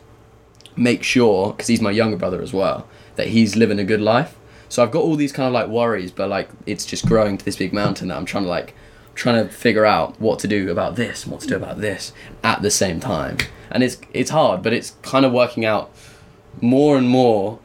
make sure because he's my younger brother as well that he's living a good life. So I've got all these kind of like worries, but like it's just growing to this big mountain that I'm trying to like trying to figure out what to do about this and what to do about this at the same time. And it's it's hard, but it's kind of working out more and more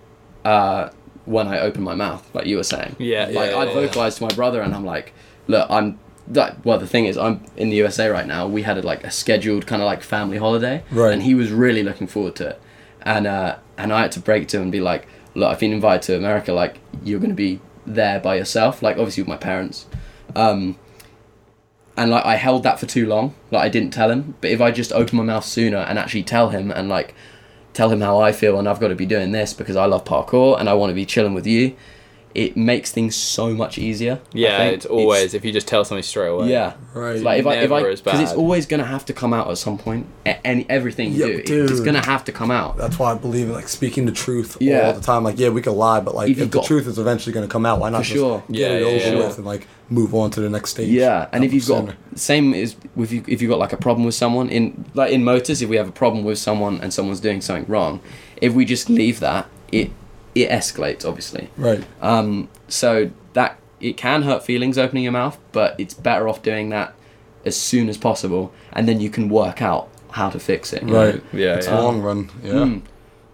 uh, when I open my mouth, like you were saying. Yeah, Like yeah, I yeah, vocalized to my brother, and I'm like, look, I'm. That, well, the thing is, I'm in the USA right now. We had a, like a scheduled kind of like family holiday, Right. and he was really looking forward to it. And uh, and I had to break to him and be like, look, I've been invited to America. Like you're gonna be there by yourself. Like obviously with my parents. Um, and like I held that for too long. Like I didn't tell him. But if I just open my mouth sooner and actually tell him and like tell him how I feel and I've got to be doing this because I love parkour and I want to be chilling with you, it makes things so much easier. Yeah, it's always if you just tell somebody straight away. yeah. Right. Like if I if I because it's always gonna have to come out at some point. Any everything you Yeah, do, it's gonna have to come out. That's why I believe in like speaking the truth Yeah. all the time. Like, yeah, we can lie, but like If if, the got- truth is eventually going to come out, why not For just sure. get Yeah, it yeah, over yeah. with and like move on to the next stage? Yeah, and if you've got Sooner. same is with you if you've got like a problem with someone in like in Motus, if we have a problem with someone and someone's doing something wrong, if we just leave that, it it escalates obviously. right, Um, so that it can hurt feelings opening your mouth, but it's better off doing that as soon as possible, and then you can work out how to fix it. you know? right, Yeah, It's yeah. a long run. Yeah, Mm.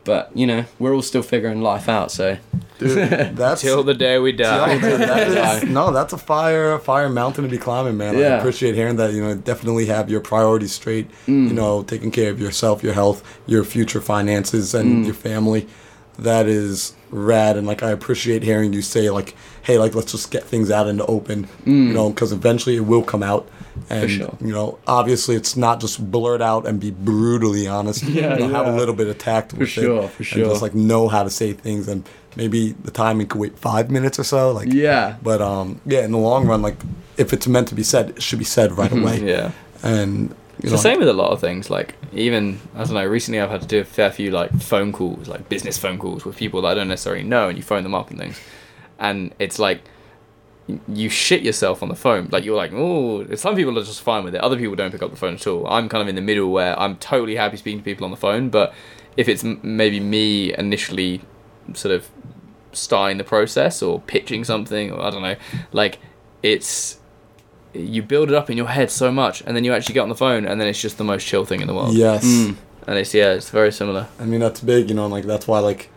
But you know, we're all still figuring life out. So dude, *laughs* that's Till the day we Yo, die. dude, that is, no, that's a fire fire mountain to be climbing, man. I Yeah. appreciate hearing that. You know, definitely have your priorities straight. Mm. You know, taking care of yourself, your health, your future finances, and Mm. your family. That is rad, and like I appreciate hearing you say like, "Hey, like let's just get things out in the open." You know, because eventually it will come out. And Mm. sure. you know, obviously, it's not just blurt out and be brutally honest. *laughs* Yeah, you know, have a little bit of tact with sure, it, for and sure. just like know how to say things, and maybe the timing could wait five minutes or so. Like, yeah, but um, yeah, in the long run, like if it's meant to be said, it should be said right away. yeah. And It's the same with a lot of things. Like even I don't know. Recently, I've had to do a fair few like phone calls, like business phone calls with people that I don't necessarily know, and you phone them up and things, and it's like you shit yourself on the phone. Like you're like, oh, some people are just fine with it. Other people don't pick up the phone at all. I'm kind of in the middle where I'm totally happy speaking to people on the phone, but if it's m- maybe me initially sort of starting the process or pitching something or I don't know, like it's you build it up in your head so much and then you actually get on the phone and then it's just the most chill thing in the world. yes, Mm. And it's yeah, it's very similar. I mean that's big, you know, and like that's why like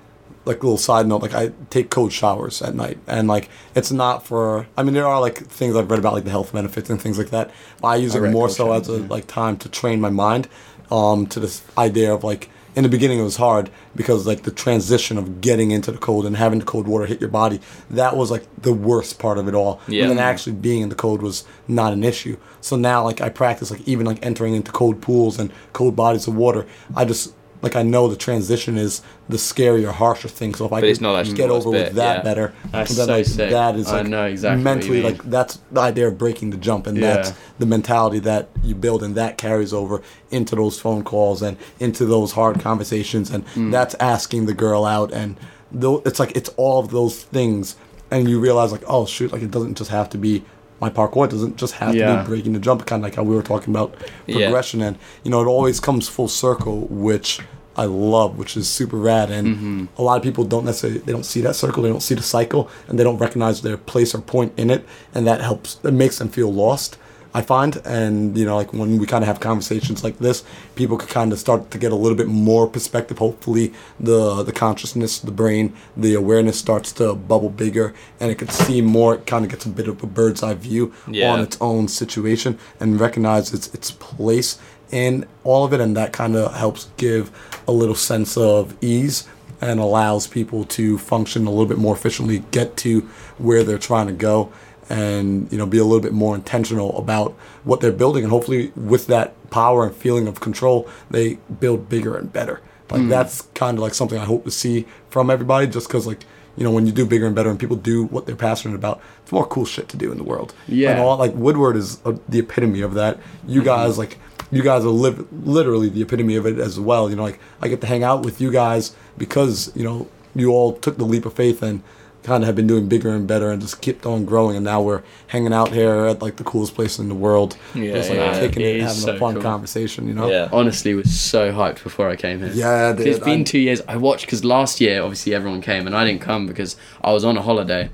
like a little side note, like I take cold showers at night, and like it's not for. I mean, there are like things I've read about like the health benefits and things like that. But I use I it more so showers, as a yeah. like time to train my mind, um, to this idea of like. In the beginning, it was hard because like the transition of getting into the cold and having the cold water hit your body, that was like the worst part of it all. Yeah. And then actually being in the cold was not an issue. So now like I practice like even like entering into cold pools and cold bodies of water. I just like I know the transition is the scarier, harsher thing. So if I But it's could not get the worst over with that yeah. better, That's then so like sick. that is I like know exactly mentally like that's the idea of breaking the jump, and Yeah. that's the mentality that you build, and that carries over into those phone calls and into those hard conversations, and Mm. that's asking the girl out, and tho- it's like it's all of those things, and you realize like oh shoot, like it doesn't just have to be. My parkour doesn't just have to be breaking the jump, kind of like how we were talking about Yeah. progression, and you know it always comes full circle, which I love, which is super rad. And Mm-hmm. a lot of people don't necessarily they don't see that circle, they don't see the cycle, and they don't recognize their place or point in it, and that helps. It makes them feel lost. I find, and you know, like when we kind of have conversations like this, people could kind of start to get a little bit more perspective. Hopefully, the the consciousness, the brain, the awareness starts to bubble bigger, and it could see more. It kind of gets a bit of a bird's eye view Yeah. on its own situation and recognize its its place in all of it, and that kind of helps give a little sense of ease and allows people to function a little bit more efficiently, get to where they're trying to go, and you know be a little bit more intentional about what they're building, and hopefully with that power and feeling of control, they build bigger and better. Like that's kind of like something I hope to see from everybody, just because like you know when you do bigger and better and people do what they're passionate about, it's more cool shit to do in the world. Yeah. And all like Woodward is uh, the epitome of that. You guys like you guys are live, literally the epitome of it as well. You know, like I get to hang out with you guys because you know you all took the leap of faith and kind of have been doing bigger and better and just kept on growing. And now we're hanging out here at like the coolest place in the world, Yeah, just like yeah, taking it it, is having so a fun cool. conversation. You know, Yeah. Honestly, was so hyped before I came here. Yeah, dude, It's been I- two years. I watched because last year, obviously, everyone came and I didn't come because I was on a holiday,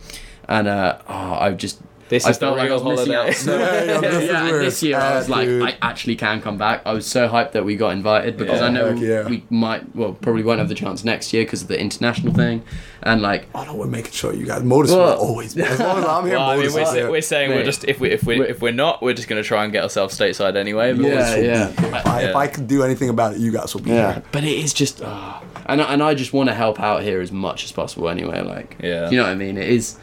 and uh, oh, I just. This I is the felt like I was real missing holiday. out. *laughs* So, Yeah, yeah, this yeah, and this year I was like, dude. I actually can come back. I was so hyped that we got invited because I know yeah. we might, well, probably won't have the chance next year because of the international thing, and like, Oh no, we're making sure you guys. Modus Well- will always be. *laughs* As long as I'm here, Well, I mean, we're, is we're saying we're just if we if we We're- if we're not, we're just gonna try and get ourselves stateside anyway. But Yeah, Modus will yeah. If I, if I could do anything about it, you guys will be yeah, here. but it is just, uh, and and I just want to help out here as much as possible anyway. Like, Yeah. you know what I mean? It is.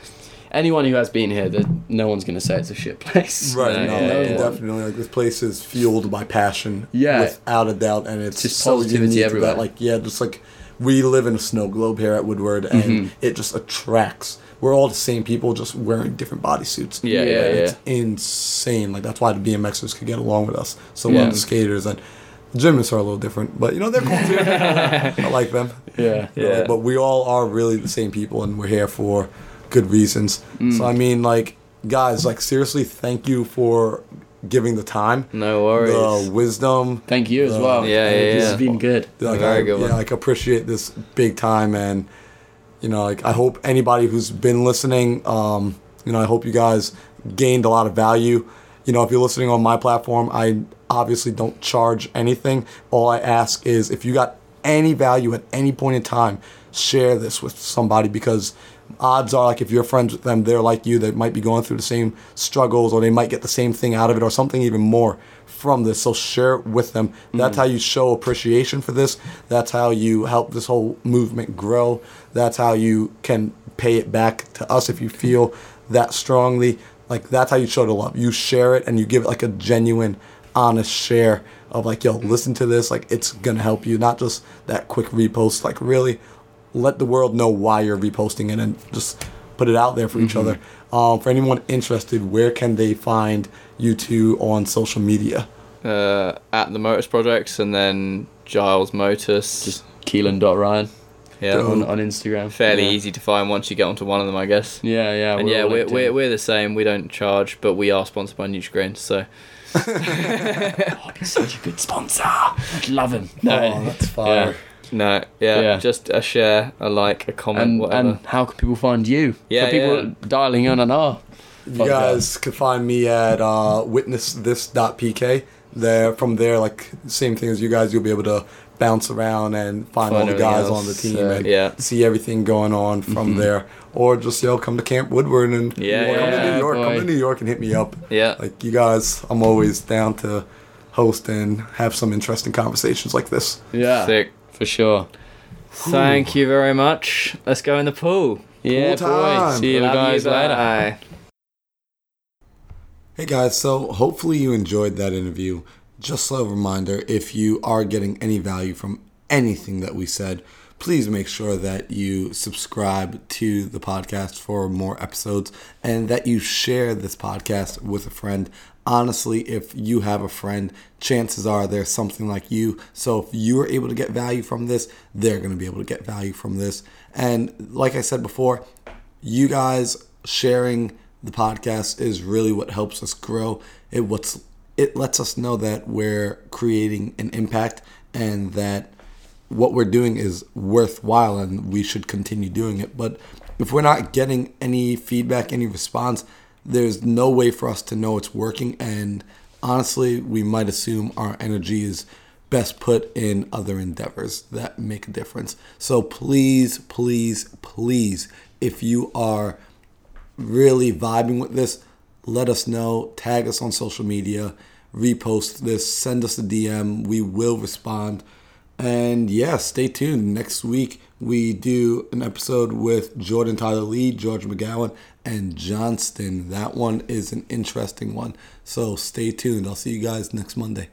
Anyone who has been here, that no one's gonna say it's a shit place. *laughs* Right, Yeah, no, yeah, like, yeah. definitely. Like this place is fueled by passion, Yeah. without a doubt, and it's Just so positivity everywhere. That, like, yeah, just like we live in a snow globe here at Woodward, and Mm-hmm. it just attracts. We're all the same people, just wearing different bodysuits. Yeah, Yeah, yeah. It's insane. Like that's why the BMXers could get along with us so well. The skaters and the gymnasts are a little different, but you know they're cool too. *laughs* I like them. Yeah. Yeah. but we all are really the same people, and we're here for good reasons. Mm. So I mean, like, guys, like seriously, thank you for giving the time, No worries. the wisdom. Thank you as the well. Yeah, yeah, This has been good. Like, Very I, good yeah, one. like appreciate this big time, and you know, like I hope anybody who's been listening, um, you know, I hope you guys gained a lot of value. You know, if you're listening on my platform, I obviously don't charge anything. All I ask is if you got any value at any point in time, share this with somebody because odds are like if you're friends with them, they're like you. They might be going through the same struggles or they might get the same thing out of it or something even more from this. So share it with them. That's hmm. how you show appreciation for this. That's how you help this whole movement grow. That's how you can pay it back to us if you feel that strongly. Like that's how you show the love. You share it and you give it like a genuine, honest share of like, yo, listen to this. Like it's gonna help you, not just that quick repost. Like really, let the world know why you're reposting it and just put it out there for each other. Um, for anyone interested, where can they find you two on social media? uh, at the Motus Projects and then Giles Motus. Just Keelan.Ryan yeah, Dope. on, on Instagram. fairly yeah. easy to find once you get onto one of them, I guess. Yeah, yeah. And yeah, we're, we're, we're the same. We don't charge, but we are sponsored by Nutrigrain, so *laughs* Oh, he's such a good sponsor. I'd love him. *laughs* No, Oh, that's fire. No, yeah, Yeah. just a share, a like, a comment, and whatever. and how can people find you? Yeah, For people yeah. dialing in on our. You podcast. guys can find me at uh, witnessthis.pk. There, from there, like same thing as you guys, you'll be able to bounce around and find, Find all the guys else, on the team uh, and yeah. see everything going on from there. Or just yo, come to Camp Woodward and Yeah, come to yeah, New York. Come boy. to New York and hit me up. yeah, Like you guys, I'm always down to host and have some interesting conversations like this. Yeah, sick. For sure. Thank you very much. Let's go in the pool. Yeah, Cool boy. See you Love guys later. bye. Hey guys, so hopefully you enjoyed that interview. Just a reminder if you are getting any value from anything that we said, please make sure that you subscribe to the podcast for more episodes and that you share this podcast with a friend. Honestly, if you have a friend, chances are there's something like you. So if you're able to get value from this, they're going to be able to get value from this. And like I said before, you guys sharing the podcast is really what helps us grow. It what's it lets us know that we're creating an impact and that what we're doing is worthwhile and we should continue doing it. But if we're not getting any feedback, any response, there's no way for us to know it's working and honestly, we might assume our energy is best put in other endeavors that make a difference. So please, please, please, if you are really vibing with this, let us know. Tag us on social media, repost this, send us a DM. We will respond. And yeah, stay tuned. Next week, we do an episode with Jordan Tyler Lee, George McGowan, and Johnston. That one is an interesting one. So stay tuned. I'll see you guys next Monday.